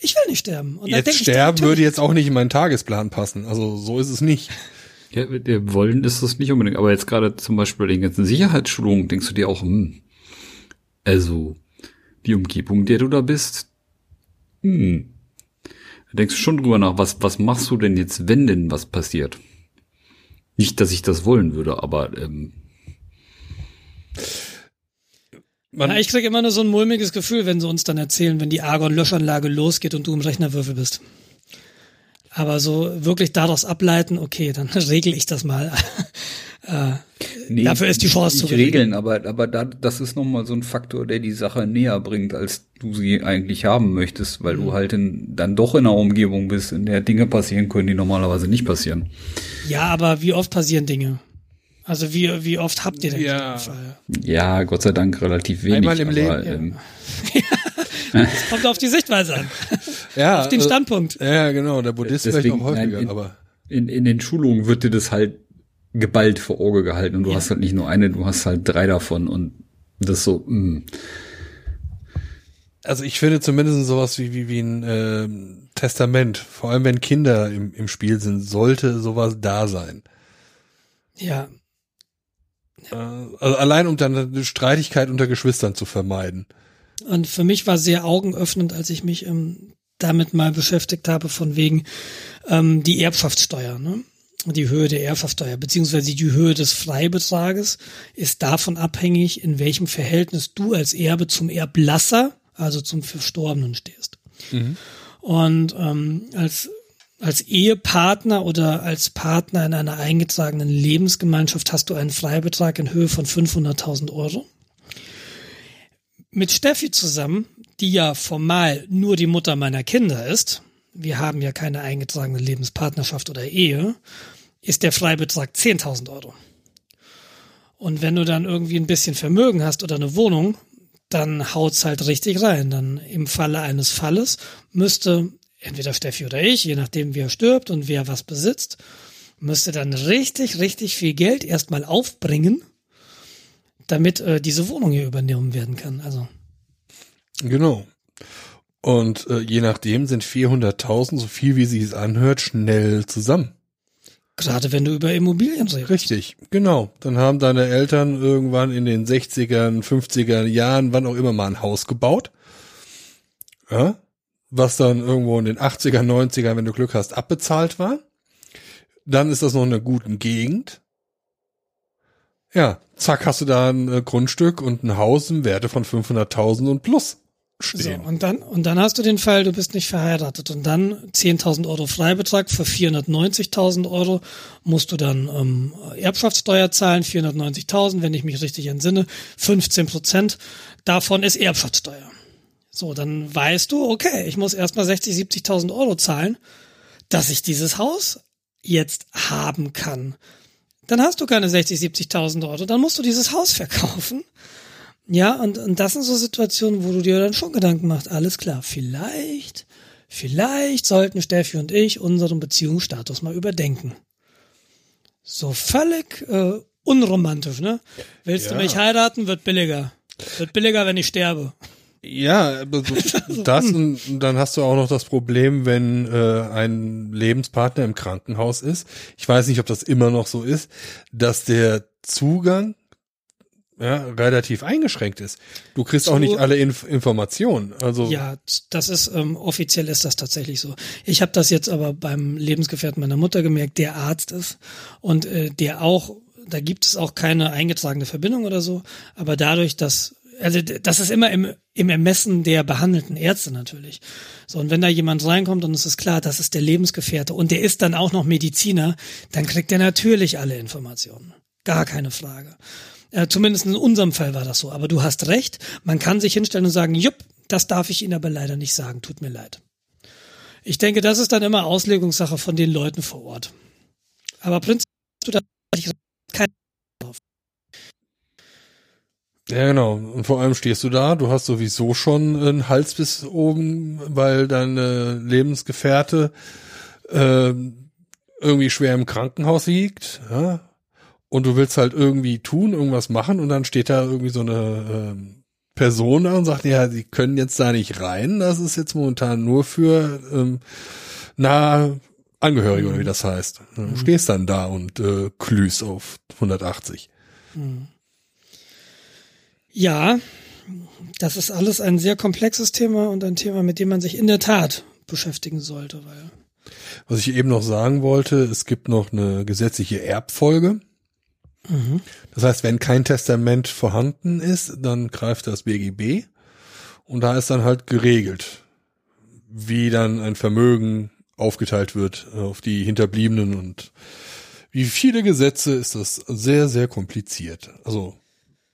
ich will nicht sterben. Und jetzt sterben würde jetzt auch nicht in meinen Tagesplan passen. Also so ist es nicht. Ja, wir wollen ist das nicht unbedingt, aber jetzt gerade zum Beispiel bei den ganzen Sicherheitsschulungen denkst du dir auch, hm, also die Umgebung, der du da bist, hm, da denkst du schon drüber nach, was, was machst du denn jetzt, wenn denn was passiert? Nicht, dass ich das wollen würde, aber ähm, man, ja, ich krieg immer nur so ein mulmiges Gefühl, wenn sie uns dann erzählen, wenn die Argon-Löschanlage losgeht und du im Rechnerwürfel bist. Aber so wirklich daraus ableiten, okay, dann regel ich das mal. äh, nee, dafür ist die Chance zu regeln. Aber, aber da, das ist nochmal so ein Faktor, der die Sache näher bringt, als du sie eigentlich haben möchtest, weil mhm. du halt in, dann doch in einer Umgebung bist, in der Dinge passieren können, die normalerweise nicht passieren. Ja, aber wie oft passieren Dinge? Also wie, wie oft habt ihr denn ja. Fall? Ja, Gott sei Dank relativ wenig. Einmal im Leben. Ähm, ja. das kommt auf die Sichtweise an. Ja. auf den also, Standpunkt. Ja, genau. Der Buddhist Deswegen, vielleicht auch häufiger, nein, in, aber. In, in den Schulungen wird dir das halt geballt vor Auge gehalten und du ja. hast halt nicht nur eine, du hast halt drei davon und das so, mh. Mm. Also ich finde zumindest sowas wie, wie, wie ein äh, Testament, vor allem wenn Kinder im, im Spiel sind, sollte sowas da sein. Ja, äh, also allein um dann eine Streitigkeit unter Geschwistern zu vermeiden. Und für mich war sehr augenöffnend, als ich mich ähm, damit mal beschäftigt habe, von wegen ähm, die Erbschaftssteuer. Ne? die Höhe der Erbschaftssteuer, beziehungsweise die Höhe des Freibetrages ist davon abhängig, in welchem Verhältnis du als Erbe zum Erblasser, also zum Verstorbenen stehst. Mhm. Und ähm, als als Ehepartner oder als Partner in einer eingetragenen Lebensgemeinschaft hast du einen Freibetrag in Höhe von 500.000 Euro. Mit Steffi zusammen, die ja formal nur die Mutter meiner Kinder ist, wir haben ja keine eingetragene Lebenspartnerschaft oder Ehe, ist der Freibetrag 10.000 Euro. Und wenn du dann irgendwie ein bisschen Vermögen hast oder eine Wohnung, dann haut's halt richtig rein. Dann im Falle eines Falles müsste entweder Steffi oder ich, je nachdem wer stirbt und wer was besitzt, müsste dann richtig, richtig viel Geld erstmal aufbringen, damit äh, diese Wohnung hier übernommen werden kann. Also. Genau. Und äh, je nachdem sind 400.000, so viel wie sie es anhört, schnell zusammen. Gerade wenn du über Immobilien redest. Richtig, genau. Dann haben deine Eltern irgendwann in den 60ern, 50er Jahren, wann auch immer mal ein Haus gebaut. Ja, was dann irgendwo in den 80er, 90er, wenn du Glück hast, abbezahlt war. Dann ist das noch in einer guten Gegend. Ja, zack, hast du da ein äh, Grundstück und ein Haus im Werte von 500.000 und plus stehen. So, und dann, und dann hast du den Fall, du bist nicht verheiratet und dann 10.000 Euro Freibetrag für 490.000 Euro musst du dann ähm, Erbschaftssteuer zahlen, 490.000, wenn ich mich richtig entsinne, 15 Prozent davon ist Erbschaftssteuer. So, dann weißt du, okay, ich muss erstmal 60, 70.000 Euro zahlen, dass ich dieses Haus jetzt haben kann. Dann hast du keine 60, 70.000 Euro, dann musst du dieses Haus verkaufen. Ja, und, und das sind so Situationen, wo du dir dann schon Gedanken machst, alles klar, vielleicht, vielleicht sollten Steffi und ich unseren Beziehungsstatus mal überdenken. So völlig äh, unromantisch, ne? Willst ja. du mich heiraten, wird billiger. Wird billiger, wenn ich sterbe. Ja, das und dann hast du auch noch das Problem, wenn äh, ein Lebenspartner im Krankenhaus ist. Ich weiß nicht, ob das immer noch so ist, dass der Zugang ja, relativ eingeschränkt ist. Du kriegst so, auch nicht alle Inf Informationen. Also ja, das ist ähm, offiziell ist das tatsächlich so. Ich habe das jetzt aber beim Lebensgefährten meiner Mutter gemerkt, der Arzt ist und äh, der auch da gibt es auch keine eingetragene Verbindung oder so, aber dadurch, dass also das ist immer im, im Ermessen der behandelten Ärzte natürlich. So, und wenn da jemand reinkommt und es ist klar, das ist der Lebensgefährte und der ist dann auch noch Mediziner, dann kriegt er natürlich alle Informationen. Gar keine Frage. Äh, zumindest in unserem Fall war das so. Aber du hast recht, man kann sich hinstellen und sagen, jupp, das darf ich Ihnen aber leider nicht sagen, tut mir leid. Ich denke, das ist dann immer Auslegungssache von den Leuten vor Ort. Aber prinzipiell du da keine ja, genau. Und vor allem stehst du da, du hast sowieso schon einen Hals bis oben, weil deine Lebensgefährte äh, irgendwie schwer im Krankenhaus liegt, ja? Und du willst halt irgendwie tun, irgendwas machen und dann steht da irgendwie so eine äh, Person da und sagt, ja, sie können jetzt da nicht rein, das ist jetzt momentan nur für ähm, nahe Angehörige oder wie das heißt. Du mhm. stehst dann da und äh, glühst auf 180. Mhm. Ja, das ist alles ein sehr komplexes Thema und ein Thema, mit dem man sich in der Tat beschäftigen sollte, weil. Was ich eben noch sagen wollte, es gibt noch eine gesetzliche Erbfolge. Mhm. Das heißt, wenn kein Testament vorhanden ist, dann greift das BGB und da ist dann halt geregelt, wie dann ein Vermögen aufgeteilt wird auf die Hinterbliebenen und wie viele Gesetze ist das sehr, sehr kompliziert. Also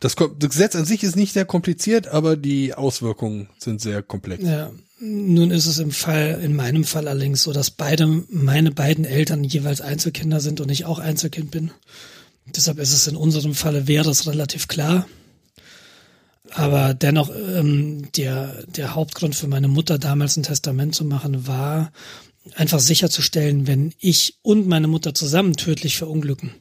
das, das Gesetz an sich ist nicht sehr kompliziert, aber die Auswirkungen sind sehr komplex. Ja. Nun ist es im Fall, in meinem Fall allerdings so, dass beide, meine beiden Eltern jeweils Einzelkinder sind und ich auch Einzelkind bin. Deshalb ist es in unserem Falle wäre es relativ klar. Aber dennoch, ähm, der, der Hauptgrund für meine Mutter damals ein Testament zu machen war, einfach sicherzustellen, wenn ich und meine Mutter zusammen tödlich verunglücken,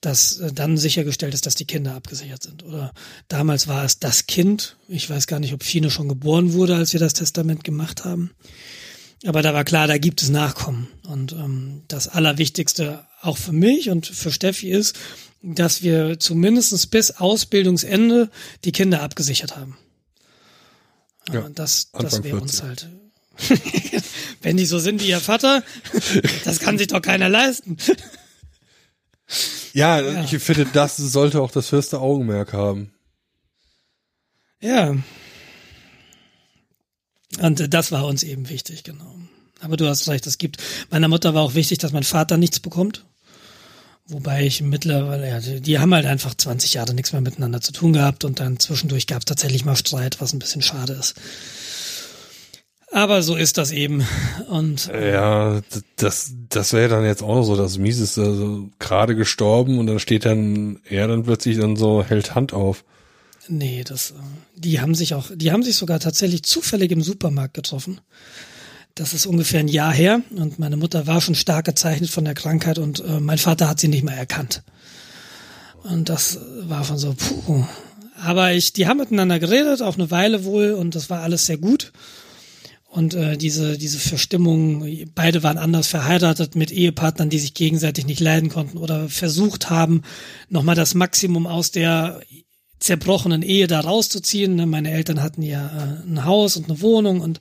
dass äh, dann sichergestellt ist, dass die Kinder abgesichert sind. Oder damals war es das Kind. Ich weiß gar nicht, ob Fine schon geboren wurde, als wir das Testament gemacht haben. Aber da war klar, da gibt es Nachkommen. Und ähm, das Allerwichtigste auch für mich und für Steffi ist, dass wir zumindestens bis Ausbildungsende die Kinder abgesichert haben. Ja, das das wäre uns halt Wenn die so sind wie ihr Vater, das kann sich doch keiner leisten. Ja, ja, ich finde, das sollte auch das höchste Augenmerk haben. Ja. Und das war uns eben wichtig, genau. Aber du hast recht, es gibt, meiner Mutter war auch wichtig, dass mein Vater nichts bekommt. Wobei ich mittlerweile, ja, die, haben halt einfach 20 Jahre nichts mehr miteinander zu tun gehabt und dann zwischendurch gab es tatsächlich mal Streit, was ein bisschen schade ist. Aber so ist das eben. Und ja, das, das wäre dann jetzt auch so das Mieseste. Also, gerade gestorben und dann steht dann er dann plötzlich dann so hält Hand auf. Nee, das, die haben sich auch, die haben sich sogar tatsächlich zufällig im Supermarkt getroffen. Das ist ungefähr ein Jahr her und meine Mutter war schon stark gezeichnet von der Krankheit und äh, mein Vater hat sie nicht mehr erkannt. Und das war von so, puh. Aber ich, die haben miteinander geredet, auf eine Weile wohl, und das war alles sehr gut. Und äh, diese, diese Verstimmung, beide waren anders verheiratet mit Ehepartnern, die sich gegenseitig nicht leiden konnten oder versucht haben, nochmal das Maximum aus der zerbrochenen Ehe da rauszuziehen. Ne? Meine Eltern hatten ja äh, ein Haus und eine Wohnung und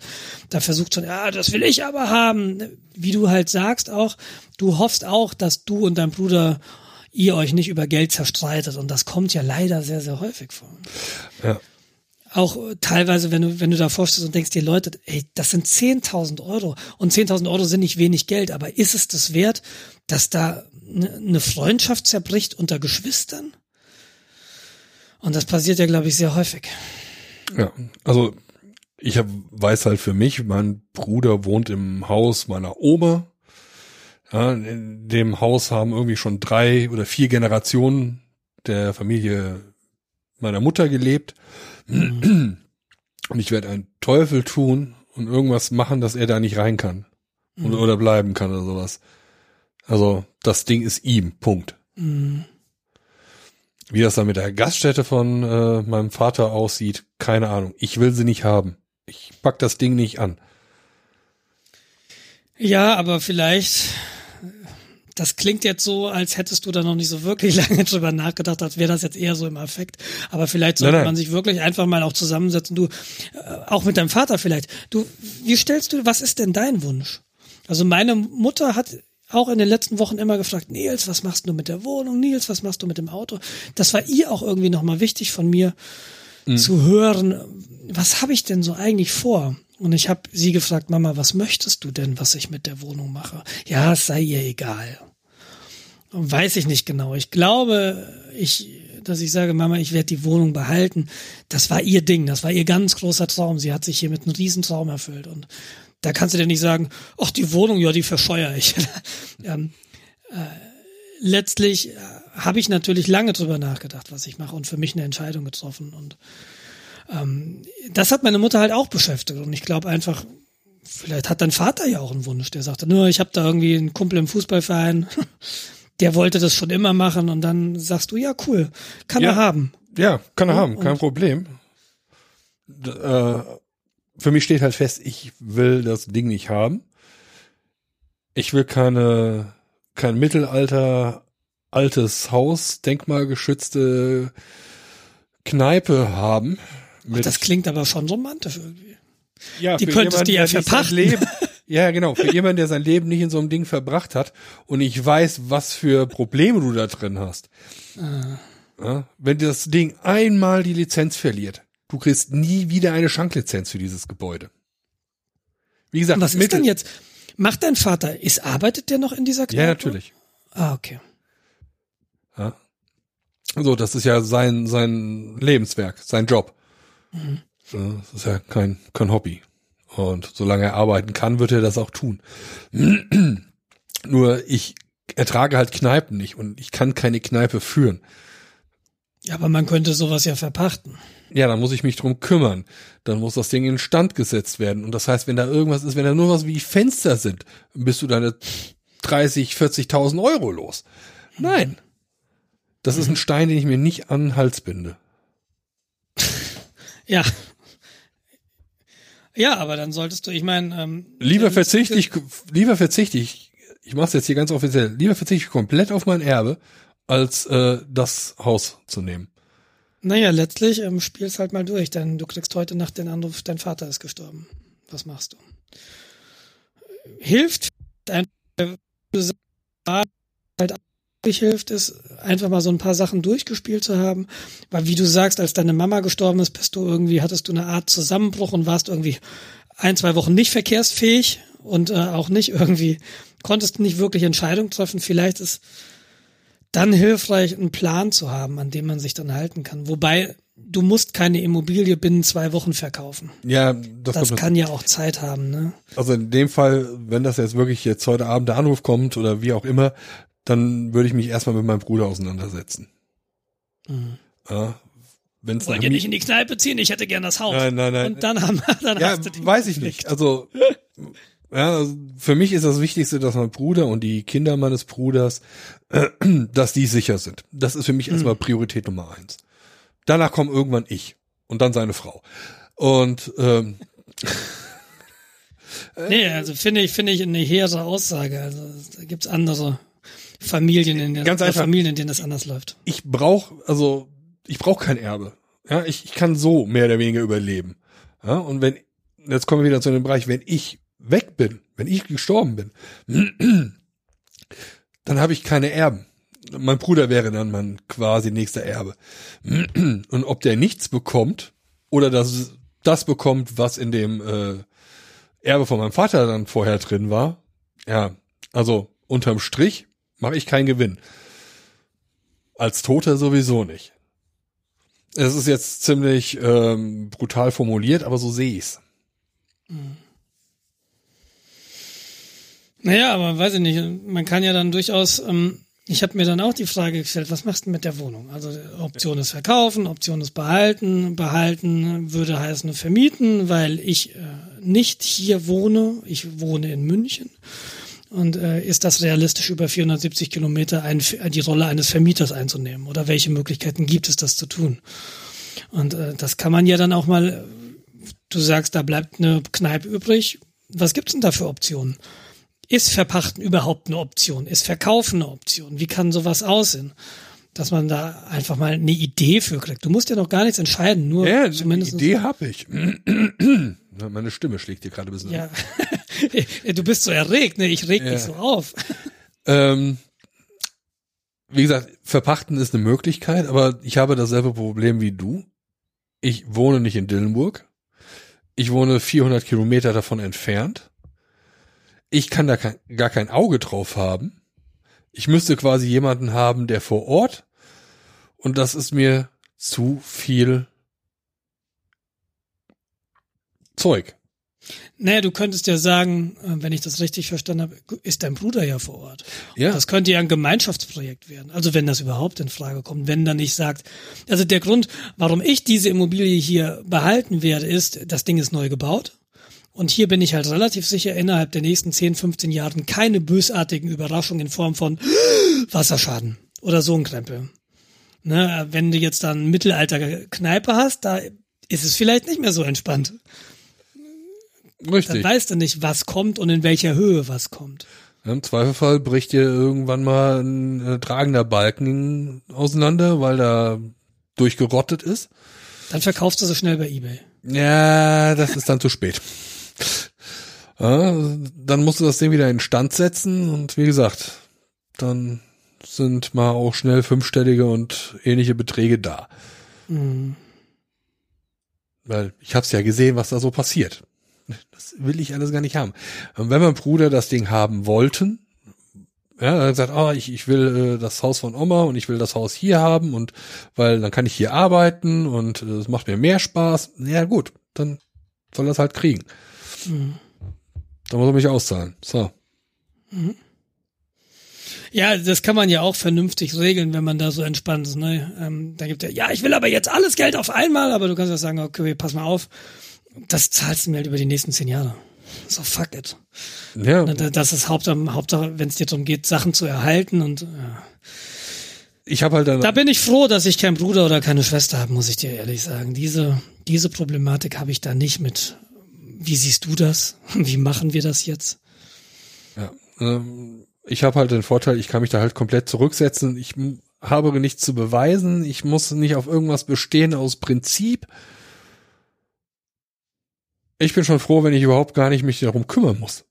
da versucht schon, ja, das will ich aber haben. Wie du halt sagst auch, du hoffst auch, dass du und dein Bruder ihr euch nicht über Geld zerstreitet und das kommt ja leider sehr, sehr häufig vor. Ja. Auch teilweise, wenn du, wenn du da vorstehst und denkst dir, Leute, ey, das sind 10.000 Euro und 10.000 Euro sind nicht wenig Geld, aber ist es das wert, dass da eine Freundschaft zerbricht unter Geschwistern? Und das passiert ja, glaube ich, sehr häufig. Ja, also ich hab, weiß halt für mich, mein Bruder wohnt im Haus meiner Oma. Ja, in dem Haus haben irgendwie schon drei oder vier Generationen der Familie meiner Mutter gelebt. Mhm. Und ich werde einen Teufel tun und irgendwas machen, dass er da nicht rein kann. Mhm. Oder, oder bleiben kann oder sowas. Also das Ding ist ihm. Punkt. Mhm. Wie das dann mit der Gaststätte von äh, meinem Vater aussieht, keine Ahnung. Ich will sie nicht haben. Ich pack das Ding nicht an. Ja, aber vielleicht, das klingt jetzt so, als hättest du da noch nicht so wirklich lange drüber nachgedacht, als wäre das jetzt eher so im Affekt. Aber vielleicht sollte nein, nein. man sich wirklich einfach mal auch zusammensetzen. Du, äh, auch mit deinem Vater vielleicht. Du, wie stellst du, was ist denn dein Wunsch? Also meine Mutter hat auch in den letzten Wochen immer gefragt, Nils, was machst du mit der Wohnung? Nils, was machst du mit dem Auto? Das war ihr auch irgendwie nochmal wichtig von mir mhm. zu hören, was habe ich denn so eigentlich vor? Und ich habe sie gefragt, Mama, was möchtest du denn, was ich mit der Wohnung mache? Ja, es sei ihr egal. Weiß ich nicht genau. Ich glaube, ich, dass ich sage, Mama, ich werde die Wohnung behalten. Das war ihr Ding, das war ihr ganz großer Traum. Sie hat sich hier mit einem Riesentraum erfüllt. Und da kannst du dir nicht sagen, ach, die Wohnung, ja, die verscheuere ich. ähm, äh, letztlich äh, habe ich natürlich lange drüber nachgedacht, was ich mache und für mich eine Entscheidung getroffen. Und ähm, das hat meine Mutter halt auch beschäftigt. Und ich glaube einfach, vielleicht hat dein Vater ja auch einen Wunsch. Der sagte, nur, ich habe da irgendwie einen Kumpel im Fußballverein, der wollte das schon immer machen. Und dann sagst du, ja, cool, kann ja, er haben. Ja, kann er ja, haben, kein Problem. D äh, für mich steht halt fest, ich will das Ding nicht haben. Ich will keine, kein Mittelalter, altes Haus, denkmalgeschützte Kneipe haben. Ach, das klingt aber schon romantisch irgendwie. Ja, die könntest du ja verpachten. Leben, ja, genau. Für jemanden, der sein Leben nicht in so einem Ding verbracht hat und ich weiß, was für Probleme du da drin hast. Ah. Ja, wenn das Ding einmal die Lizenz verliert, Du kriegst nie wieder eine Schanklizenz für dieses Gebäude. Wie gesagt, was ist denn jetzt? Macht dein Vater, ist, arbeitet der noch in dieser Kneipe? Ja, natürlich. Ah, okay. Ja. So, das ist ja sein, sein Lebenswerk, sein Job. Mhm. Das ist ja kein, kein Hobby. Und solange er arbeiten kann, wird er das auch tun. Nur ich ertrage halt Kneipen nicht und ich kann keine Kneipe führen. Ja, aber man könnte sowas ja verpachten. Ja, dann muss ich mich drum kümmern. Dann muss das Ding in Stand gesetzt werden. Und das heißt, wenn da irgendwas ist, wenn da nur was wie Fenster sind, bist du deine 30, 40.000 Euro los. Nein. Das ist ein Stein, den ich mir nicht an den Hals binde. ja. Ja, aber dann solltest du, ich meine, ähm, lieber verzichte ich, lieber verzichte ich, ich mache es jetzt hier ganz offiziell, lieber verzichte ich komplett auf mein Erbe, als äh, das Haus zu nehmen. Naja, letztlich ähm, spielst halt mal durch, denn du kriegst heute Nacht den Anruf, dein Vater ist gestorben. Was machst du? hilft, halt hilft, ist einfach mal so ein paar Sachen durchgespielt zu haben. Weil wie du sagst, als deine Mama gestorben ist, bist du irgendwie, hattest du eine Art Zusammenbruch und warst irgendwie ein, zwei Wochen nicht verkehrsfähig und äh, auch nicht irgendwie, konntest nicht wirklich Entscheidungen treffen. Vielleicht ist dann hilfreich, einen Plan zu haben, an dem man sich dann halten kann. Wobei du musst keine Immobilie binnen zwei Wochen verkaufen. Ja, das, das kann ja auch Zeit haben. Ne? Also in dem Fall, wenn das jetzt wirklich jetzt heute Abend der Anruf kommt oder wie auch immer, dann würde ich mich erstmal mit meinem Bruder auseinandersetzen. Mhm. Ja, wenn's Wollt ihr nicht in die Kneipe ziehen? Ich hätte gern das Haus. Nein, nein, nein. Und dann haben dann ja, hast du die weiß ich nicht. Also ja, also für mich ist das Wichtigste, dass mein Bruder und die Kinder meines Bruders, äh, dass die sicher sind. Das ist für mich mhm. erstmal Priorität Nummer eins. Danach kommt irgendwann ich und dann seine Frau. Und ähm, nee, also finde ich finde ich eine hehre Aussage. Also da gibt's andere Familien, in denen, Ganz einfach, Familien, in denen das anders läuft. Ich brauche, also ich brauche kein Erbe. Ja, ich, ich kann so mehr oder weniger überleben. Ja, und wenn, jetzt kommen wir wieder zu dem Bereich, wenn ich weg bin, wenn ich gestorben bin, dann habe ich keine Erben. Mein Bruder wäre dann mein quasi nächster Erbe. Und ob der nichts bekommt oder das, das bekommt, was in dem äh, Erbe von meinem Vater dann vorher drin war, ja, also unterm Strich mache ich keinen Gewinn. Als Toter sowieso nicht. Es ist jetzt ziemlich ähm, brutal formuliert, aber so sehe ich's. Mhm. Naja, aber weiß ich nicht. Man kann ja dann durchaus, ähm, ich habe mir dann auch die Frage gestellt, was machst du mit der Wohnung? Also Option ist verkaufen, Option ist behalten. Behalten würde heißen vermieten, weil ich äh, nicht hier wohne. Ich wohne in München. Und äh, ist das realistisch, über 470 Kilometer ein, die Rolle eines Vermieters einzunehmen? Oder welche Möglichkeiten gibt es, das zu tun? Und äh, das kann man ja dann auch mal, du sagst, da bleibt eine Kneipe übrig. Was gibt's denn da für Optionen? Ist Verpachten überhaupt eine Option? Ist Verkaufen eine Option? Wie kann sowas aussehen? Dass man da einfach mal eine Idee für kriegt. Du musst ja noch gar nichts entscheiden, nur ja, zumindest. Eine Idee habe ich. Meine Stimme schlägt dir gerade ein bisschen. Ja. du bist so erregt, ne? Ich reg ja. dich so auf. Ähm, wie gesagt, verpachten ist eine Möglichkeit, aber ich habe dasselbe Problem wie du. Ich wohne nicht in Dillenburg. Ich wohne 400 Kilometer davon entfernt. Ich kann da kein, gar kein Auge drauf haben. Ich müsste quasi jemanden haben, der vor Ort und das ist mir zu viel Zeug. Naja, du könntest ja sagen, äh, wenn ich das richtig verstanden habe, ist dein Bruder ja vor Ort. Ja. Das könnte ja ein Gemeinschaftsprojekt werden. Also wenn das überhaupt in Frage kommt, wenn dann nicht sagt, also der Grund, warum ich diese Immobilie hier behalten werde, ist, das Ding ist neu gebaut. Und hier bin ich halt relativ sicher, innerhalb der nächsten 10, 15 Jahren keine bösartigen Überraschungen in Form von Wasserschaden oder so ein Krempel. Ne, wenn du jetzt dann Mittelalter-Kneipe hast, da ist es vielleicht nicht mehr so entspannt. Richtig. Dann weißt du nicht, was kommt und in welcher Höhe was kommt. Im Zweifelfall bricht dir irgendwann mal ein äh, tragender Balken auseinander, weil da durchgerottet ist. Dann verkaufst du so schnell bei eBay. Ja, das ist dann zu spät. Ja, dann musst du das Ding wieder in Stand setzen und wie gesagt, dann sind mal auch schnell fünfstellige und ähnliche Beträge da. Mhm. Weil ich habe es ja gesehen, was da so passiert. Das will ich alles gar nicht haben. Und wenn mein Bruder das Ding haben wollten, ja, er hat gesagt, ah, ich, ich will äh, das Haus von Oma und ich will das Haus hier haben und weil dann kann ich hier arbeiten und es äh, macht mir mehr Spaß. Ja gut, dann soll er es halt kriegen. Mhm. Dann muss er mich auszahlen. So. Mhm. Ja, das kann man ja auch vernünftig regeln, wenn man da so entspannt ist. Ne? Ähm, da gibt ja, ja, ich will aber jetzt alles Geld auf einmal, aber du kannst ja sagen, okay, pass mal auf, das zahlst du mir halt über die nächsten zehn Jahre. So fuck it. Ja. Das ist Hauptsache, Hauptsache wenn es dir darum geht, Sachen zu erhalten und ja. ich habe halt dann da bin ich froh, dass ich keinen Bruder oder keine Schwester habe, muss ich dir ehrlich sagen. Diese diese Problematik habe ich da nicht mit. Wie siehst du das? Wie machen wir das jetzt? Ja, ähm, ich habe halt den Vorteil, ich kann mich da halt komplett zurücksetzen. Ich habe nichts zu beweisen. Ich muss nicht auf irgendwas bestehen aus Prinzip. Ich bin schon froh, wenn ich überhaupt gar nicht mich darum kümmern muss.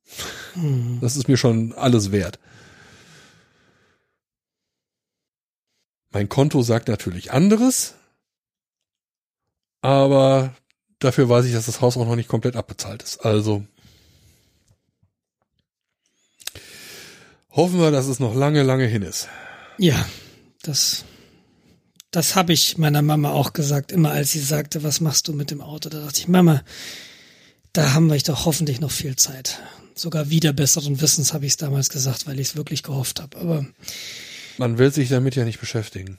Hm. Das ist mir schon alles wert. Mein Konto sagt natürlich anderes, aber dafür weiß ich, dass das Haus auch noch nicht komplett abbezahlt ist. Also hoffen wir, dass es noch lange, lange hin ist. Ja, das, das habe ich meiner Mama auch gesagt, immer als sie sagte, was machst du mit dem Auto? Da dachte ich, Mama, da haben wir doch hoffentlich noch viel Zeit. Sogar wieder besseren Wissens habe ich es damals gesagt, weil ich es wirklich gehofft habe. Aber Man will sich damit ja nicht beschäftigen.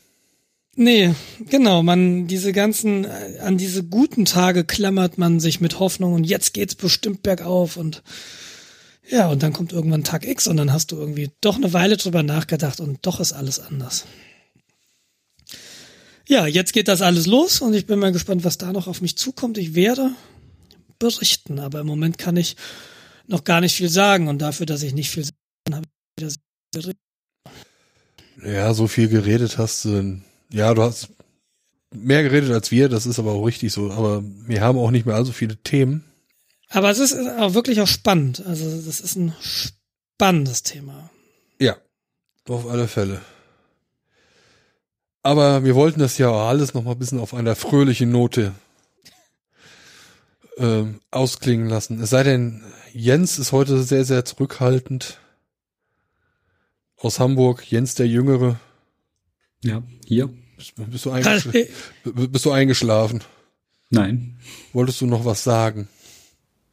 Nee, genau, man diese ganzen äh, an diese guten Tage klammert man sich mit Hoffnung und jetzt geht's bestimmt bergauf und ja, und dann kommt irgendwann Tag X und dann hast du irgendwie doch eine Weile drüber nachgedacht und doch ist alles anders. Ja, jetzt geht das alles los und ich bin mal gespannt, was da noch auf mich zukommt. Ich werde berichten, aber im Moment kann ich noch gar nicht viel sagen und dafür, dass ich nicht viel sagen habe ich wieder. Ja, so viel geredet hast du. Ja, du hast mehr geredet als wir, das ist aber auch richtig so. Aber wir haben auch nicht mehr allzu viele Themen. Aber es ist auch wirklich auch spannend. Also das ist ein spannendes Thema. Ja, auf alle Fälle. Aber wir wollten das ja auch alles noch mal ein bisschen auf einer fröhlichen Note ähm, ausklingen lassen. Es sei denn, Jens ist heute sehr, sehr zurückhaltend. Aus Hamburg, Jens der Jüngere. Ja, hier? Bist, du, eingeschl bist du eingeschlafen? Nein. Wolltest du noch was sagen?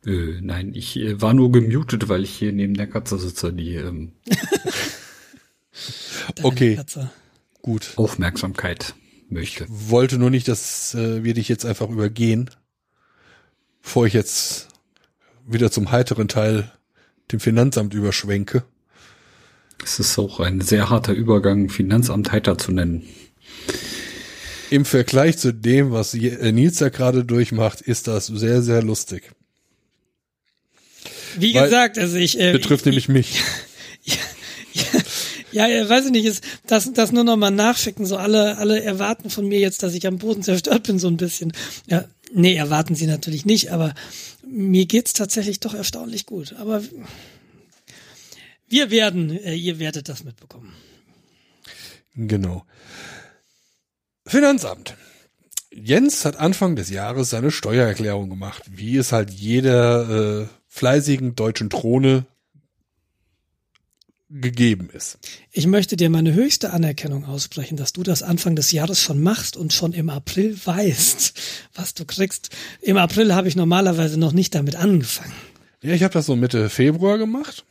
Äh, nein, ich äh, war nur gemutet, weil ich hier neben der Katze sitze, die ähm, Okay. Katze. Gut. Aufmerksamkeit möchte. Wollte nur nicht, dass äh, wir dich jetzt einfach übergehen, bevor ich jetzt wieder zum heiteren Teil dem Finanzamt überschwenke. Es ist auch ein sehr harter Übergang, Finanzamt heiter zu nennen. Im Vergleich zu dem, was äh, Nils da gerade durchmacht, ist das sehr, sehr lustig. Wie Weil- gesagt, also ich äh, Betrifft nämlich mich. Ja, ja, weiß ich nicht, ist das, das nur noch mal nachschicken, so alle, alle erwarten von mir jetzt, dass ich am Boden zerstört bin, so ein bisschen. Ja, nee, erwarten sie natürlich nicht, aber mir geht's tatsächlich doch erstaunlich gut. Aber wir werden, äh, ihr werdet das mitbekommen. Genau. Finanzamt. Jens hat Anfang des Jahres seine Steuererklärung gemacht, wie es halt jeder äh, fleißigen deutschen Drohne gegeben ist. Ich möchte dir meine höchste Anerkennung aussprechen, dass du das Anfang des Jahres schon machst und schon im April weißt, was du kriegst. Im April habe ich normalerweise noch nicht damit angefangen. Ja, ich habe das so Mitte Februar gemacht.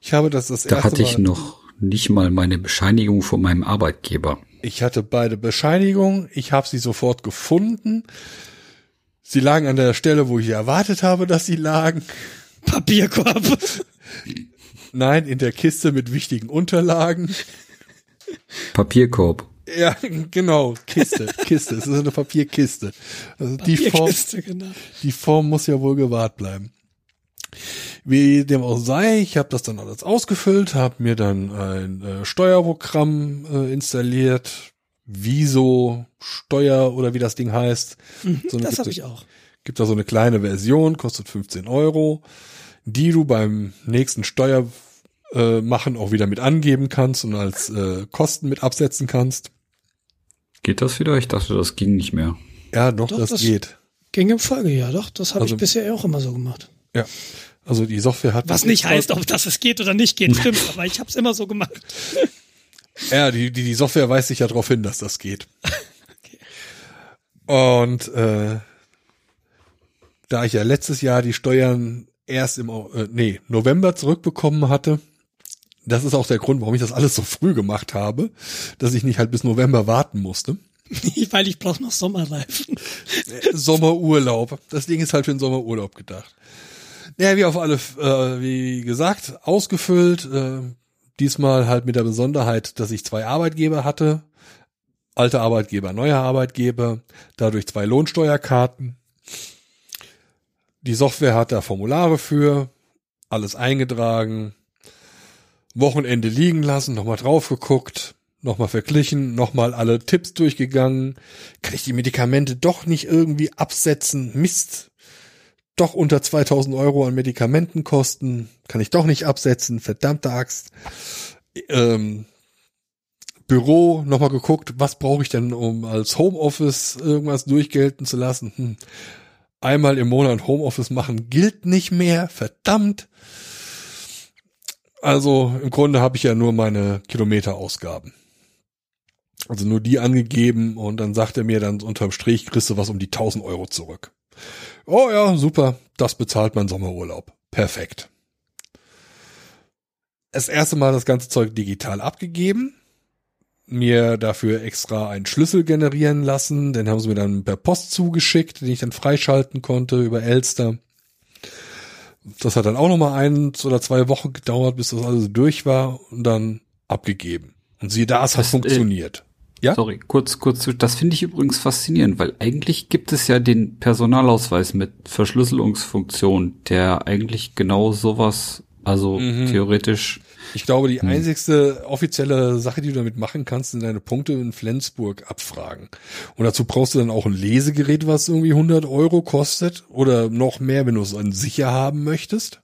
Ich habe das das Da erste hatte ich Mal, noch nicht mal meine Bescheinigung von meinem Arbeitgeber. ich hatte beide Bescheinigungen, ich habe sie sofort gefunden. Sie lagen an der Stelle, wo ich erwartet habe, dass sie lagen. Papierkorb. Nein, in der Kiste mit wichtigen Unterlagen. Papierkorb. Ja, genau, Kiste, Kiste. Es ist eine Papierkiste. Also die Form, Papierkiste, genau. die Form muss ja wohl gewahrt bleiben. Wie dem auch sei, ich habe das dann alles ausgefüllt, habe mir dann ein äh, Steuerprogramm äh, installiert, Wieso Steuer oder wie das Ding heißt. So Mhm, Das gibt habe es- ich auch. Gibt da so eine kleine Version, kostet 15 Euro, die du beim nächsten Steuer äh, machen auch wieder mit angeben kannst und als äh, Kosten mit absetzen kannst. Geht das wieder? Ich dachte, das ging nicht mehr. Ja, doch, Doch, das, das- geht. Ging im Folgejahr, doch. Das habe Also- ich bisher auch immer so gemacht. Ja. Also die Software hat Was nicht heißt, ob das es geht oder nicht geht, stimmt. Aber ich habe es immer so gemacht. Ja, die, die, die Software weist sich ja darauf hin, dass das geht. Und äh, da ich ja letztes Jahr die Steuern erst im äh, nee, November zurückbekommen hatte, das ist auch der Grund, warum ich das alles so früh gemacht habe, dass ich nicht halt bis November warten musste. Weil ich brauche noch Sommerreifen. Sommerurlaub. Das Ding ist halt für den Sommerurlaub gedacht. Naja, wie auf alle, äh, wie gesagt, ausgefüllt. Äh, diesmal halt mit der Besonderheit, dass ich zwei Arbeitgeber hatte. Alter Arbeitgeber, neuer Arbeitgeber. Dadurch zwei Lohnsteuerkarten. Die Software hat da Formulare für. Alles eingetragen. Wochenende liegen lassen, nochmal drauf geguckt, nochmal verglichen, nochmal alle Tipps durchgegangen. Kann ich die Medikamente doch nicht irgendwie absetzen? Mist. Doch unter 2000 Euro an Medikamentenkosten, kann ich doch nicht absetzen, verdammte Axt. Ähm, Büro nochmal geguckt, was brauche ich denn, um als Homeoffice irgendwas durchgelten zu lassen. Hm. Einmal im Monat Homeoffice machen gilt nicht mehr, verdammt. Also im Grunde habe ich ja nur meine Kilometerausgaben. Also nur die angegeben und dann sagt er mir dann unterm Strich kriegst du was um die 1000 Euro zurück. Oh ja, super, das bezahlt mein Sommerurlaub. Perfekt. Das erste Mal das ganze Zeug digital abgegeben, mir dafür extra einen Schlüssel generieren lassen, den haben sie mir dann per Post zugeschickt, den ich dann freischalten konnte über Elster. Das hat dann auch nochmal eins oder zwei Wochen gedauert, bis das alles durch war und dann abgegeben. Und siehe da, es hat äh, funktioniert. Ja? Sorry, kurz, kurz, das finde ich übrigens faszinierend, weil eigentlich gibt es ja den Personalausweis mit Verschlüsselungsfunktion, der eigentlich genau sowas, also Mhm. theoretisch, Ich glaube, die Hm. einzigste offizielle Sache, die du damit machen kannst, sind deine Punkte in Flensburg abfragen. Und dazu brauchst du dann auch ein Lesegerät, was irgendwie 100 Euro kostet oder noch mehr, wenn du es an sicher haben möchtest.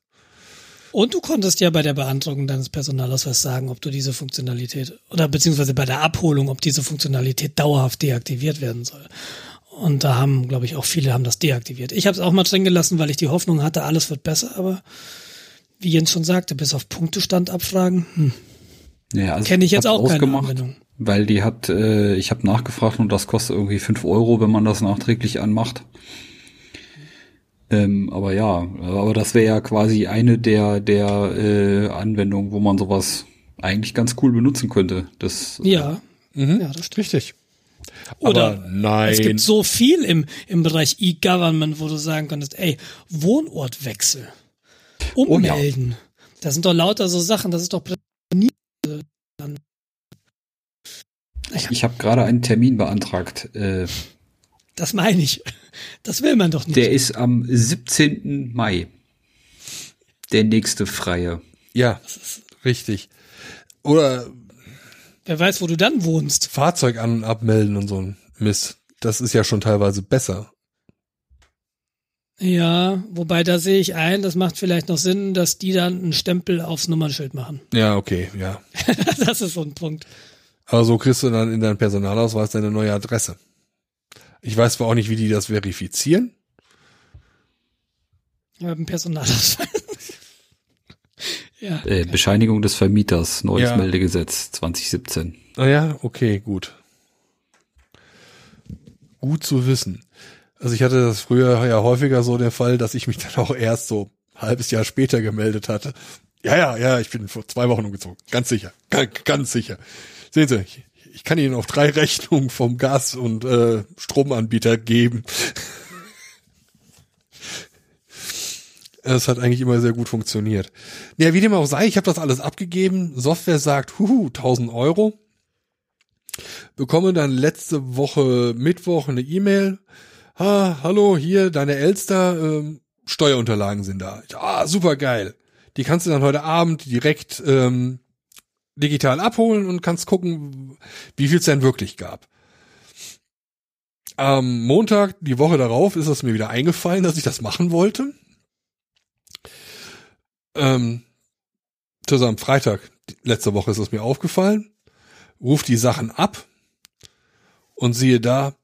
Und du konntest ja bei der Beantragung deines Personalausweises sagen, ob du diese Funktionalität oder beziehungsweise bei der Abholung, ob diese Funktionalität dauerhaft deaktiviert werden soll. Und da haben, glaube ich, auch viele haben das deaktiviert. Ich habe es auch mal drin gelassen, weil ich die Hoffnung hatte, alles wird besser, aber wie Jens schon sagte, bis auf Punktestand abfragen, hm, ja, also kenne ich jetzt auch keine Anwendung. weil die hat, äh, ich habe nachgefragt und das kostet irgendwie fünf Euro, wenn man das nachträglich anmacht. Ähm, aber ja, aber das wäre ja quasi eine der der äh, Anwendungen, wo man sowas eigentlich ganz cool benutzen könnte. Das Ja, Mhm. ja, das stimmt. Richtig. Oder Aber nein. Es gibt so viel im, im Bereich E-Government, wo du sagen könntest, ey, Wohnortwechsel, Oh ja. ummelden. Das sind doch lauter so Sachen, das ist doch ich habe gerade einen Termin beantragt. Äh, Das meine ich. Das will man doch nicht. der ist am 17. Mai. Der nächste freie. ja, richtig. Oder Wer weiß, wo du dann wohnst. Fahrzeug an und abmelden und so ein Mist. Das ist ja schon teilweise besser. Ja, wobei da sehe ich ein, das macht vielleicht noch Sinn, dass die dann einen Stempel aufs Nummernschild machen. Ja, okay, ja. das ist so ein Punkt. Aber so kriegst du dann in deinem Personalausweis deine neue Adresse. Ich weiß zwar auch nicht, wie die das verifizieren. Ja, Mit dem Personalausweis. ja. Äh, Bescheinigung des Vermieters, neues Ja. Meldegesetz 2017. Ah ja, okay, gut. Gut zu wissen. Also ich hatte das früher ja häufiger so der Fall, dass ich mich dann auch erst so ein halbes Jahr später gemeldet hatte. Ja, ja, ja, ich bin vor zwei Wochen umgezogen. Ganz sicher. Ganz, ganz sicher. Sehen Sie, ich, kann Ihnen auch drei Rechnungen vom Gas- und äh, Stromanbieter geben. Es hat eigentlich immer sehr gut funktioniert. Ja, wie dem auch sei, ich habe das alles abgegeben. Software sagt, huhu, 1000 Euro. Bekomme dann letzte Woche Mittwoch eine E-Mail. Ah, hallo, hier, deine Elster, ähm, Steuerunterlagen sind da. Ah, super geil. Die kannst du dann heute Abend direkt ähm, digital abholen und kannst gucken, wie viel es denn wirklich gab. Am Montag, die Woche darauf, ist es mir wieder eingefallen, dass ich das machen wollte. Ähm, am Freitag, letzte Woche ist es mir aufgefallen, ruf die Sachen ab und siehe da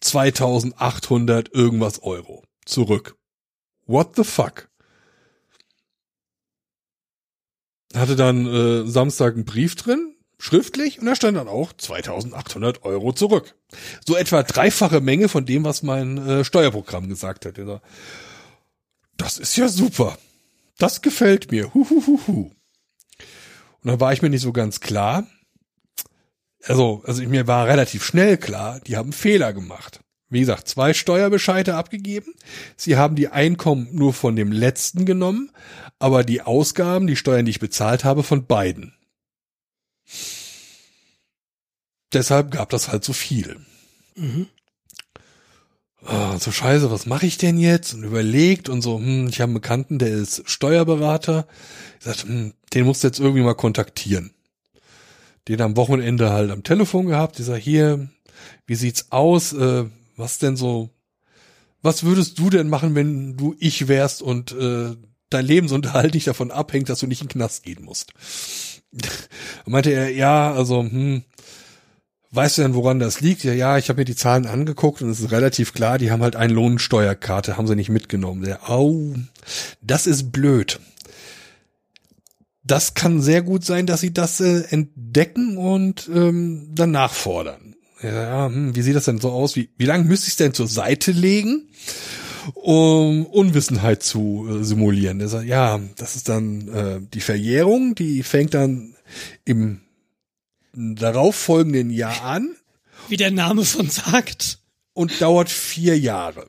2800 irgendwas Euro zurück. What the fuck? Hatte dann äh, Samstag einen Brief drin, schriftlich, und da stand dann auch 2800 Euro zurück. So etwa dreifache Menge von dem, was mein äh, Steuerprogramm gesagt hat. Das ist ja super. Das gefällt mir. Huhuhuhu. Und dann war ich mir nicht so ganz klar. Also, also mir war relativ schnell klar, die haben Fehler gemacht. Wie gesagt, zwei Steuerbescheide abgegeben. Sie haben die Einkommen nur von dem letzten genommen, aber die Ausgaben, die Steuern, die ich bezahlt habe, von beiden. Deshalb gab das halt so viel. Mhm. Ah, so scheiße, was mache ich denn jetzt? Und überlegt und so, hm, ich habe einen Bekannten, der ist Steuerberater. Ich sagte, hm, den musst du jetzt irgendwie mal kontaktieren. Den am Wochenende halt am Telefon gehabt. Ich sag, hier, wie sieht's aus? Äh, was denn so, was würdest du denn machen, wenn du ich wärst und äh, dein Lebensunterhalt nicht davon abhängt, dass du nicht in den Knast gehen musst? meinte er, ja, also, hm, weißt du denn, woran das liegt? Ja, ja, ich habe mir die Zahlen angeguckt und es ist relativ klar, die haben halt eine Lohnsteuerkarte, haben sie nicht mitgenommen. Der, au, das ist blöd. Das kann sehr gut sein, dass sie das äh, entdecken und ähm, dann nachfordern. Ja, hm, wie sieht das denn so aus? Wie, wie lange müsste ich es denn zur Seite legen, um Unwissenheit zu äh, simulieren? Er sagt, ja, das ist dann äh, die Verjährung, die fängt dann im darauffolgenden Jahr an. Wie der Name schon sagt. Und dauert vier Jahre.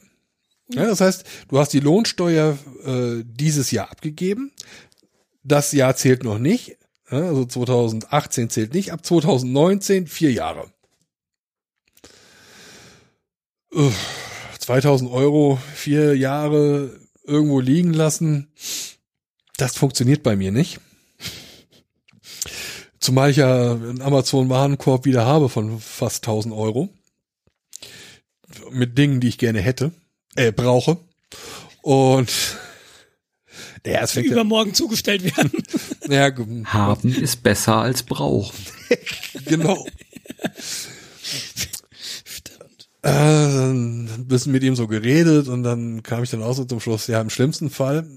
Ja, das heißt, du hast die Lohnsteuer äh, dieses Jahr abgegeben. Das Jahr zählt noch nicht. Ja, also 2018 zählt nicht. Ab 2019 vier Jahre. Uff, 2000 Euro, vier Jahre irgendwo liegen lassen. Das funktioniert bei mir nicht. Zumal ich ja einen Amazon-Warenkorb wieder habe von fast 1000 Euro. Mit Dingen, die ich gerne hätte, äh, brauche. Und ja, es fängt übermorgen ja, zugestellt werden. Ja, Haben ist besser als brauchen. genau. Äh, dann ein bisschen mit ihm so geredet und dann kam ich dann auch so zum Schluss, ja, im schlimmsten Fall.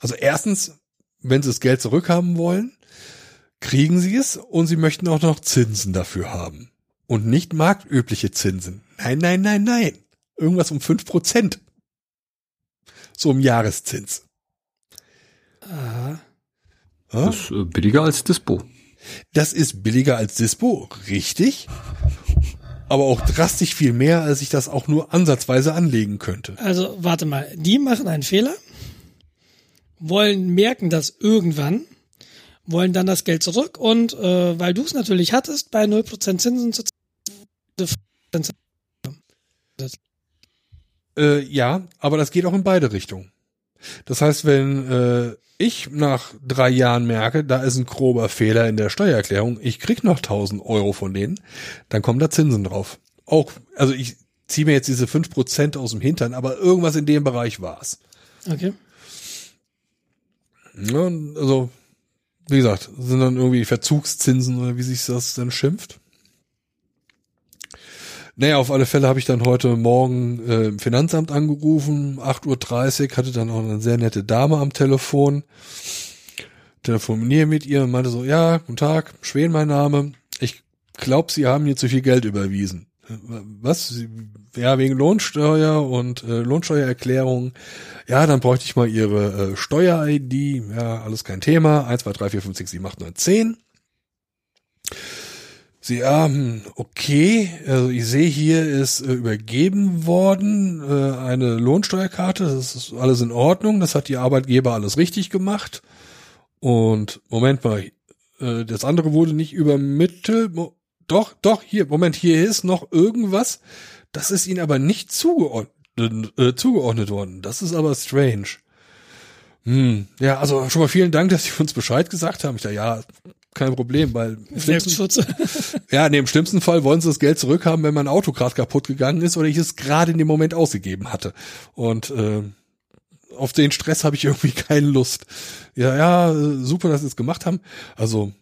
Also erstens, wenn sie das Geld zurückhaben wollen, kriegen sie es und sie möchten auch noch Zinsen dafür haben. Und nicht marktübliche Zinsen. Nein, nein, nein, nein. Irgendwas um fünf Prozent. So im Jahreszins. Aha. Das ist äh, billiger als Dispo. Das ist billiger als Dispo, richtig. Aber auch drastisch viel mehr, als ich das auch nur ansatzweise anlegen könnte. Also, warte mal. Die machen einen Fehler, wollen merken, dass irgendwann wollen dann das Geld zurück und äh, weil du es natürlich hattest, bei 0% Zinsen zu äh, ja, aber das geht auch in beide Richtungen. Das heißt, wenn äh, ich nach drei Jahren merke, da ist ein grober Fehler in der Steuererklärung, ich krieg noch 1000 Euro von denen, dann kommen da Zinsen drauf. Auch, also ich ziehe mir jetzt diese 5% aus dem Hintern, aber irgendwas in dem Bereich war's. Okay. Ja, also wie gesagt, sind dann irgendwie Verzugszinsen oder wie sich das dann schimpft. Naja, auf alle Fälle habe ich dann heute Morgen äh, im Finanzamt angerufen, 8.30 Uhr, hatte dann auch eine sehr nette Dame am Telefon. Telefoniere mit ihr und meinte so, ja, guten Tag, Schwen mein Name. Ich glaube, Sie haben hier zu viel Geld überwiesen. Was? Ja, wegen Lohnsteuer und äh, Lohnsteuererklärung. Ja, dann bräuchte ich mal Ihre äh, Steuer-ID. Ja, alles kein Thema. 1, 2, 3, 4, 5, 6, 7, 8, 9, 10. Sie, ja, hm, okay, also ich sehe hier ist äh, übergeben worden äh, eine Lohnsteuerkarte, das ist alles in Ordnung, das hat die Arbeitgeber alles richtig gemacht. Und Moment mal, äh, das andere wurde nicht übermittelt. Doch, doch, hier, Moment, hier ist noch irgendwas. Das ist ihnen aber nicht zugeordnet, äh, zugeordnet worden. Das ist aber strange. Hm, ja, also schon mal vielen Dank, dass Sie uns Bescheid gesagt haben. Ich dachte, ja, kein Problem, weil Selbstschutz. ja, nee, im schlimmsten Fall wollen sie das Geld zurückhaben, wenn mein Auto gerade kaputt gegangen ist oder ich es gerade in dem Moment ausgegeben hatte. Und äh, auf den Stress habe ich irgendwie keine Lust. Ja, ja, super, dass sie es gemacht haben. Also,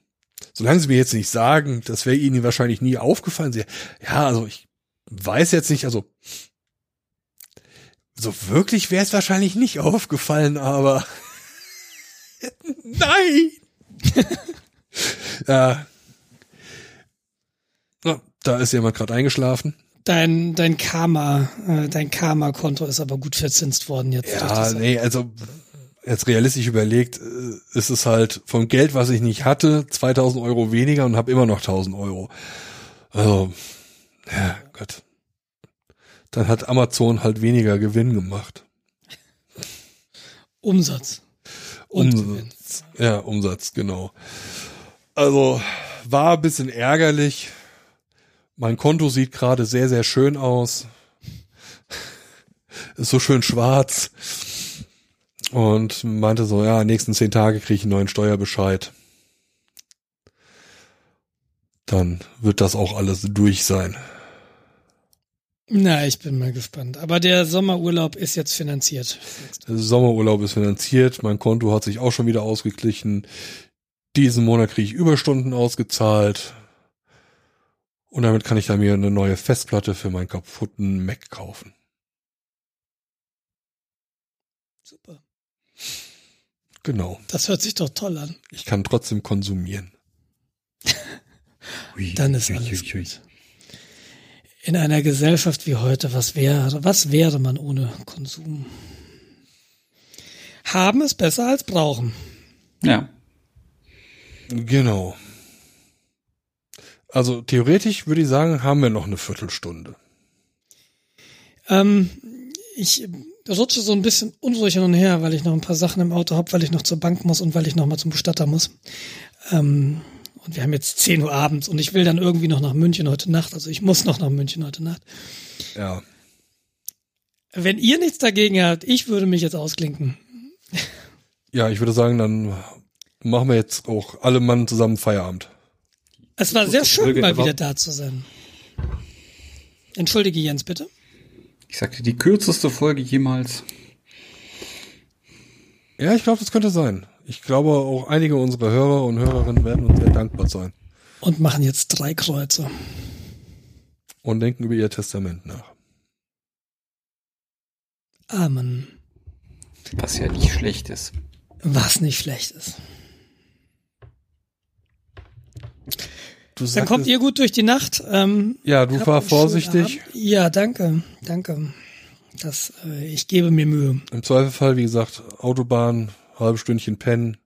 solange sie mir jetzt nicht sagen, das wäre ihnen wahrscheinlich nie aufgefallen. Sie, ja, also ich weiß jetzt nicht, also so wirklich wäre es wahrscheinlich nicht aufgefallen, aber nein. Ja. Oh, da ist jemand gerade eingeschlafen. Dein, dein Karma, äh, dein Karma-Konto ist aber gut verzinst worden jetzt. Ja, nee, also jetzt realistisch überlegt, äh, ist es halt vom Geld, was ich nicht hatte, 2000 Euro weniger und habe immer noch 1000 Euro. Also, ja, Gott. Dann hat Amazon halt weniger Gewinn gemacht. Umsatz. Umsatz. Ja, Umsatz, genau. Also war ein bisschen ärgerlich. Mein Konto sieht gerade sehr, sehr schön aus. Ist so schön schwarz. Und meinte so, ja, nächsten zehn Tage kriege ich einen neuen Steuerbescheid. Dann wird das auch alles durch sein. Na, ich bin mal gespannt. Aber der Sommerurlaub ist jetzt finanziert. Der Sommerurlaub ist finanziert, mein Konto hat sich auch schon wieder ausgeglichen. Diesen Monat kriege ich Überstunden ausgezahlt. Und damit kann ich dann mir eine neue Festplatte für meinen kaputten Mac kaufen. Super. Genau. Das hört sich doch toll an. Ich kann trotzdem konsumieren. Dann ist alles gut. In einer Gesellschaft wie heute, was wäre, was wäre man ohne Konsum? Haben ist besser als brauchen. Ja. Genau. Also theoretisch würde ich sagen, haben wir noch eine Viertelstunde. Ähm, ich rutsche so ein bisschen unruhig hin und her, weil ich noch ein paar Sachen im Auto habe, weil ich noch zur Bank muss und weil ich noch mal zum Bestatter muss. Ähm, und wir haben jetzt 10 Uhr abends und ich will dann irgendwie noch nach München heute Nacht. Also ich muss noch nach München heute Nacht. Ja. Wenn ihr nichts dagegen habt, ich würde mich jetzt ausklinken. Ja, ich würde sagen, dann machen wir jetzt auch alle Mann zusammen Feierabend. Es war sehr schön, Folge mal wieder da zu sein. Entschuldige Jens, bitte. Ich sagte, die kürzeste Folge jemals. Ja, ich glaube, das könnte sein. Ich glaube, auch einige unserer Hörer und Hörerinnen werden uns sehr dankbar sein Und machen jetzt drei Kreuze. und denken über ihr Testament nach. Amen. Was ja nicht schlecht ist. Was nicht schlecht ist. Du Dann kommt ihr gut durch die Nacht. Ähm, ja, du schönen vorsichtig. Ja, danke, danke. Das, äh, ich gebe mir Mühe. Im Zweifelfall, wie gesagt, Autobahn, halbe Stündchen pennen.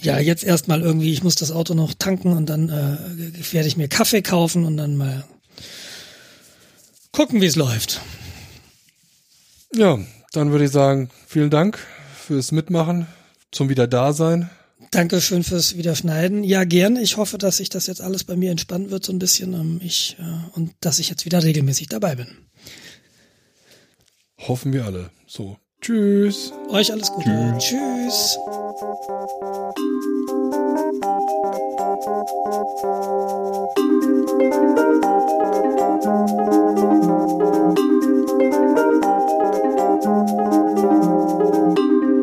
Ja, jetzt erstmal irgendwie, ich muss das Auto noch tanken und dann äh, werde ich mir Kaffee kaufen und dann mal gucken, wie es läuft. Ja, dann würde ich sagen, vielen Dank fürs Mitmachen, zum Wieder-Dasein. Dankeschön fürs Wiederschneiden. Ja, gern. Ich hoffe, dass sich das jetzt alles bei mir entspannen wird so ein bisschen. Ähm, ich äh, und dass ich jetzt wieder regelmäßig dabei bin. Hoffen wir alle. So, tschüss. Euch alles Gute. Tschüss. Thank